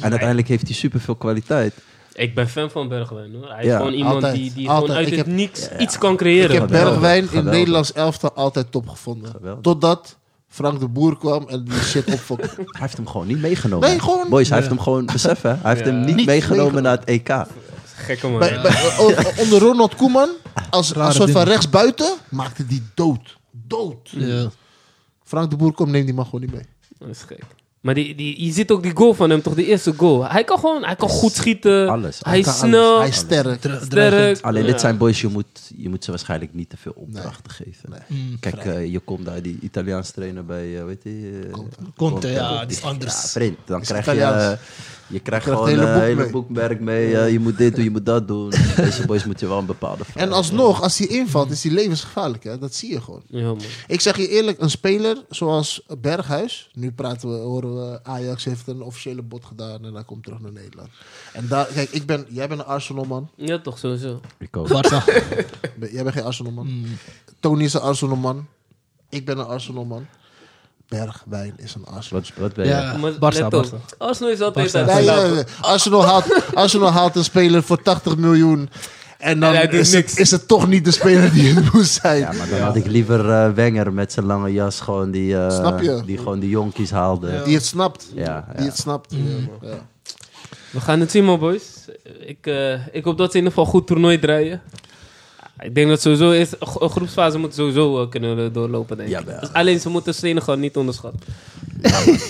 en uiteindelijk heeft hij superveel kwaliteit. Ik ben fan van Bergwijn, hoor. Hij is gewoon iemand Altijd. die, die Altijd. gewoon uit Ik het heb- niks iets kan creëren. Ik heb Geweldig. Bergwijn in. Nederlands elftal altijd top gevonden. Geweldig. Totdat Frank de Boer kwam en die shit opfokte. <laughs> Hij heeft hem gewoon niet meegenomen. Nee, gewoon- Boys, hij heeft hem gewoon, besef hè. Hij heeft hem niet, Niet meegenomen naar het EK. Gekke man. Bij, bij- o- <laughs> o- onder Ronald Koeman, als een soort van rechtsbuiten, maakte die dood. Dood. Ja. Frank de Boer komt, neem die man gewoon niet mee. Dat is gek. Maar die, die, je ziet ook die goal van hem, toch? De eerste goal. Hij kan gewoon, hij kan goed schieten. Alles. Hij is kan snel. alles. Hij is sterk. Alleen Ja. dit zijn boys, je moet, je moet ze waarschijnlijk niet te veel opdrachten geven. Mm. Kijk, eh, je komt daar die Italiaans trainer bij, eh weet je? Conte, ja, die is anders. Ja, vriend, dan Is krijg je, Eh, je krijgt gewoon het hele een boek hele mee. boekwerk mee. eh, je moet dit doen, je moet dat doen. <laughs> Deze boys moet je wel een bepaalde En alsnog, als hij invalt, is hij levensgevaarlijk. Hè? Dat zie je gewoon. Ja, man. Ik zeg je eerlijk, een speler zoals Berghuis. Nu praten we, horen we, Ajax heeft een officiële bod gedaan en hij komt terug naar Nederland. En daar, kijk, ik ben, jij bent een Arsenal-man. Ja, toch, sowieso. Ik ook. <laughs> Jij bent geen Arsenal-man. Mm. Tony is een Arsenal-man. Ik ben een Arsenal-man. Bergwijn is een Arsenal. Wat, wat ben je? Ja, Maar Barca, let op, Barca. Arsenal is altijd Barca. uit Nee, nee, nee. Arsenal, haalt, Arsenal haalt een speler voor 80 miljoen. En dan En is, het, is het toch niet de speler die het moest zijn. Ja, maar dan had ik liever eh, Wenger met zijn lange jas, gewoon die, eh, Snap je? die gewoon die jonkies haalde. Ja, Die het snapt. ja. Die het snapt. Ja. We gaan het zien, man, boys. Ik, eh, ik hoop dat ze in ieder geval goed toernooi draaien. Ik denk dat sowieso is, een groepsfase moet sowieso eh, kunnen doorlopen, denk ik. Jawel. Dus alleen ze moeten Senegal niet onderschatten.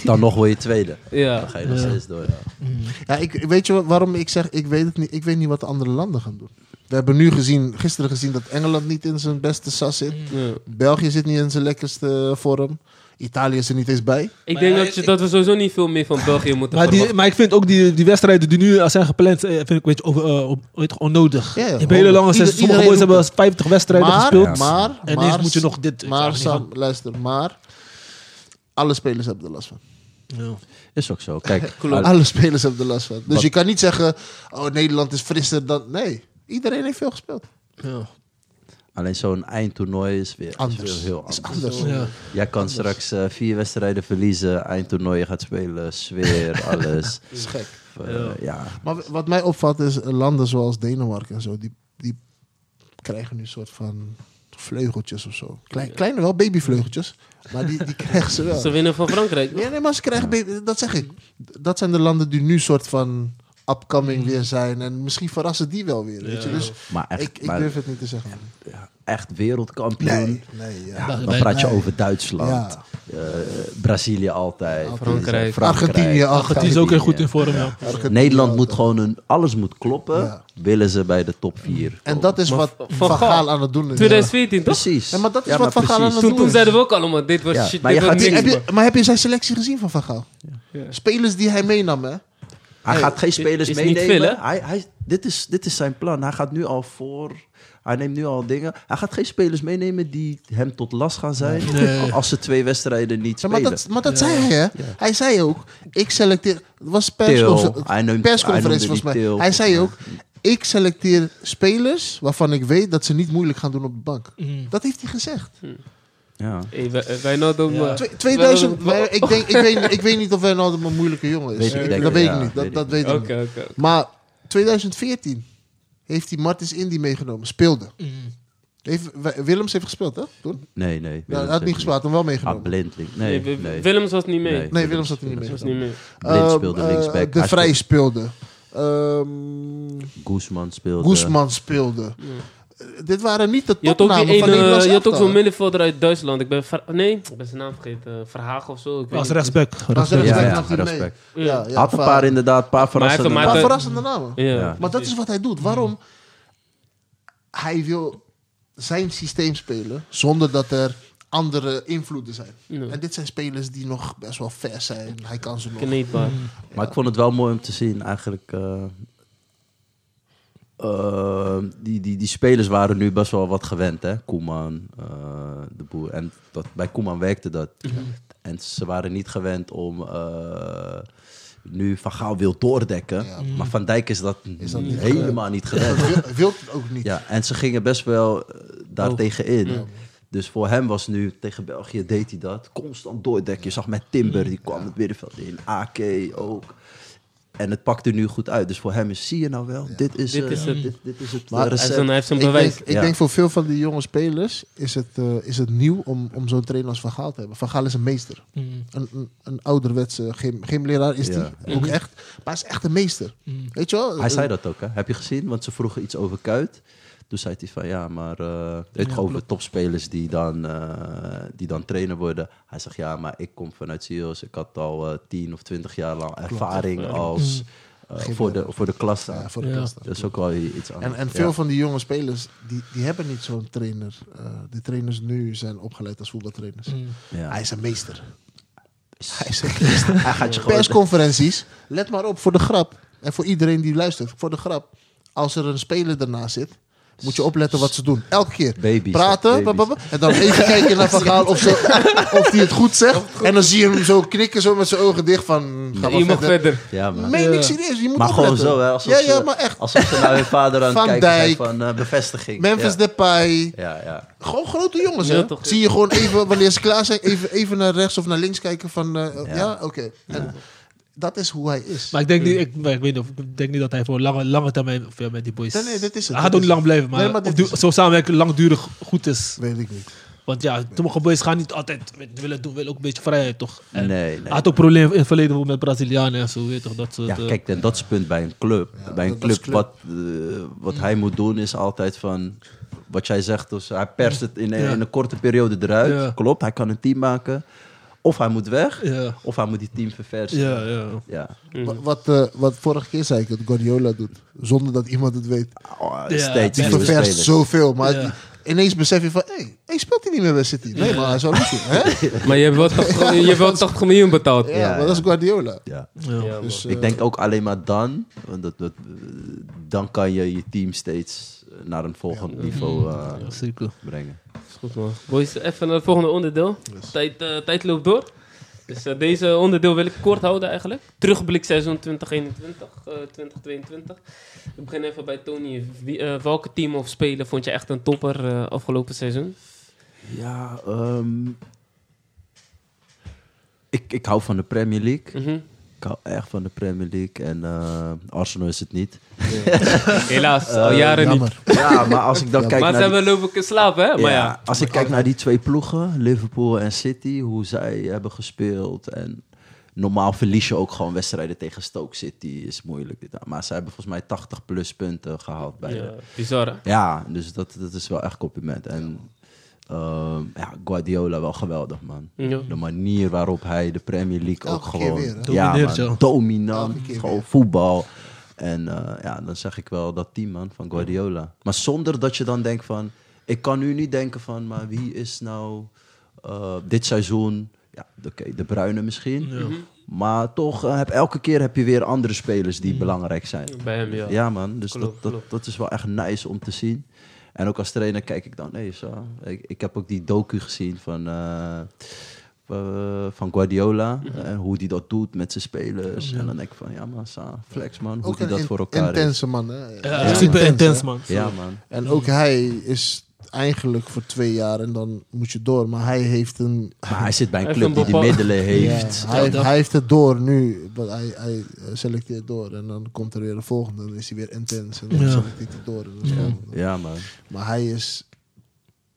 Dan nog word je tweede. Ja. Dan ga je nog Ja. steeds door. Ja. Ja, ik, weet je wat- waarom ik zeg, ik weet het niet. Ik weet niet wat de andere landen gaan doen. We hebben nu gezien, gisteren gezien dat Engeland niet in zijn beste sas zit. Ja. België zit niet in zijn lekkerste vorm. Italië is er niet eens bij. Ik Maar denk ja, dat, je, ik- dat we sowieso niet veel meer van <laughs> België moeten Maar, die, maar ik vind ook die, die wedstrijden die nu zijn gepland, eh, vind ik een beetje over, eh, weet onnodig. Je hebt hele lange Ieder-. Sommige boys hebben 50 wedstrijden Maar, gespeeld. maar, en maar, ineens moet je nog dit. Maar Sam, luister, maar alle spelers hebben er last van. Ja. Is ook zo. Kijk, <laughs> Alle spelers hebben er last van. Dus Wat- je kan niet zeggen, oh Nederland is frisser dan... Nee, iedereen heeft veel gespeeld. Ja. Alleen zo'n eindtoernooi is weer, is Anders. weer heel Is anders. anders. Ja. Jij kan straks eh, vier wedstrijden verliezen, eindtoernooi je gaat spelen, sfeer, <laughs> alles. Dat is gek. Eh, ja. Maar wat mij opvalt is eh, landen zoals Denemarken en zo, die, die krijgen nu een soort van vleugeltjes of zo. Klein, kleine wel, babyvleugeltjes. Maar die, die <laughs> krijgen ze wel. Ze winnen van Frankrijk. Nee, nee, maar ze krijgen baby, dat zeg ik. Dat zijn de landen die nu soort van upcoming weer zijn. En misschien verrassen die wel weer. Weet je? Dus Maar echt, ik, ik maar durf het niet te zeggen. echt wereldkampioen. Nee, nee, ja. Ja, Dan praat je nee. over Duitsland. Ja. eh, Brazilië altijd. Frankrijk. Argentinië, Argentinië is ook heel goed in vorm, ja. Nederland moet gewoon een, alles moet kloppen. Ja. Willen ze bij de top 4. En dat is Maar wat Van Van Gaal- Gaal aan het doen is. 2014 toch? Precies. Ja, maar dat is Ja, wat Van Gaal aan het Toen, toen zeiden we ook allemaal, dit was Ja, shit, maar dit je gaat Heb je, maar heb je zijn selectie gezien van Van Gaal? Ja. Spelers die hij meenam, hè? Hij Hey, gaat geen spelers is niet meenemen. veel, hij, hij, dit, is, dit is zijn plan. Hij gaat nu al voor. Hij neemt nu al dingen. Hij gaat geen spelers meenemen die hem tot last gaan zijn. Nee. Als ze twee wedstrijden niet Ja, maar spelen. dat, maar dat zei hij, hè? Hij zei ook, ik selecteer... Het was persconferentie hij volgens mij. Hij zei ook, ik selecteer spelers waarvan ik weet dat ze niet moeilijk gaan doen op de bank. Mm. Dat heeft hij gezegd. Ja. Hey, Wijnaldum... Ja. eh, Twe- 2000, Wel- wij- ik, denk, ik, weet, ik weet niet of Wijnaldum een moeilijke jongen is. Weet ik, Ik- denk dat ik, weet ja, ik niet. Dat, weet dat ik. weet ik Oké, niet. oké. Maar 2014 heeft hij Martins Indy meegenomen. Speelde. Mm. Heeft, Wi- Willems heeft gespeeld, hè? Toen? Nee, nee. Ja, hij Willems had niet gespeeld, hij had hem wel Ah, meegenomen. Blindlink. Nee, Nee, Wi- nee. Willems was niet mee. Nee. nee, Willems had er niet was niet mee. Blind Ehm, speelde eh, linksback. De Vrij speelde-. Ehm Guzman speelde. Guzman speelde. Eh, Dit waren niet de Je had ook, die topnamen van ene, Nederlands je had ook zo'n middenvelder uit Duitsland. Ik ben nee, ik ben zijn naam vergeten. Uh, Verhagen of zo. Ik weet Als rechtsback. Als rechtsback. Ja, ja, mee. respect. Ja. Ja, ja, Had een paar inderdaad, een paar verrassende paar Maar- namen. verrassende namen. Ja. Maar dat is wat hij doet. Waarom? Hij wil zijn systeem spelen zonder dat er andere invloeden zijn. Ja. En dit zijn spelers die nog best wel vers zijn. Hij kan ze nog. Kneedbaar. Maar ik vond het wel mooi om te zien, eigenlijk. eh, eh, die, die, die spelers waren nu best wel wat gewend, hè? Koeman, eh, de boer. En dat, bij Koeman werkte dat. En ze waren niet gewend om. eh, nu Van Gaal wil doordekken. Ja. Maar Van Dijk is dat, Is dat niet helemaal niet gewend. Wil, het ook niet. Ja, en ze gingen best wel eh, daar Oh. tegenin. Ja. Dus voor hem was nu tegen België deed hij dat. Constant doordekken. Je zag met Timber, die kwam het middenveld in. AK ook. En het pakte nu goed uit. Dus voor hem is, zie je nou wel, dit is, Dit eh, is het. dit, dit is het Maar eh, Hij heeft zijn- Ik, bewijs. denk, ik Ja. denk voor veel van die jonge spelers is het, eh, is het nieuw om, om zo'n trainer als Van Gaal te hebben. Van Gaal is een meester. Mm. Een, een, een ouderwetse gym, gymleraar is Ja. die. Ook echt. Maar hij is echt een meester. Mm. Weet je wel? Hij zei dat ook, hè? Heb je gezien? Want ze vroegen iets over Kuit. Toen zei hij van ja, maar uh, weet je over topspelers die dan, uh, die dan trainer worden. Hij zegt ja, maar ik kom vanuit Sios. Ik had al uh, 10 of 20 jaar lang ervaring als uh, voor, de, voor de klas. Ja, voor de Ja. klas. Dat is ook wel iets anders. En, en veel van die jonge spelers, die, die hebben niet zo'n trainer. Uh, de trainers nu zijn opgeleid als voetbaltrainers. Mm. Ja. Hij is een meester. Hij is een <laughs> meester. Hij gaat je gewoon... Persconferenties, let maar op voor de grap. En voor iedereen die luistert, voor de grap. Als er een speler ernaast zit, moet je opletten wat ze doen. Elke keer. Baby's, Praten. baby's. En dan even kijken naar Van Gaal of, ze, of hij het goed zegt. En dan zie je hem zo knikken zo met zijn ogen dicht van... Ga Je mag verder. Ja. Meen ik serieus, je moet Maar gewoon zo, hè? Alsof ja, ze, ja, maar echt. Alsof ze naar hun vader aan het Van kijken zijn Dijk. van eh, bevestiging. Memphis ja. Depay. Ja, ja. Gewoon grote jongens, Ja, hè? toch? Zie je gewoon even, wanneer ze klaar zijn, even, even naar rechts of naar links kijken van... eh, ja, Ja. oké. En Dat is hoe hij is. Maar ik denk, niet, ik, ik weet niet of, ik denk niet dat hij voor lange, lange termijn veel met die boys... Nee, nee, dit is het. Hij gaat ook niet lang blijven, maar Nee, maar du- zo samenwerken langdurig goed is. Weet ik niet. Want ja, sommige boys gaan niet altijd met- willen doen, willen ook een beetje vrijheid, toch? En Nee, nee. Hij had ook problemen in het verleden met Brazilianen en zo, weet toch? Dat soort, Ja, kijk, en dat is het punt bij een club. Ja, bij een club, club. wat, eh, wat hij moet doen is altijd van... Wat jij zegt, dus hij perst het in, een- Ja. in een korte periode eruit. Ja. Klopt, hij kan een team maken. Of hij moet weg, Ja, of hij moet die team verversen. ja, ja. Ja. Wa- Wat, eh, wat vorige keer zei ik, dat Guardiola doet. Zonder dat iemand het weet. Oh, Ja, steeds Die ververst spelers. zoveel. Maar die- ineens besef je van... Hé, hey, hey, speelt hij niet meer bij City? Nee, maar hij zou. Hè? <laughs> Maar je hebt wel 80, je hebt wel 80 miljoen betaald. Ja, Ja, maar dat is Guardiola. Ja. ja. Ja, Dus, Ik eh, denk ook alleen maar dan, want dat, dat, dan kan je je team steeds naar een volgend niveau eh, Ja, zeker. brengen. Is goed man. Boys, even naar het volgende onderdeel. Tijd, eh, tijd loopt door. Dus eh, deze onderdeel wil ik kort houden eigenlijk. Terugblik seizoen 2021, eh 2022. We beginnen even bij Tony. Wie, eh, welke team of speler vond je echt een topper eh, afgelopen seizoen? Ja, ehm, ik, ik hou van de Premier League. Mhm. Ik hou echt van de Premier League. En eh, Arsenal is het niet. <laughs> Helaas, al Eh, jaren niet. Ja, maar als ik dan Ja, kijk Maar ze naar die- hebben lopen slapen, hè? Maar ja. als ik kijk naar die twee ploegen, Liverpool en City, hoe zij hebben gespeeld. En normaal verlies je ook gewoon wedstrijden tegen Stoke City. Is moeilijk. Dit, maar ze hebben volgens mij 80 plus punten gehaald bij Ja, de- bizar, hè? ja, dus dat, dat is wel echt compliment. En ehm, ja, Guardiola wel geweldig, man. Ja. De manier waarop hij de Premier League ook Elke gewoon... weer, ja, Domineert, man, dominant. Gewoon weer. voetbal. En eh, ja, dan zeg ik wel dat team, man, van Guardiola. Maar zonder dat je dan denkt van... Ik kan nu niet denken van, maar wie is nou eh, dit seizoen... Ja, oké, de Bruine misschien. Mhm. Maar toch, eh, heb, elke keer heb je weer andere spelers die belangrijk zijn. Bij hem, ja. Ja, man. Dus Klopt, dat, dat, klopt. dat is wel echt nice om te zien. En ook als trainer kijk ik dan, nee, zo. Ik, ik heb ook die docu gezien van, eh, eh, van Guardiola. Mhm. En hoe hij dat doet met zijn spelers. En dan denk ik van, ja, man, sa, flex, man. Hoe Ook een dat in- voor elkaar heeft. intense man, hè? Ja, super intens, man. Ja, man. En ook hij is eigenlijk voor twee jaar en dan moet je door. Maar hij heeft een... Maar hij zit bij een club die die middelen heeft. Ja, hij, hij heeft het door nu. Hij, hij selecteert door en dan komt er weer een volgende. Dan is hij weer intens en dan Ja. selecteert hij door. En dan is Ja. Ja, man. Maar hij is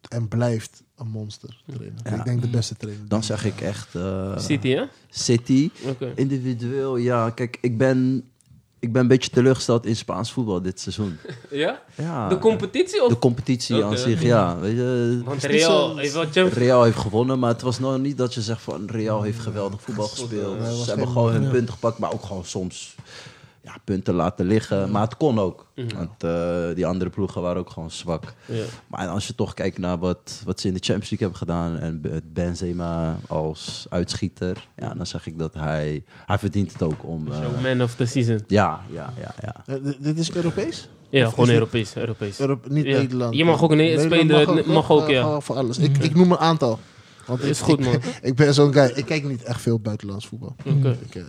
en blijft een monster trainer. Ja. Ik denk de beste trainer. Dan zeg ik echt... eh, City, hè? City. Oké. Individueel, ja. Kijk, ik ben, ik ben een beetje teleurgesteld in Spaans voetbal dit seizoen. Ja? Ja. De competitie of... De competitie aan zich, ja. Weet je, Want Real heeft wel Champions Real heeft gewonnen, maar het was nog niet dat je zegt van Real heeft geweldig voetbal gespeeld. Ze hebben gewoon hun ja. punten gepakt, maar ook gewoon soms ja, punten laten liggen. Maar het kon ook, Mhm. want eh, die andere ploegen waren ook gewoon zwak. Ja. Maar als je toch kijkt naar wat, wat ze in de Champions League hebben gedaan en Be- Benzema als uitschieter, ja, dan zeg ik dat hij, hij verdient het ook om... eh, Zo, Man of the season. ja, ja, ja, ja. Eh, dit- dit is Europees? Ja, Of gewoon Europees. Europees. Europe, niet Ja. Nederland. Je mag ook nee, Nederland spelen, mag ook, ja. voor alles. Ik, ik noem een aantal. Want Is ik, goed, man. <laughs> Ik, ben zo'n guy. Ik kijk niet echt veel buitenlands voetbal. Oké. Ik, eh,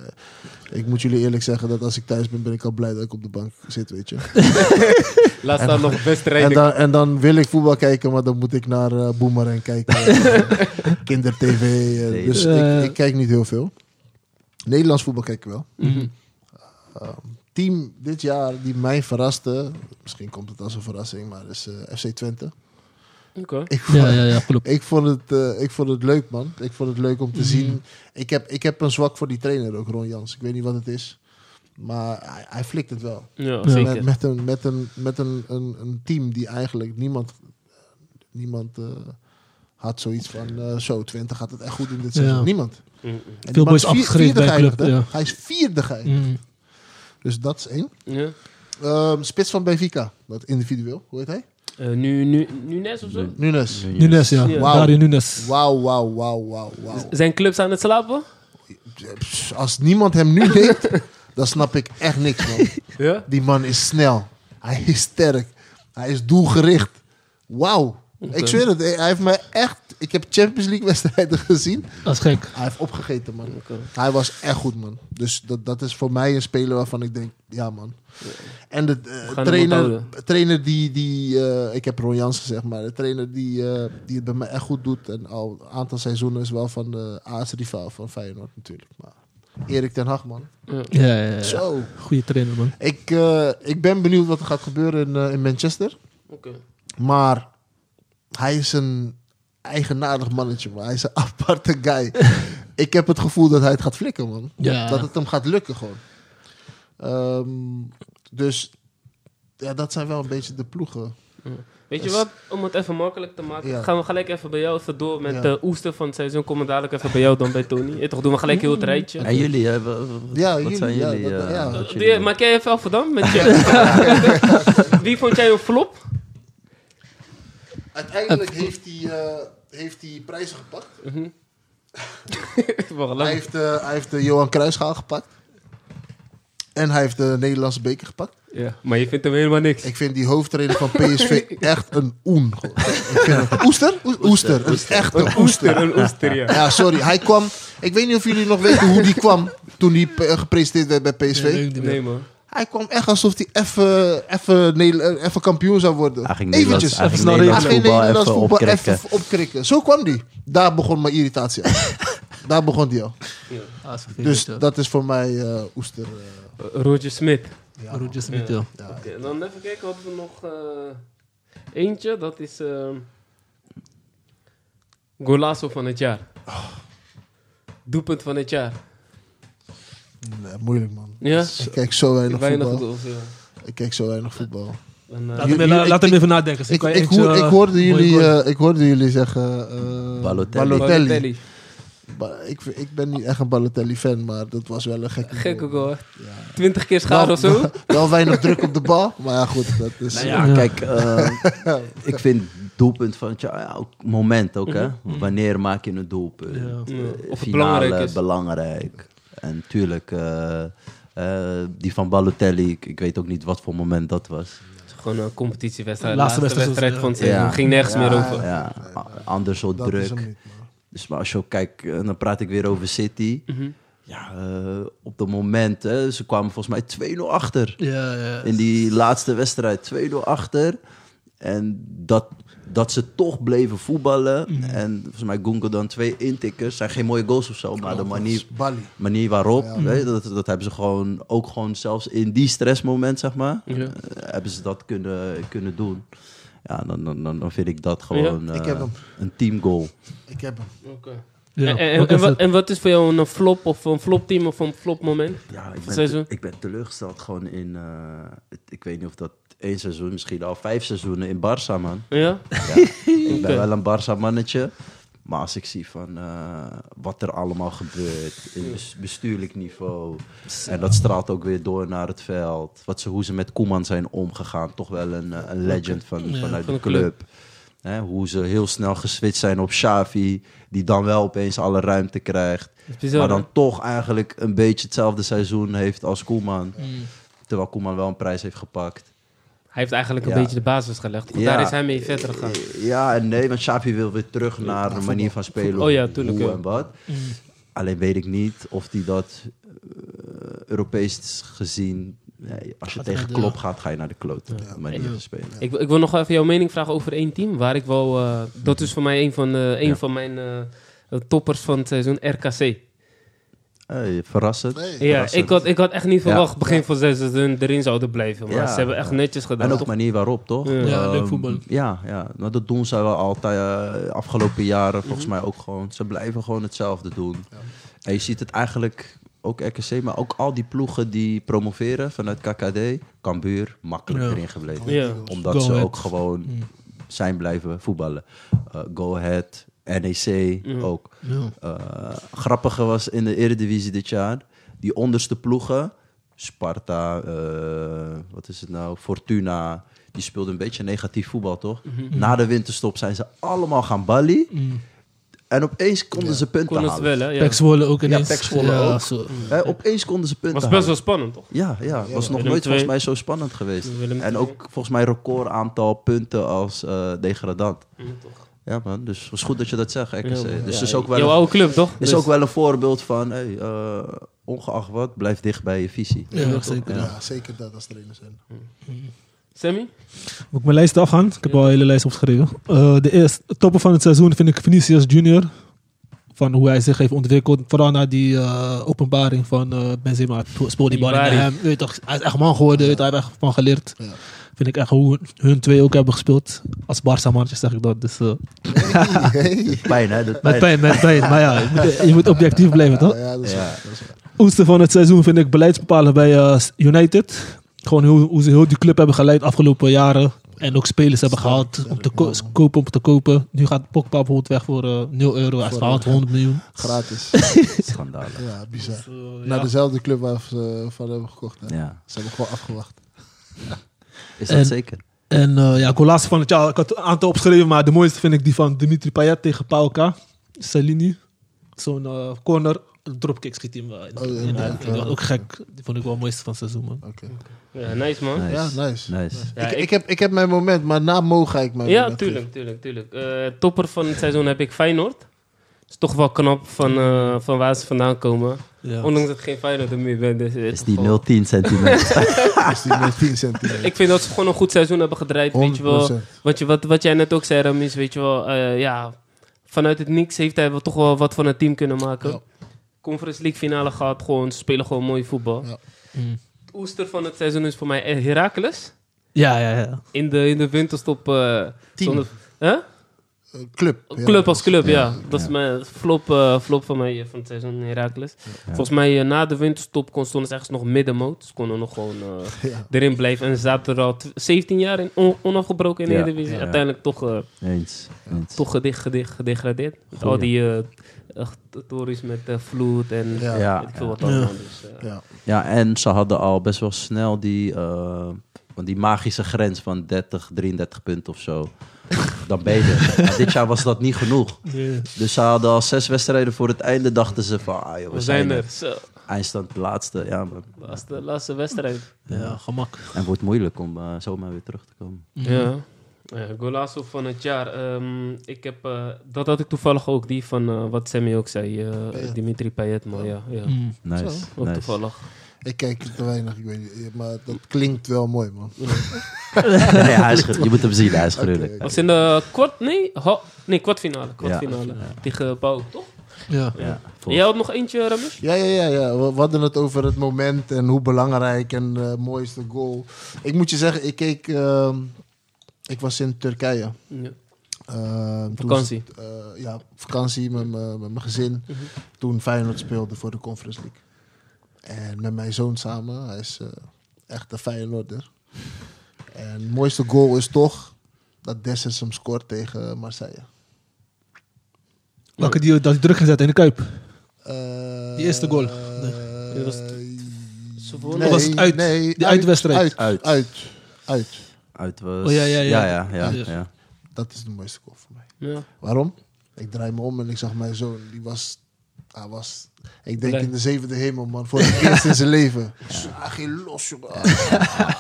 ik moet jullie eerlijk zeggen dat als ik thuis ben, ben ik al blij dat ik op de bank zit, weet je. <laughs> Laat staan nog En wedstrijden. dan, en dan wil ik voetbal kijken, maar dan moet ik naar eh Boomerang kijken. <laughs> Kinder-tv. eh, Nee. dus ik, ik kijk niet heel veel. Nederlands voetbal kijk ik wel. Mhm. Team dit jaar die mij verraste, misschien komt het als een verrassing, maar is eh, FC Twente. Oké. Ik vond, Ja, ja, ja, klopt. Ik vond, het, eh, ik vond het leuk, man. Ik vond het leuk om te zien. Ik heb, ik heb een zwak voor die trainer ook, Ron Jans. Ik weet niet wat het is. Maar hij, hij flikt het wel. Ja, zeker. Met, met, een, met, een, met een, een, een team die eigenlijk niemand... Niemand eh, had zoiets van... eh, zo, Twente gaat het echt goed in dit seizoen. Ja. Niemand. En die Veel boys afgeschreven bij club, ja. Hij is vierde geëindigd. Mm. Dus dat is één. Ja. Ehm, spits van Benfica. Dat individueel. Hoe heet hij? Eh, nu, nu, Nunes of zo? Nunes. Nunes, ja. Dario Nunes. Wauw, wauw, wauw, wauw, wauw. Zijn clubs aan het slapen? Als niemand hem nu neemt, <laughs> dan snap ik echt niks, man. Ja. Die man is snel. Hij is sterk. Hij is doelgericht. Wauw. Ik zweer het. Hij heeft mij echt... Ik heb Champions League wedstrijden <laughs> gezien. Dat is gek. Hij heeft opgegeten, man. Hij was echt goed, man. Dus dat, dat is voor mij een speler waarvan ik denk... Ja, man. En de eh, trainer, trainer die... die eh, ik heb Ron Jans gezegd, maar de trainer die, eh, die het bij mij echt goed doet... en al een aantal seizoenen is wel van de aartsrivaal van Feyenoord natuurlijk. Maar Erik ten Hag, man. Ja. Ja, ja, ja. Zo. Goeie trainer, man. Ik, eh, ik ben benieuwd wat er gaat gebeuren in, in Manchester. Oké. Maar hij is een eigenaardig mannetje, man. Hij is een <laughs> aparte guy. ik heb het gevoel dat hij het gaat flikken, man. Ja. Dat het hem gaat lukken, gewoon. Ehm, dus ja, dat zijn wel een beetje de ploegen. Weet je Dus- wat? Om het even makkelijk te maken, Ja. gaan we gelijk even bij jou even door met Ja. de oester van het seizoen. Komen we dadelijk even bij jou dan bij Tony. Ja, toch doen we gelijk heel het rijtje. En jullie, hè? Wat, Ja, wat jullie, zijn ja, jullie? dat- eh, jullie? Maak jij even af dan? Met je, <laughs> <laughs> Wie vond jij een flop? Uiteindelijk heeft hij, eh, heeft hij prijzen gepakt. <laughs> Laat Hij heeft, eh, hij heeft de Johan Cruijffschaal gepakt. En hij heeft de Nederlandse beker gepakt. Ja, maar je vindt hem helemaal niks. Ik vind die hoofdtrainer van PSV <laughs> echt een oen. gewoon. Ik vind het, oester? Oe- Oester. Een echt een oester. Een oester, ja. Ja, sorry. Hij kwam... Ik weet niet of jullie nog weten hoe die kwam toen hij eh, gepresenteerd werd bij PSV. Nee, man. Hij kwam echt alsof hij even, even, Nederla- even kampioen zou worden. Hij ging Nederlands, Eventjes. hij ging Even snel Nederlands Hij ging voetbal Nederlands even voetbal opkrikken. even opkrikken. Zo kwam die. Daar begon mijn irritatie aan. <laughs> Daar begon die al. Dus dat is voor mij eh, Oester. eh, Roger Smit. ja. Roger Smith, Ja. ja. Oké, dan even kijken, hadden we nog eh, eentje. Dat is ehm Golazo van het jaar. Doelpunt van het jaar. Nee, moeilijk man. Ja? Ik kijk zo weinig, Weinig voetbal. ja. Ik kijk zo weinig voetbal. En, eh, Laat, Jullie- hem, la- ik- laat hem ik- even nadenken. Ik, ik, hoor- ik, eh, hoorde jullie, eh, ik hoorde jullie zeggen... eh Balotelli. Balotelli. Balotelli. Ba- ik, ik ben niet echt een Balotelli-fan, maar dat was wel een gekke Gekke goal. goal. 20 keer schade of zo. <laughs> Wel weinig druk op de bal, maar ja goed. Dat is, Nou ja, Ja. kijk, eh, <laughs> ik vind doelpunt van het ja, ook moment ook, hè. Wanneer maak je een doelpunt? Of het Finale, belangrijk belangrijk. En tuurlijk, eh, eh, die van Balotelli, ik, ik weet ook niet wat voor moment dat was. Gewoon een competitiewedstrijd. Laatste Laatste, wedstrijd, van het seizoen. Ja. Ging nergens Ja, meer over. Ja, zo dat druk. niet. Dus maar als je ook kijkt, eh, dan praat ik weer over City. Mhm. Ja, eh, op de moment, hè, ze kwamen volgens mij 2-0 achter. Ja, ja. In die laatste wedstrijd 2-0 achter. En dat, dat ze toch bleven voetballen. En volgens mij Gundogan twee intikkers. zijn geen mooie goals of zo, maar de manier, manier waarop, Ja. weet je, dat, dat hebben ze gewoon, ook gewoon zelfs in die stressmoment, zeg maar, Ja. eh, hebben ze dat kunnen, kunnen doen. Ja, dan, dan, dan dan vind ik dat gewoon Ik eh, heb hem. een teamgoal. Ik heb hem. Oké. Ja, En, en, wat, en wat is voor jou een flop of een flopteam of een flopmoment? Ja, ik ben, ik ben teleurgesteld gewoon in, eh, ik weet niet of dat één seizoen, misschien al vijf seizoenen in Barça, man. Ja? Ja, <laughs> ik ben wel een Barça-mannetje. Maar als ik zie van eh, wat er allemaal gebeurt in bes- bestuurlijk niveau. En dat straalt ook weer door naar het veld. Wat ze, hoe ze met Koeman zijn omgegaan. Toch wel een, eh, een legend van, Ja, vanuit van de club. club. Hè, hoe ze heel snel geswitcht zijn op Xavi. Die dan wel opeens alle ruimte krijgt. Bizar, maar hè? dan toch eigenlijk een beetje hetzelfde seizoen heeft als Koeman. Mm. Terwijl Koeman wel een prijs heeft gepakt. Hij heeft eigenlijk een Ja. beetje de basis gelegd. Ja. Daar is hij mee verder gegaan. Ja en nee, want Xavi wil weer terug naar de manier van spelen. Oh ja, tuurlijk, Hoe en wat. Mm. Alleen weet ik niet of hij dat eh, Europees gezien... Nee, als je Gaat tegen Klop gaat, ga je naar de klote manier van spelen. Ik, ik wil nog even jouw mening vragen over één team. Waar ik wel... eh, dat is voor mij een van, de, een Ja. van mijn eh, toppers van het seizoen. RKC. Hey, verrassend. Nee. Ja, Verrassend. ik had, ik had echt niet Ja. verwacht begin van het seizoen erin zouden blijven. Maar Ja. ze hebben echt netjes gedaan. En ook toch? manier waarop, toch? Ja. Ja, Ehm, leuk voetbal. Ja, ja. Nou, dat doen ze wel altijd eh, afgelopen jaren. Volgens Mhm. mij ook gewoon. Ze blijven gewoon hetzelfde doen. En je ziet het eigenlijk, ook RKC, maar ook al die ploegen die promoveren vanuit KKD. Cambuur, makkelijk Ja. erin gebleven. Ja. Omdat Go ze Ahead. ook gewoon Mm. zijn blijven voetballen. Eh, Go Ahead, NEC Ja. ook. Ja. Eh, grappige was in de Eredivisie dit jaar, die onderste ploegen, Sparta, eh, wat is het nou, Fortuna, die speelden een beetje negatief voetbal, toch? Mhm. Na de winterstop zijn ze allemaal gaan Mm. en opeens konden Ja. ze punten Konden halen. wel, hè? Ja. Pek Zwolle ook ineens. Zwolle ja, ook. Zo. Opeens konden ze punten was best wel halen. spannend, toch? Ja, ja, was nog Willem nooit volgens mij zo spannend geweest. Willem En ook volgens mij record aantal punten als eh, degradant. Ja, toch. Ja man, dus het was goed dat je dat zegt, RKC. Ja, dus is ook wel Jouw een oude club, toch? is Dus- ook wel een voorbeeld van, hey, eh, ongeacht wat, blijf dicht bij je visie. Ja, zeker. Ja. Ja. zeker dat als trainer zijn. Sammy? Moet ik mijn lijst afgaan? Ik heb al een hele lijst opgeschreven. Eh, de eerste toppen van het seizoen vind ik Vinicius Junior. Van hoe hij zich heeft ontwikkeld. Vooral na die eh, openbaring van eh Benzema. Spoor die bal in Ibari. hem. Weet toch, hij is echt man geworden. weet Hij heeft echt van geleerd. Ja. Vind ik echt hoe hun twee ook hebben gespeeld. Als Barca mannetjes zeg ik dat. Dus, eh, Hey. Pijn hè, dat met pijn. pijn, met pijn. Maar ja, je moet, je moet objectief blijven toch? Ja, dat is Ja. waar, dat is waar. Oester van het seizoen vind ik beleidsbepaler bij eh, United. Gewoon hoe, hoe ze heel die club hebben geleid afgelopen jaren. En ook spelers hebben gehaald om te sterk, ko- ja. kopen om te kopen. Nu gaat Pogba bijvoorbeeld weg voor eh 0 euro. Hij voor 100 miljoen. Gratis. <laughs> Schandalig. ja, bizar. Dus, Naar ja. dezelfde club waar ze van hebben gekocht. Hè? Ja, Ze hebben gewoon afgewacht. <laughs> is dat En- zeker? En eh ja, goal van het jaar. Ik had een aantal opgeschreven, maar de mooiste vind ik die van Dimitri Payet tegen Pauka. Salini. Zo'n eh, corner. Een dropkick schiet hij wel. Oh, ja, ja, was ja. ook gek. Die vond ik wel het mooiste van het seizoen, man. Oké. Ja, nice, man. Nice. Ja, nice. Nice. Ja, ik, ik- ik, heb, ik heb mijn moment, maar na Mo ga ik mijn Ja, moment tuurlijk, tuurlijk, tuurlijk. Eh, topper van het seizoen heb ik Feyenoord. Is toch wel knap van, eh, van waar ze vandaan komen. Ja. Ondanks dat ik geen Feyenoord meer ben. Dus het Is die gewoon- 010 centimeter. Is die met 10 <laughs> centimeter. Ik vind dat ze gewoon een goed seizoen hebben gedraaid. Weet je wel, 100%. wat, je, wat, wat jij net ook zei, Ramis, weet je wel. eh, ja, vanuit het niks heeft hij wel toch wel wat van het team kunnen maken. Ja. Conference League finale gaat gewoon, ze spelen gewoon mooi voetbal. Ja. Mm. Het oester van het seizoen is voor mij Heracles. Ja, ja, ja. In de, in de winterstop. eh Tien. zonder- Huh? Club. Ja. Club als club, ja. Ja, Dat is ja. mijn flop, eh, flop van mij van het seizoen Heracles. Volgens mij eh, na de winterstop kon stonden ze ergens nog middenmoot. Ze konden nog gewoon eh, <laughs> Ja. erin blijven. En ze zaten er al tw- 17 jaar in, on- onafgebroken in de Ja, Eredivisie. ja. Uiteindelijk toch, eh, Eens. eens. toch gedicht, gedicht, gedegradeerd. Met al die eh, tories met eh, vloed en Ja. Ik veel wat ja. allemaal. Dus, Ja. Ja, en ze hadden al best wel snel die, eh, die magische grens van 30, 33 punten of zo. Dan ben je er. Maar dit jaar was dat niet genoeg. Dus ze hadden al zes wedstrijden voor het einde. Dachten ze van, ah, joh, we, we zijn er. Zo, Eindstand de laatste. Ja, man. laatste, laatste wedstrijd. Ja, gemak. En het wordt moeilijk om eh, zomaar weer terug te komen. Ja. Ja, Golazo van het jaar. Ehm, ik heb, eh, dat had ik toevallig ook, die van eh, wat Sammy ook zei, eh, Payet. Dimitri Payet. Maar ja, ja. Mm. Nice. ook nice. toevallig. Ik kijk te weinig, ik weet niet. Maar dat klinkt wel mooi, man. <laughs> nee, hij is je moet hem zien, hij is gruwelijk. Oké. Was in de kwart, nee, nee kwartfinale. kwartfinale. Ja. Tegen toch? Ja. Ja, Jij had nog eentje, Ramesh? Ja, ja, ja, ja. We, we hadden het over het moment en hoe belangrijk en de mooiste goal. Ik moet je zeggen, ik keek... ehm, ik was in Turkije. Ja. Ehm, Vakantie. eh, ja, vakantie met mijn met mijn gezin. Mhm. Toen Feyenoord speelde voor de Conference League. En met mijn zoon samen. Hij is eh, echt een Feyenoorder. En het mooiste goal is toch dat Dessers hem scoort tegen Marseille. Welke die, dat hij druk gezet in de Kuip. Eh, Die eerste goal. eh, Dat was- nee, Dat was uit- nee, die uitwedstrijd. Uit, Uit. uit, uit. Uit was... Oh, ja, ja, ja. ja, ja, ja, Ja. ja. Dat is de mooiste goal voor mij. Ja. Waarom? Ik draai me om en ik zag mijn zoon. Die was, hij was ik denk in de zevende hemel, man. Voor het eerst in zijn leven. <laughs> Hij ging los, jongen.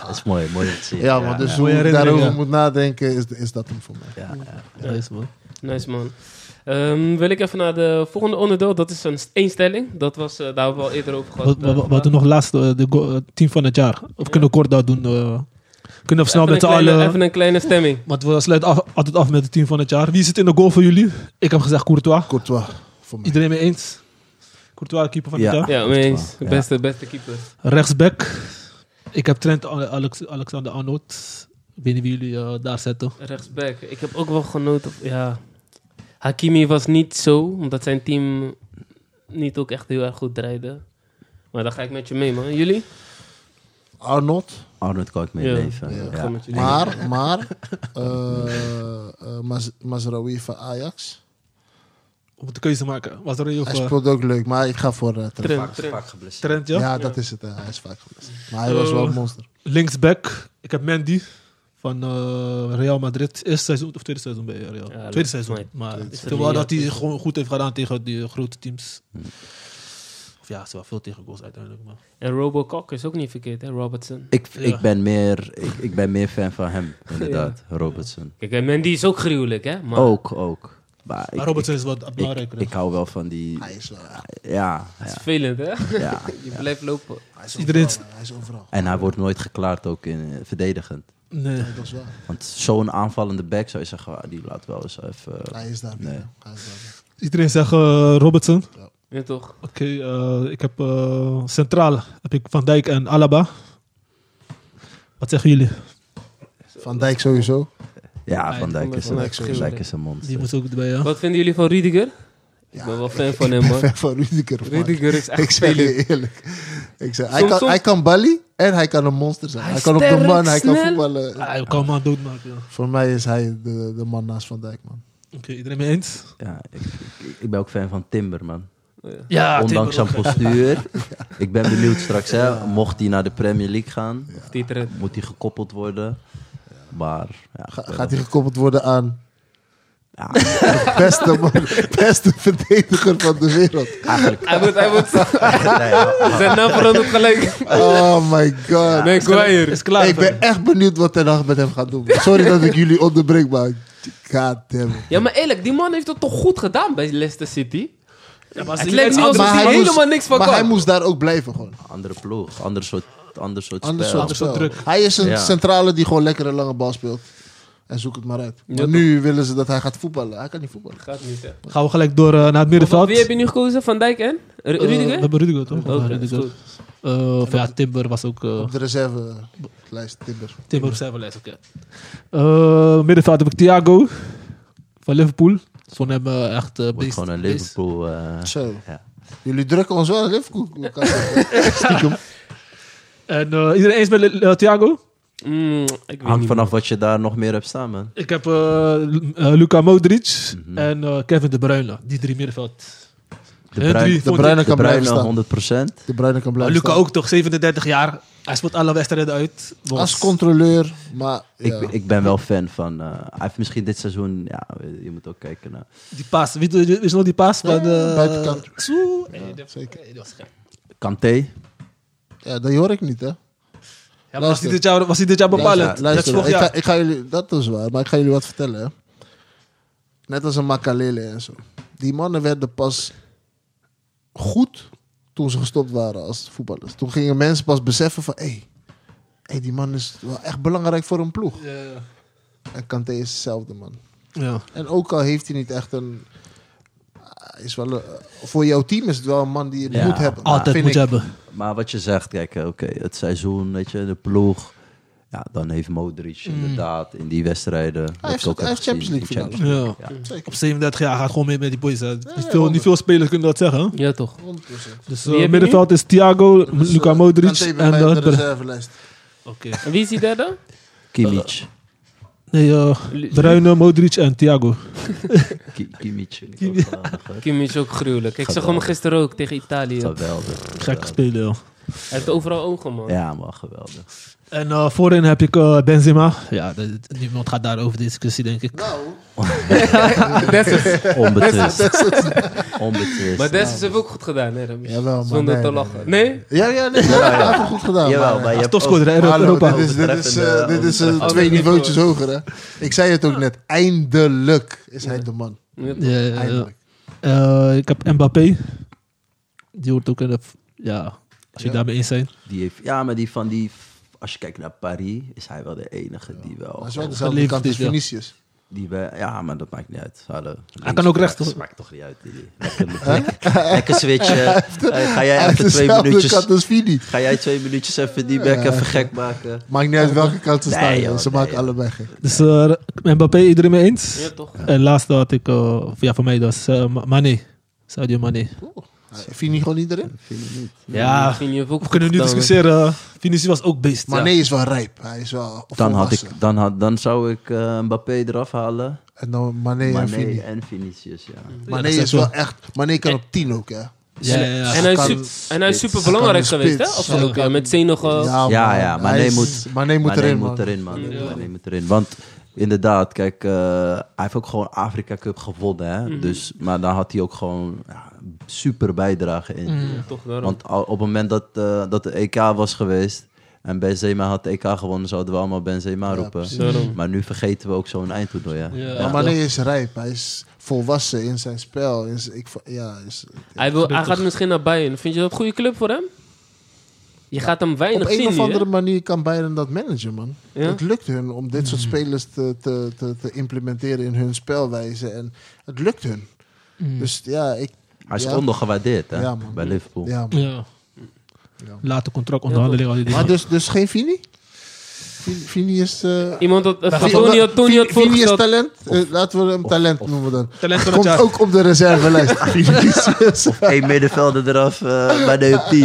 Dat is mooi, mooi te zien. Ja, man. Dus hoe herinnering, daarover ja. moet nadenken, is, is dat hem voor mij. Ja, ja. Ja, is man. Nice man. Ehm, wil ik even naar de volgende onderdeel. Dat is een één stelling. Dat was, eh, daar hebben we al eerder over gehad. Wat, wat, eh, wat doen nog laatst eh, de eh, team van het jaar? Of kunnen we kort dat doen? eh? kunnen we snel even, met allen... even een kleine stemming. Want we sluiten af, altijd af met het team van het jaar. Wie zit in de goal voor jullie? Ik heb gezegd Courtois. Courtois, voor mij. Iedereen mee eens? Courtois, keeper van Ja. het jaar. Ja, mee eens. Ja. Beste, beste keeper. Rechtsback. Ik heb Trent Alex, Alexander Arnold. Ik weet niet wie jullie eh, daar zetten. Rechtsback. Ik heb ook wel genoten. Ja. Hakimi was niet zo, omdat zijn team niet ook echt heel erg goed draaide. Maar daar ga ik met je mee, man. Jullie? Arnold. Arnold kan ik mee Ja. leven. Ja. Ja. Ga met jullie. Maar, maar, <laughs> Maz- Mazraoui van Ajax. Om de keuze te maken. Was er of Hij eh, speelt ook leuk, maar ik ga voor eh, Trent. Trent, Vaak, geblesseerd. Ja? Ja, dat is het. eh, hij is vaak geweest. Maar hij was wel een monster. Linksback. Ik heb Mandy van eh, Real Madrid. Eerste seizoen of tweede seizoen bij Real? Ja, tweede seizoen. maar- wel dat hij gewoon goed heeft gedaan tegen die grote teams. Of ja, ze wel veel tegen goals uiteindelijk. Maar. En Robocop is ook niet verkeerd, hè? Robertson. Ik, Ja. ik, ben meer, ik, ik ben meer fan van hem, inderdaad. <laughs> Robertson. Kijk, en Mandy is ook gruwelijk, hè? Maar Ook, ook. Maar ik, Maar Robertson is wat belangrijker. ik, ik hou wel van die... Hij is wel, ja, Ja, het is ja, vervelend, hè? ja. <laughs> Je blijft lopen. hij is Iedereen overal. Hij is overal. En hij wordt nooit geklaard ook in eh, verdedigend. nee. Ja, dat is waar. Want zo'n aanvallende back zou je zeggen, ah, die laat wel eens even... Hij is daar Nee. binnen. Hij is daar binnen. Iedereen zegt eh, Robertson. Ja, toch? Oké, eh, ik heb eh, centraal heb ik Van Dijk en Alaba. Wat zeggen jullie? Van Dijk sowieso. Ja, Van Dijk is Van een, Dijk Van sowieso. Dijk is een monster. Die moet ook erbij, ja. Wat vinden jullie van Rudiger? Ja, ik ben wel fan van ik hem, ben man. fan van Rudiger. man. Rudiger is Ik echt zeg vervelend. je eerlijk. Ik zeg, hij, kan, soms- hij kan balie en hij kan een monster zijn. Hij kan op de man, hij kan voetballen. Ah, hij kan hem aan doodmaken. ja. Voor mij is hij de, de man naast Van Dijk, man. Oké, iedereen mee eens? Ja, ik, ik, ik ben ook fan van Timber, man. Ja, Ondanks zijn postuur. <laughs> Ik ben benieuwd straks, hè, mocht hij naar de Premier League gaan, moet hij gekoppeld worden. Maar ja, Ga- gaat hij gekoppeld worden aan Ja. de <laughs> beste, man, beste verdediger van de wereld? eigenlijk... Hij moet, hij moet... <laughs> Nee, Zijn naam verandert gelijk. Oh my god. Maguire. Is klaar. ik ben echt benieuwd wat Ten Hag met hem gaat doen. Sorry dat ik jullie onderbreek, maar god damn. Ja, maar eerlijk, die man heeft het toch goed gedaan bij Leicester City? Ja, maar Het lijkt niet maar alsof maar hij hij helemaal moest- niks van Maar kan. hij moest daar ook blijven gewoon. andere ploeg, ander soort, ander soort Anders spel. soort Ander soort spel. druk. Hij is een Ja. centrale die gewoon lekker een lange bal speelt. En zoek het maar uit. Maar Ja, nu willen ze dat hij gaat voetballen. Hij kan niet voetballen. Gaat niet, hè. Gaan we gelijk door eh, naar het middenveld. Wie heb je nu gekozen? Van Dijk en? Ru- Eh, we Rudiger? hebben Rudiger, toch? Oké, Ja, dat is Rudiger. goed. Eh, of ja, Timber was ook... eh Op de reservelijst Timber. Timber reservelijst, oké. Eh, middenveld heb ik Thiago. van Liverpool. Ik vond hem echt eh Wordt beest. gewoon een beest. Liverpool. eh, Zo. Ja. Jullie drukken ons wel in Liverpool. <laughs> Stiekem. En eh, iedereen eens met eh, Thiago? Mm, ik weet hangt niet, vanaf wat je daar nog meer hebt staan, man. Ik heb eh, Lu- Luka Modric Mhm. en eh, Kevin De Bruyne. Die drie middenveld. De Hun Bruin- drie De vond Bruyne ik- kan De blijven staan. 100%. De Bruyne kan blijven staan. ook toch, 37 jaar. Hij speelt alle wedstrijden uit. Als controleur, maar ja. Ik, ik ben wel fan van... eh, hij heeft misschien dit seizoen... Ja, je moet ook kijken naar... Die paas. Weet je, is nog die paas van... Eh, buitenkant. Zo. Hey, dat- zeker. hey, dat was gek. Kanté. Ja, dat hoor ik niet, hè. Ja, maar was Luister. hij dit jaar, was dit jaar bepalend? Luister, Net luister, vorig ik, jaar. ga, ik ga jullie, dat is waar, maar ik ga jullie wat vertellen. Hè. Net als een Makalele en zo. Die mannen werden pas goed toen ze gestopt waren als voetballers. Toen gingen mensen pas beseffen van... hé, hey, hey, die man is wel echt belangrijk voor een ploeg. Ja, En Kanté is hetzelfde, man. ja. En ook al heeft hij niet echt een... Is wel een- voor jouw team is het wel een man die je Ja, moet hebben. Altijd vind moet ik. hebben. Maar wat je zegt, kijk, eh, oké, het seizoen, weet je, de ploeg. Ja, dan heeft Modric inderdaad in die wedstrijden... Mm. heeft- ook hij heeft Champions League Ja. Champions League, Zeker. Op 37 jaar gaat gewoon mee met die boys. Hè. Niet, veel, niet honderd. veel spelers kunnen dat zeggen. Ja, toch. 100%. Dus eh, middenveld is Thiago, Dus, Luka eh, Modric en... eh, de reservelijst. Oké. En wie is die derde? Kimmich. Nee, eh Lu- Bruyne, Modric en Thiago. <laughs> Ki- Kimmich <laughs> vind ik ook geweldig, hoor. Kim is ook gruwelijk. Ik zag hem Geweldig. gisteren ook tegen Italië. Geweldig. Gek spelen, joh. Hij heeft overal ogen, man. Ja, maar geweldig. En eh, voorin heb ik eh, Benzema. Ja, dat- niemand gaat daarover discussie, denk ik. Nou, <laughs> Dessus. Onbetwist. Onbetwist. Maar Dessus heeft ook goed gedaan, hè, Remy? Jawel, maar Zonder nee, te lachen. Nee? Ja, ja, nee, ja, goed gedaan. Jawel, maar, maar je hebt Topscorer, Hallo, Europa. dit is, dit is, eh, dit is twee niveautjes niveau. hoger. Hè? Ik zei het ook net, eindelijk is hij de man. Ja. Ja. Eindelijk. Eh, ik heb Mbappé. Die hoort ook in de... Ja, als je daarmee eens zijn. Die heeft, ja, maar die van die... Als je kijkt naar Paris, is hij wel de enige die wel... Maar hij is wel dezelfde kant als. Vinicius. Die we, ja, maar dat maakt niet uit. Hallo. Hij kan ook rechts, Dat maakt toch niet uit. Lekker, lekker, <laughs> lekker switchen. Ga jij even twee dezelfde minuutjes... kant als Vini. Ga jij twee minuutjes even die bek even gek maken? Maakt niet uit welke kant ze Nee, staan. joh, ze nee, maken joh. allebei gek. Dus eh, Mbappé, iedereen mee eens? Ja, toch. En laatste had ik... eh, ja, voor mij dat is eh, Mané. Sadio Mané. Vini gewoon niet erin. Niet? Ja, Vini heeft ook we kunnen nu discussiëren. Vinicius was ook beest. Maar ja. nee, is wel rijp. Hij is wel Dan, had ik, dan, had, dan zou ik eh, Mbappé eraf halen. En dan Mané en Mané Vini. en Vinicius, ja. Mané dat is is wel- echt... Mané kan op 10 ook, hè. Ja, ja, ja. En hij, is Kan- en hij is super belangrijk geweest, hè? Afgelopen Ja. met Senegal. Ja, Ja, man. ja, Mané moet- Mané moet Mané erin, moet man. erin, man. Ja. Mané moet erin. Want inderdaad, kijk, eh, hij heeft ook gewoon Afrika Cup gewonnen. Hè? Mhm. dus, maar daar had hij ook gewoon ja, super bijdrage in. Mm. Toch daarom. Want op het moment dat, eh, dat de EK was geweest en Benzema had de EK gewonnen, zouden we allemaal Benzema Ja, roepen. Maar nu vergeten we ook zo'n eindtoernooi. Hè? Ja. Maar Mané is rijp. Hij is volwassen in zijn spel. In zijn- ik, ja, is, Hij, wil, hij gaat misschien naar Bayern. Vind je dat een goede club voor hem? Je gaat hem op weinig een zien of nu, hè? andere manier kan Bayern dat managen, man. Ja? Het lukt hun om dit soort spelers te, te, te, te implementeren in hun spelwijze. En het lukt hun. Mm. Dus ja, ik... Hij is Ja. ondergewaardeerd hè? Ja, man. bij Liverpool. Ja, man. Ja. Ja. Later contractonderhandeling. al die dingen. Maar dus, dus geen Vini? Is... eh Iemand had... Uh, Tony had, voorgesteld... talent. Eh, laten we hem talent noemen dan. Talent van het Komt jaar. ook op de reservelijst. <laughs> Eén middenvelder eraf eh, bij <laughs> de op 10.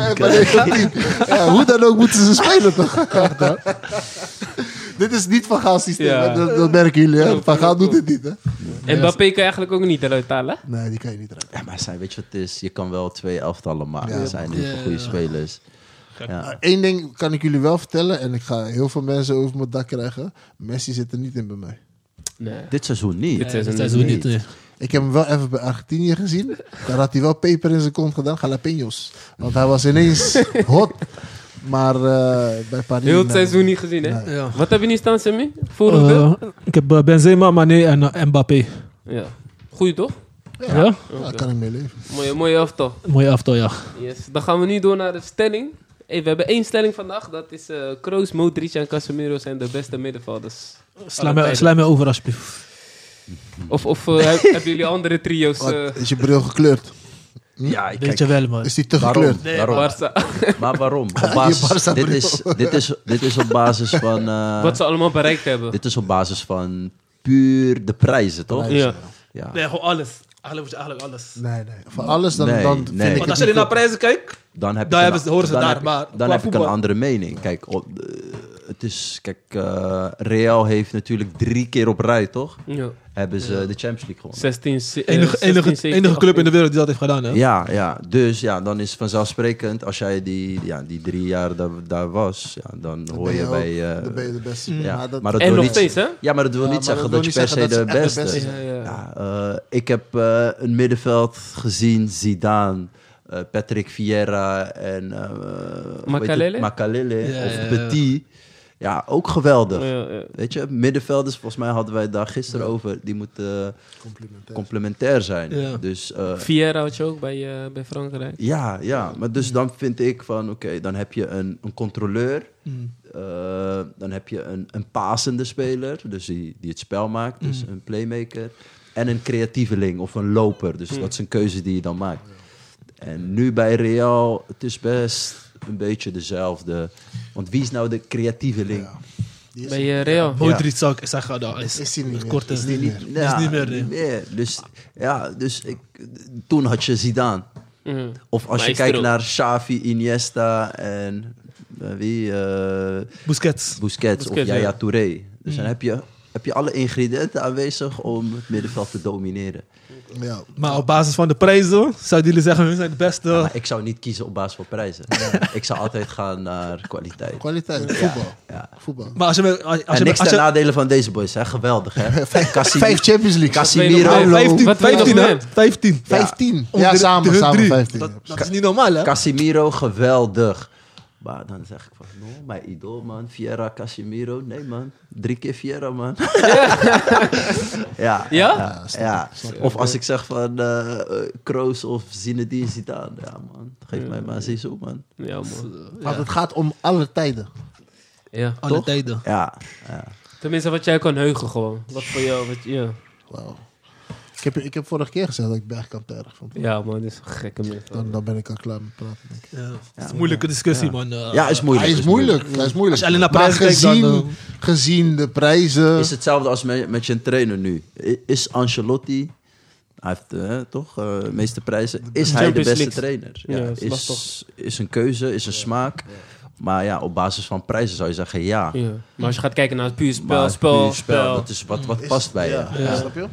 ja, hoe dan ook moeten ze spelen toch? <laughs> dit is niet Van Gaal systeem. Ja. Dat, dat merken jullie. Hè? Ja, Van Gaal doet dit niet. Hè? En Mbappé kan je eigenlijk ook niet eruit halen. Nee, die kan je niet eruit. Ja, maar zijn, weet je wat het is? Je kan wel twee elftallen maken. Ja. Er zijn heel veel goede Ja. spelers. Ja. Eén ding kan ik jullie wel vertellen. En ik ga heel veel mensen over mijn dak krijgen. Messi zit er niet in bij mij. Nee. Dit seizoen niet. Dit Nee, seizoen niet. niet. Ik heb hem wel even bij Argentinië gezien. Daar had hij wel peper in zijn kont gedaan. Jalapenos. Want hij was ineens <laughs> hot. Maar eh, bij Paris... Heel het nee. seizoen niet gezien, hè? Nee. Ja. Wat heb je nu staan, Sammy? Voorhoede? Eh, ik heb eh, Benzema, Mané en Mbappé. ja. Goeie, toch? Ja? Ja, daar kan ik mee leven. Mooie, mooie elftal. Mooie aftal, ja. Yes. Dan gaan we nu door naar de stelling. Hey, we hebben één stelling vandaag. Dat is eh Kroos, Modric en Casemiro zijn de beste middenvelders. Sla mij, sla over alsjeblieft. Of, of eh, heb- <laughs> hebben jullie andere trio's? Wat, eh is je bril gekleurd? Ja, ik Weet kijk, je wel, man. Is die te waarom? gekleurd? waarom? Barca. <laughs> Maar waarom? Op <laughs> basis, Barca dit, is, dit, is, dit is op basis van... eh, Wat ze allemaal bereikt hebben. dit is op basis van puur de prijzen, toch? Prijzen, Ja. Ja. Nee, gewoon alles. Eigenlijk moet je eigenlijk alles. Nee, nee. Voor alles dan, Nee, dan nee. vind ik Want het als je niet naar goed. prijzen kijkt, Dan heb Daar ik hebben ze- horen ze dan daar, heb ik- maar dan qua heb ik een voetbal- andere mening. Kijk, op, eh, het is, kijk eh, Real heeft natuurlijk drie keer op rij, toch? Ja. Hebben ze de Champions League gewonnen. 16, enige, enige, enige club in de wereld die dat heeft gedaan, hè? Ja, ja, dus ja, dan is het vanzelfsprekend als jij die, ja, die drie jaar daar, daar was, ja, dan hoor je bij. eh, dan ben je de beste. ja, Maar dat, maar dat En wil nog niet, steeds, hè? Ja, maar dat wil Ja, niet zeggen dat je per se de beste. beste Ja, ja. Ja, eh, ik heb eh, een middenveld gezien, Zidane, eh, Patrick Vieira en eh, heet Makalele? het? Makalele Ja, of ja, ja. Petit. Ja, ook geweldig. Ja, ja. Weet je, middenvelders, volgens mij hadden wij het daar gisteren over, die moeten eh, complementair zijn. Ja. Dus eh, Vieira had je ook bij, eh, bij Frankrijk. ja, ja, maar dus dan vind ik van, oké, dan heb je een, een controleur, Mm. eh, dan heb je een, een pasende speler, dus die, die het spel maakt, dus een playmaker, en een creatieveling of een loper, dus dat is een keuze die je dan maakt. En nu bij Real, het is best een beetje dezelfde, want wie is nou de creatieveling? Die is, Bij eh, Real. Modric zou ik zeggen, dat is, is niet. Is niet meer. is niet meer, nee. Dus ja, dus ik, toen had je Zidane. Mhm. Of als je kijkt naar Xavi, Iniesta en eh, wie? eh, Busquets. Busquets, Busquets, of Yaya ja. Touré. Dus dan heb je, heb je alle ingrediënten aanwezig om het middenveld te domineren. Ja. Maar op basis van de prijzen, zouden jullie zeggen, hun zijn de beste. Maar ik zou niet kiezen op basis van prijzen. ik zou altijd gaan naar kwaliteit. Kwaliteit, voetbal. Ja. voetbal. Maar als je, als En je, niks als ten je, nadele van deze boys, hè? geweldig hè. <laughs> Cassim- Vijf Champions League. Casimiro, Wat wil je nog- 15, Wat wil je nog 15, hè? meer? 15. 15. Ja, samen, samen drie. 15. Dat, dat is niet normaal, hè? Casimiro, geweldig. Maar dan zeg ik van, no, mijn idool man, Vieira, Casimiro. Nee man, drie keer Vieira man. <laughs> ja, Ja? ja. Of als ik zeg van eh Kroos of Zinedine Zidane. Ja man, geef mij maar Zizou man. Ja, man. Want het gaat om alle tijden. Ja. Alle Toch? tijden. Ja, ja. Tenminste, wat jij kan heugen gewoon. Wat voor jou, wat, ja. Wauw. Ik heb, ik heb vorige keer gezegd dat ik Bergkamp te erg vond. Ja, man, dit is een gekke mens. Dan, dan ben ik al klaar met praten. Denk ik. Ja. Het is een moeilijke discussie, man. Eh, ja is moeilijk. Hij is moeilijk. Hij is moeilijk. Als je alleen naar maar prijzen kijkt, dan, gezien, eh, gezien de prijzen. Is hetzelfde als met, met je trainer nu. Is Ancelotti, hij heeft eh, toch eh, de meeste prijzen, is hij de beste trainer? Ja, is is een keuze, is een smaak. Maar ja, op basis van prijzen zou je zeggen ja. Ja. Maar als je gaat kijken naar het puur spel, Maar spel, puur spel. Dat is wat, wat Is- past bij ja, je. ja, Ja. Snap je?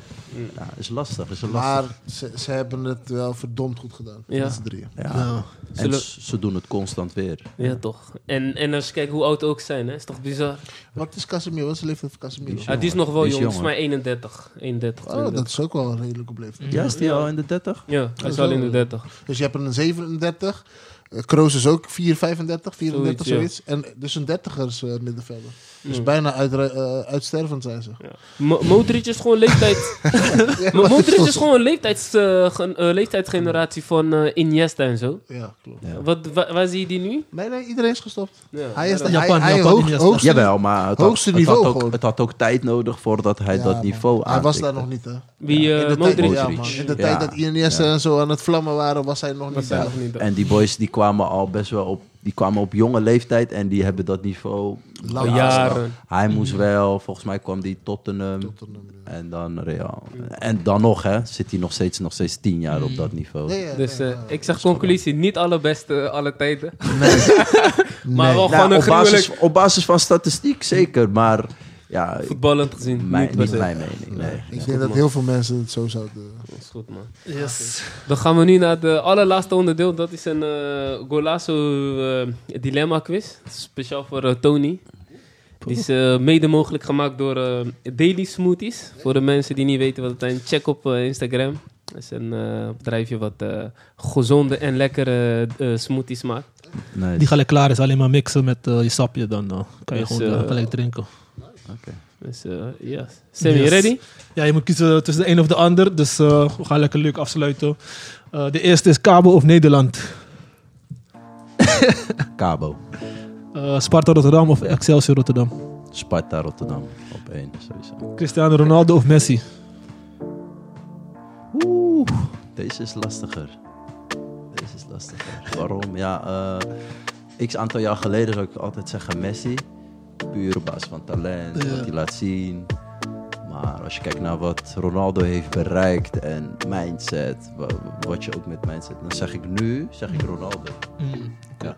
Ja, is lastig, is lastig. Maar ze, ze hebben het wel verdomd goed gedaan. Ja. Met z'n drieën. ja. Ja. En ze doen het constant weer. Ja, toch. En, en als je kijkt hoe oud ook zijn, hè, is toch bizar. Wat is Casemiro? Wat is de leeftijd van Casemiro? Die Ah, die is nog wel Die is jong, volgens mij 31. 31 Oh, 32. dat is ook wel een redelijk op leeftijd. Ja, is die al in de 30? Ja, hij is wel in de 30. Dus je hebt een 37. Eh, Kroos is ook 4, 35, 34, Zoiets, zoiets. En dus een 30ers eh, middenvelder. Dus Ja. bijna uit, eh, uitstervend zijn ze. Ja. Mo- Modric is gewoon leeftijd. <laughs> maar Modric is gewoon een leeftijds, eh, eh, leeftijdsgeneratie van Iniesta en zo. Ja, klopt. Ja. Wat, wa- waar zie je die nu? Nee, nee, iedereen is gestopt. Ja, Hij is de, Japan, hij Japan, hoog- Iniesta. hoogste, Jawel, maar het had, Hoogste het, niveau had ook, het had ook tijd nodig voordat hij Ja, dat man. niveau Hij was daar nog niet, hè? Wie, eh, in de, Modric? ja, man. in de Ja. tijd dat Iniesta en zo aan het vlammen waren, was hij nog niet daar. nog niet. En die boys die kwamen al best wel op, die kwamen op jonge leeftijd en die hebben dat niveau. Lang jaren. Hij moest wel, volgens mij kwam die Tottenham, Tottenham, ja. en dan Real. En dan nog, hè, zit hij nog steeds, nog steeds tien jaar op dat niveau. Ja, Dus eh, ja. ik zeg conclusie, niet allerbeste alle tijden. Nee. <laughs> Maar wel Nou, gewoon een op, basis, op basis van statistiek zeker, maar ja, voetballend gezien. mijn, niet mijn mening. Nee. Ik denk dat heel veel mensen het zo zouden... Dat is goed, man. Yes. Dan gaan we nu naar het allerlaatste onderdeel. Dat is een eh Golazo eh, dilemma quiz. Speciaal voor eh, Tony. Die is eh, mede mogelijk gemaakt door eh, Daily Smoothies. Voor de mensen die niet weten wat het zijn, check op Instagram. Dat is een eh, bedrijfje wat eh, gezonde en lekkere eh, smoothies maakt. Nice. Die gelijk klaar is, alleen maar mixen met je sapje, dan kan je Dus, gewoon gelijk drinken. Oké. Dus eh yes. Sammy, Yes. ready? Ja, je moet kiezen tussen de een of de ander, dus eh, we gaan lekker leuk afsluiten. Eh, de eerste is Cabo of Nederland. <laughs> Cabo, Eh, Sparta Rotterdam of Excelsior Rotterdam. Sparta, Rotterdam op één sowieso. Cristiano Ronaldo of Messi. Oeh, deze is lastiger. Deze is lastiger. Waarom? Ja, eh x aantal jaar geleden zou ik altijd zeggen Messi. Puur op basis van talent, Ja. wat hij laat zien. Maar als je kijkt naar wat Ronaldo heeft bereikt en mindset, wa- wat je ook met mindset, dan zeg ik nu, zeg ik Ronaldo. Mm, oké.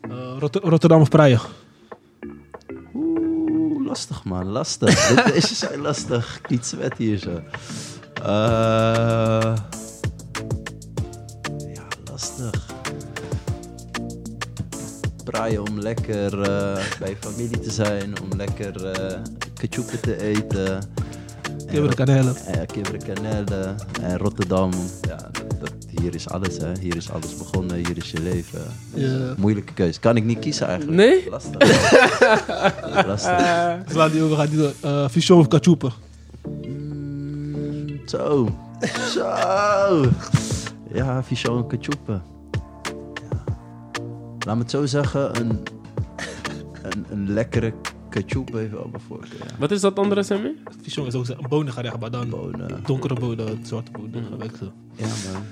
Eh, Rotter- Rotterdam of Praia? Oeh, lastig man, lastig. <laughs> Dit- zijn lastig. Niet zwet hier zo. Eh, Om lekker eh, bij familie te zijn, om lekker eh ketchupen te eten. Eh, Kibberen Kanellen en Rotterdam. Ja, dat, dat- hier is alles, hè. Hier is alles begonnen, hier is je leven. Ja. Moeilijke keuze. Kan ik niet kiezen eigenlijk. Nee? Lastig. <laughs> Lastig. Laat die over gaan die door. Eh, Fichon of Kachupa? Mm, zo. Zo. Ja, Fichon en Kachupa. Laat me het zo zeggen, een, <laughs> een, een lekkere heeft wel mijn voorkeur. Ja. Wat is dat andere, Sammy? Fichon is ook een bonengerecht, maar dan Bonen. donkere bonen, zwarte bonen. gewerkt zo. Ja, man.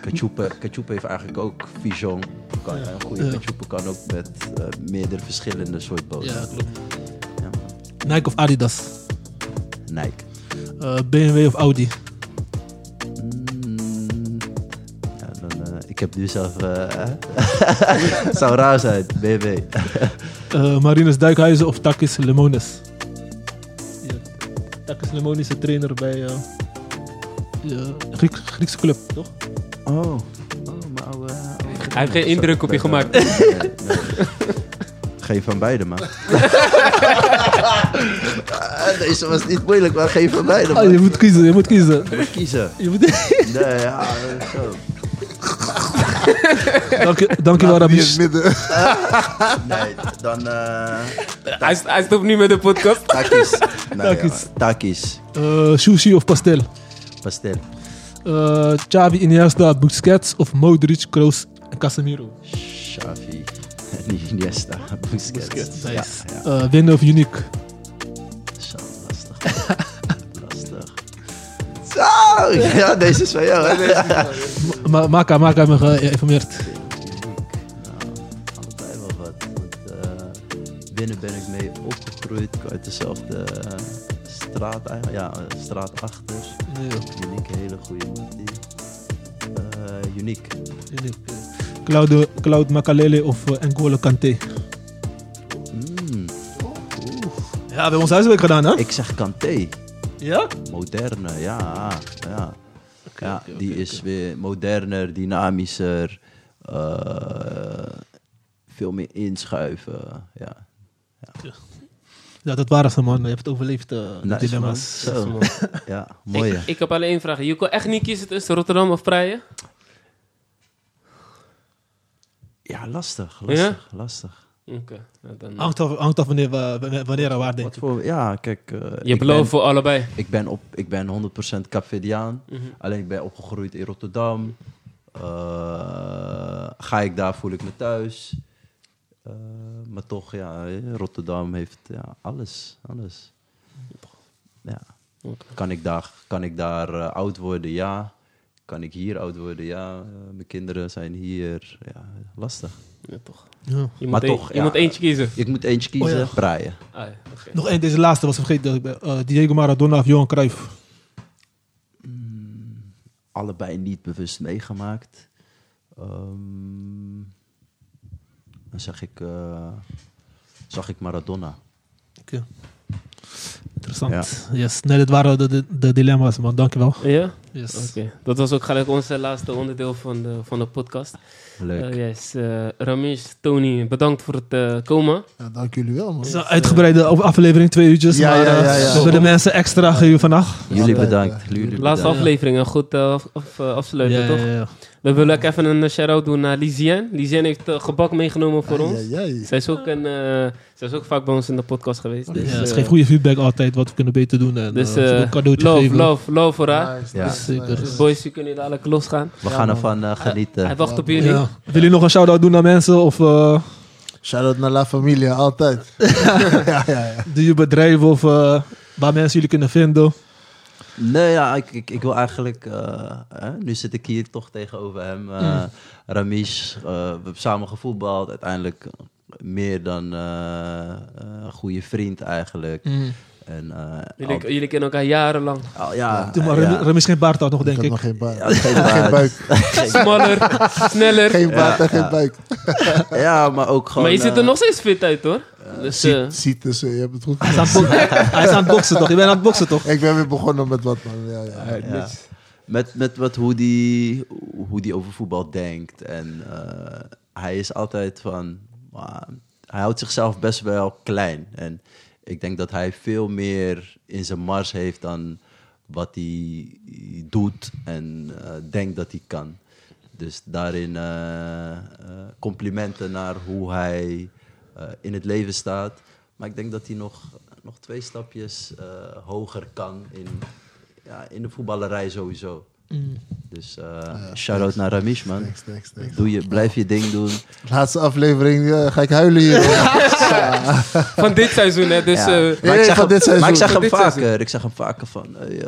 Kachupa, Kachupa heeft eigenlijk ook Fichon. Kan, Een goede Ja. Kachupa kan ook met eh, meerdere verschillende soort bonen. Ja, klopt. Ja. Nike of Adidas? Nike. Eh, BMW of Audi? Heb nu zelf... eh, <laughs> zou raar zijn, BB. Eh, Marinus Duikhuizen of Takis Lemonis? Ja. Takis Lemonis is de trainer bij eh ja, Griek, Griekse club, toch? Oh, oh mijn oude... Hij heeft geen indruk op je gemaakt. Nee, nee. <laughs> Geen van beide, man. <laughs> Deze was niet moeilijk, maar geen van beide, Ah, man. je moet kiezen, je moet kiezen. moet kiezen. Je moet... Nee, ja, zo. <laughs> dank je, dank je wel, midden. <laughs> Nee, dan... eh hij, hij stopt nu met de podcast. takis. <laughs> Nee, Takis. ja, takis. Eh, sushi of pastel? Pastel. Eh Xavi, Iniesta, Busquets of Modric, Kroos en Casemiro? Xavi. Iniesta. Busquets. Busquets, Ja, nice. ja. Eh, winnen of unique? Zo, lastig. Zo! <laughs> Ja, deze is van jou, hè? Ma Maka, Maka hebben me geïnformeerd. Allebei wel wat. Want eh, binnen ben ik mee opgegroeid uit dezelfde eh, straat, eigenlijk. ja, eh, straat achter. Unique, hele goede multi. Eh unique. Unique. Claude, Claude Makalele of uh, N'Golo Kanté? Mm, Ja, we hebben ons huiswerk gedaan, hè? ik zeg Kanté. Ja? Moderne, ja. ja. ja die is weer moderner, dynamischer. eh, veel meer inschuiven. Ja. Ja, dat waren ze, man. Je hebt het overleefd, de Nice, dilemma's. man. Zo. Ja, mooi. Ik, ik heb alleen één vraag. Je kon echt niet kiezen tussen Rotterdam of Praia? Ja, lastig, lastig, lastig. Oké. ja, dan- Hangt af, hangt af wanneer, wanneer en waar, denk voor, ja, kijk. eh, je ik hebt beloof ben- voor allebei. Ik ben, op, ik ben 100% Capverdiaan. Mhm. Alleen ik ben opgegroeid in Rotterdam. Eh, ga ik daar, voel ik me thuis. Eh, maar toch, ja, Rotterdam heeft ja, alles. alles. Ja. Kan ik daar, kan ik daar oud worden? Ja. Kan ik hier oud worden? Ja. Mijn kinderen zijn hier. Ja, lastig. Ja, toch. Ja. Je moet, Maar een- toch, je ja. moet eentje kiezen. Ik moet eentje kiezen. Oh ja. Braaien. Ah, ja, oké. Nog één, deze laatste was vergeten. Eh, Diego Maradona of Johan Cruijff? allebei niet bewust meegemaakt. Ehm, dan zeg ik, eh, zag ik Maradona. Oké. Interessant. Yes. Nee, dit waren de, de, de dilemma's, man. Dankjewel. Ja? Yes. Oké. Dat was ook gelijk onze laatste onderdeel van de, van de podcast. Leuk. Eh, yes. eh, Ramesh, Tony, bedankt voor het eh, komen. Ja, dank jullie wel, man. Het is een uitgebreide aflevering, twee uurtjes. Ja, maar ja, ja, ja. we hebben de mensen extra gegeven vandaag. Jullie bedankt. Jullie Laatste bedankt. aflevering, een goed af, af- afsluiten, Ja, toch? ja, ja. We willen ook even een shout-out doen naar Lisiane. Lisiane heeft eh, gebak meegenomen voor ons. Ja, ja, Zij is, ook een, eh, zij is ook vaak bij ons in de podcast geweest. Dus, Ja, ze eh, geeft goede feedback altijd, wat we kunnen beter doen. En, Dus eh, eh, een cadeautje love, geven. love, love voor haar. Nice, Ja. nice. Dus boys, jullie kunnen dadelijk losgaan. We Ja, gaan man. ervan eh, genieten. Hij wacht op jullie. Ja. Wil je nog een shout-out doen naar mensen? Of eh, Shout-out naar La Familia, altijd. <laughs> ja, ja, ja. doe je bedrijf of eh, waar mensen jullie kunnen vinden? Nee, ja, ik, ik, ik wil eigenlijk... eh, hè, nu zit ik hier toch tegenover hem. eh Ramesh, eh, we hebben samen gevoetbald. Uiteindelijk meer dan eh, eh, een goede vriend eigenlijk. En, eh, Jullie, al- jullie kennen elkaar jarenlang. al- ja, Toen maar ja. Is geen baard had nog, Ik denk ik. nog geen. Ja, geen Geen baard. buik. <laughs> Smaller, sneller. Geen baard en geen buik. Ja, maar ook gewoon... maar je ziet er nog steeds fit uit hoor. Dus, eh, Ziet, ziet dus, eh, je hebt het goed Hij is, aan het hij is aan het boksen toch? Je bent aan het boksen toch? Ik ben weer begonnen met wat, man. Ja, ja. Ja. Met, met wat, hoe, die, hoe die over voetbal denkt. En eh, hij is altijd van... ah, hij houdt zichzelf best wel klein. En ik denk dat hij veel meer in zijn mars heeft dan wat hij doet en eh, denkt dat hij kan. Dus daarin eh, eh, complimenten naar hoe hij eh, in het leven staat. Maar ik denk dat hij nog, nog twee stapjes eh, hoger kan in, ja, in de voetballerij sowieso. Dus eh shout-out naar Ramesh, man. Thanks, thanks, thanks. Doe je, blijf je ding doen. Laatste aflevering eh, ga ik huilen hier. van dit seizoen hè. Dus Ja. eh, Maar, nee, ik zeg van hem, dit seizoen. maar ik hem vaker. seizoen. Ik zeg hem vaker van, hey,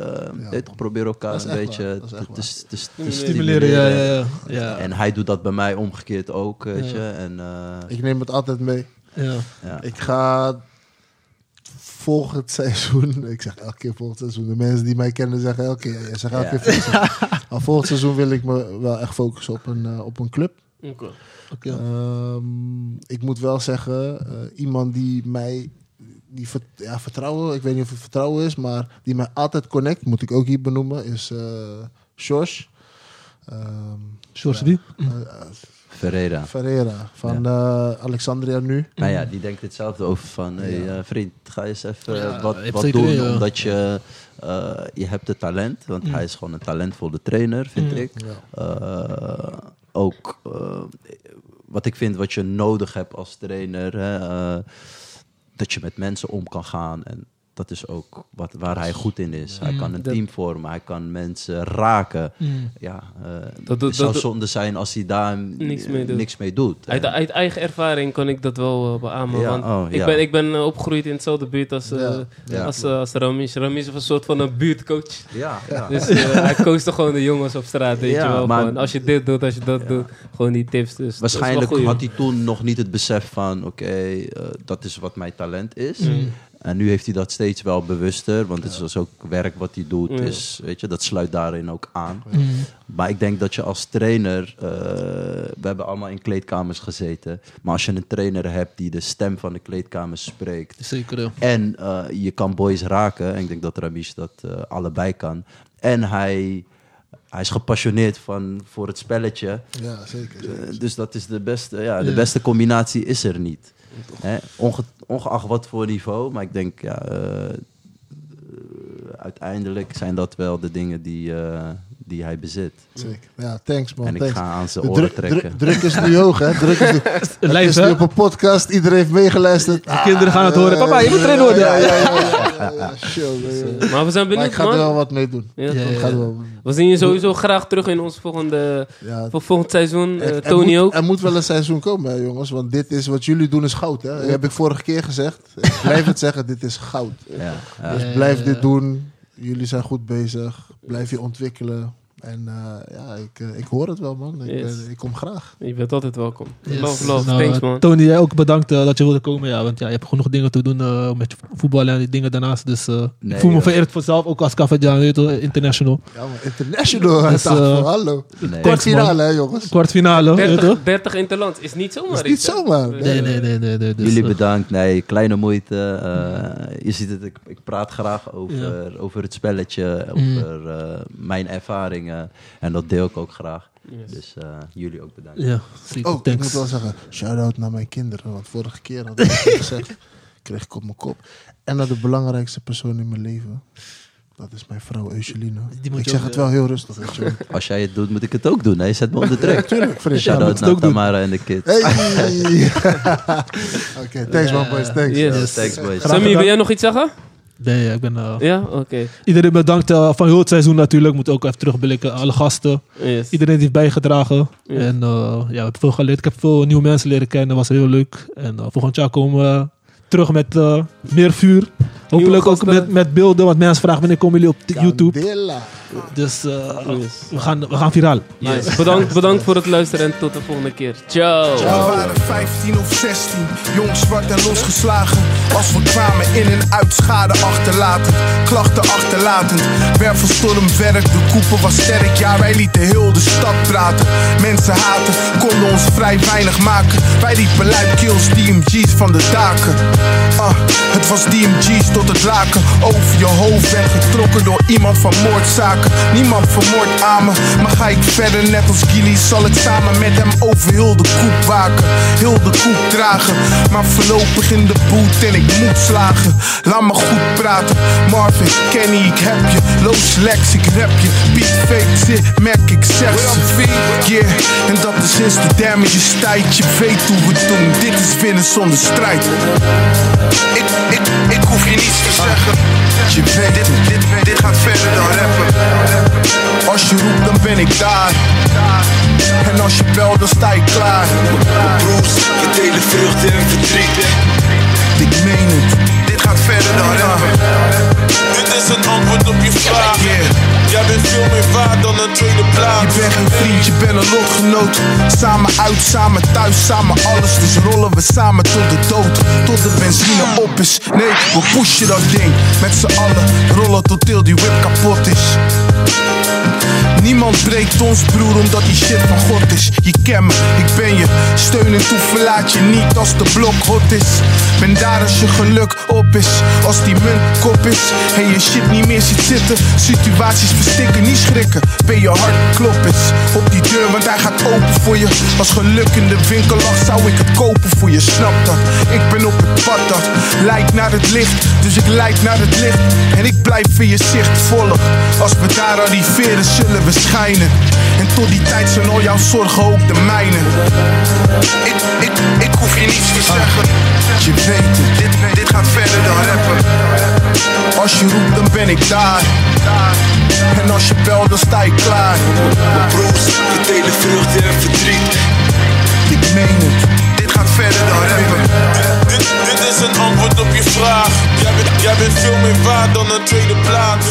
eh, toch probeer elkaar een beetje te, echt te, waar. te- te Stimuleren, ja, ja, ja. ja. En hij doet dat bij mij omgekeerd ook, weet je. En, eh, Ik neem het altijd mee. ja. ja. Ik ga volgend seizoen, <laughs> ik zeg elke keer volgend seizoen, de mensen die mij kennen zeggen elke keer, jij zegt elke Ja. keer volgend seizoen. <laughs> Maar volgend seizoen wil ik me wel echt focussen op een, eh, op een club. oké. Oké. Ehm, ik moet wel zeggen, eh, iemand die mij, die vert- ja, vertrouwen, ik weet niet of het vertrouwen is, maar die mij altijd connect, moet ik ook hier benoemen, is eh George. Ehm, George wie? Ferreira. Ferreira van eh, Alexandria nu. Nou ja, die denkt hetzelfde over van, hey, eh, vriend, ga eens even Ja, wat, wat doen, ja. omdat je, eh, je hebt het talent. Want hij is gewoon een talentvolle trainer, vind Mm. ik. Ja. Eh, ook wat ik vind wat je nodig hebt als trainer, hè, eh, dat je met mensen om kan gaan. En dat is ook wat, waar hij goed in is. Hij Mm, kan een dat- team vormen, hij kan mensen raken. Mm. Ja, eh, Dat doet- het zou dat- zonde zijn als hij daar Niks mee doet. niks mee doet. Uit, En- uit eigen ervaring kan ik dat wel eh, beamen. Ja, want oh, ik, ja. ben, ik ben eh, opgegroeid in hetzelfde buurt als, eh Ja, ja. als, als Ramis. Ramis is een soort van een buurtcoach. ja, ja. Dus <laughs> hij coachte gewoon de jongens op straat, weet Ja, je wel. maar- Gewoon, als je dit doet, als je dat Ja. doet. Gewoon die tips. Dus Waarschijnlijk had hij toen nog niet het besef van, oké, eh, dat is wat mijn talent is. Mm. En nu heeft hij dat steeds wel bewuster, want het is dus ook werk wat hij doet. Dus, weet je, dat sluit daarin ook aan. Mm. Maar ik denk dat je als trainer, eh, we hebben allemaal in kleedkamers gezeten, maar als je een trainer hebt die de stem van de kleedkamer spreekt Zeker, ja. en eh, je kan boys raken, en ik denk dat Rabish dat eh, allebei kan, en hij, hij is gepassioneerd van, voor het spelletje, Ja, zeker. dus dat is de beste, ja, de Ja. beste combinatie is er niet. Onge- ongeacht wat voor niveau, maar ik denk, ja, eh, eh, uiteindelijk zijn dat wel de dingen die, eh, die hij bezit. zeker. Ja, thanks man. en ik thanks. ga aan zijn oren trekken. druk, druk is nu hoog, hè? Druk is nu, het Live, is nu op een podcast. Iedereen heeft meegeluisterd. De kinderen gaan het horen. Papa, je moet erin worden. Ja, ja, ja. Maar we zijn Maar benieuwd, ik ga er wel wat mee doen. Ja, Ja, er wel, We zien je sowieso graag terug in ons volgende, ja, voor volgend seizoen. Eh, er, er Tony moet, ook. er moet wel een seizoen komen, hè, jongens. Want dit is wat jullie doen, is goud. Hè? Dat heb ik vorige keer gezegd. Ik blijf het zeggen, dit is goud. Ja, ja. Dus Ja, blijf ja, dit doen. Jullie zijn goed bezig. Blijf je ontwikkelen. En eh, ja, ik, eh, ik hoor het wel, man. Ik, Yes. ik kom graag. Je bent altijd welkom. Yes. Love, love. Nou, Thanks, man. Tony, jij ook bedankt eh, dat je wilde komen. Ja, want ja, je hebt genoeg dingen te doen eh, met voetbal en die dingen daarnaast. Dus eh, Nee, ik voel me vereerd voor zelf, ook als Cafediaan, weet je wel, international. Ja, maar international Dus, <laughs> Hallo. Nee. Kwartfinale, hè, jongens. Kwartfinale, weet je 30, wel. 30 interlands is niet zomaar Is niet zomaar. Dus, Nee, nee, nee, nee. nee dus, Jullie bedankt. Nee, kleine moeite. Eh, je ziet het, ik, ik praat graag over, over het spelletje, Mm. over eh, mijn ervaringen. En dat deel ik ook graag. Yes. Dus eh, jullie ook bedankt. Ja, zeker. Oh, ik moet wel zeggen, shout-out naar mijn kinderen. Want vorige keer had ik gezegd, <laughs> kreeg ik op mijn kop. En naar de belangrijkste persoon in mijn leven. Dat is mijn vrouw Eugeline. Die moet Ik zeg ook, het eh, wel heel rustig, weet je wel. <laughs> Als jij het doet, moet ik het ook doen. Hè? Je zet me onder druk. Tuurlijk, vriend. Ja, Shout-out naar. Tamara en de kids. Hey! <laughs> Oké, thanks man, boys. Thanks. Yes. Yes, thanks boys. Sammy, wil jij nog iets zeggen? Nee, ik ben... eh, Ja? Oké. Iedereen bedankt eh, van heel het seizoen natuurlijk. Moet ook even terugblikken. Alle gasten. Yes. Iedereen die heeft bijgedragen. Ja. En eh, ja, we hebben veel geleerd. Ik heb veel nieuwe mensen leren kennen. was heel leuk. En eh, volgend jaar komen we terug met eh, meer vuur. Hopelijk ook met, met beelden. Want mensen vragen wanneer komen jullie op YouTube. Candela. Dus eh, we, gaan, we gaan viraal. Nice. Bedankt, bedankt voor het luisteren en tot de volgende keer. Ciao. We waren 15 of 16, jong, zwart en losgeslagen. Als we kwamen in en uit, schade achterlatend, klachten achterlatend. Wervelstorm werk, de koepel was sterk, ja wij lieten heel de stad praten. Mensen haten, konden ons vrij weinig maken. Wij riepen luidkeels DMG's van de daken. Ah, het was DMG's het. Over je hoofd werd getrokken door iemand van moordzaken. Niemand vermoord aan me, maar ga ik verder net als Gilly, zal ik samen met hem over heel de koep waken. Heel de koep dragen, maar voorlopig in de boot en ik moet slagen. Laat me goed praten, Marvin, Kenny, ik heb je. Loos Lex, ik rap je. Beat fake zit, merk ik ze. Yeah, en dat is sinds de damage tijd. Je weet hoe we doen, dit is winnen zonder strijd. Ik, ik, ik hoef je niets te zeggen. Je weet, dit, dit, gaat verder dan rappen. Als je roept, dan ben ik daar. En als je belt, dan sta ik klaar. Broers, we delen vreugde en verdriet. Ik meen het, dit gaat verder dan rappen. Is een antwoord op je vraag. Jij bent veel meer waard dan een tweede Je plaats. bent geen vriend, je bent een lotgenoot. Samen uit, samen thuis, samen alles. Dus rollen we samen tot de dood. Tot de benzine op is. Nee, we pushen dat ding. Met z'n allen rollen tot heel die whip kapot is. Niemand breekt ons broer omdat die shit van God is. Je kent me, ik ben je. Steun en toe verlaat je niet als de blok hot is. Ben daar als je geluk op is. Als die munt kop is en je shit niet meer ziet zitten. Situaties verstikken, niet schrikken. Ben je hart klop is op die deur, want hij gaat open voor je. Als geluk in de winkel lag, zou ik het kopen voor je. Snap dat? Ik ben op het pad dat lijkt naar het licht. Dus ik leid naar het licht. En ik blijf in je zicht volgen. Als we daar arriveren, zullen we schijnen. En tot die tijd zijn al jouw zorgen ook de mijne. Ik, ik, ik hoef je niets te zeggen. Je weet het, dit, dit gaat verder dan rappen. Als je roept, dan ben ik daar. En als je belt, dan sta ik klaar. Broers, we delen vreugde en verdriet. Ik meen het, dit gaat verder dan rappen. Dit, dit is een antwoord op je vraag. Jij bent, jij bent veel meer waard dan een tweede plaats.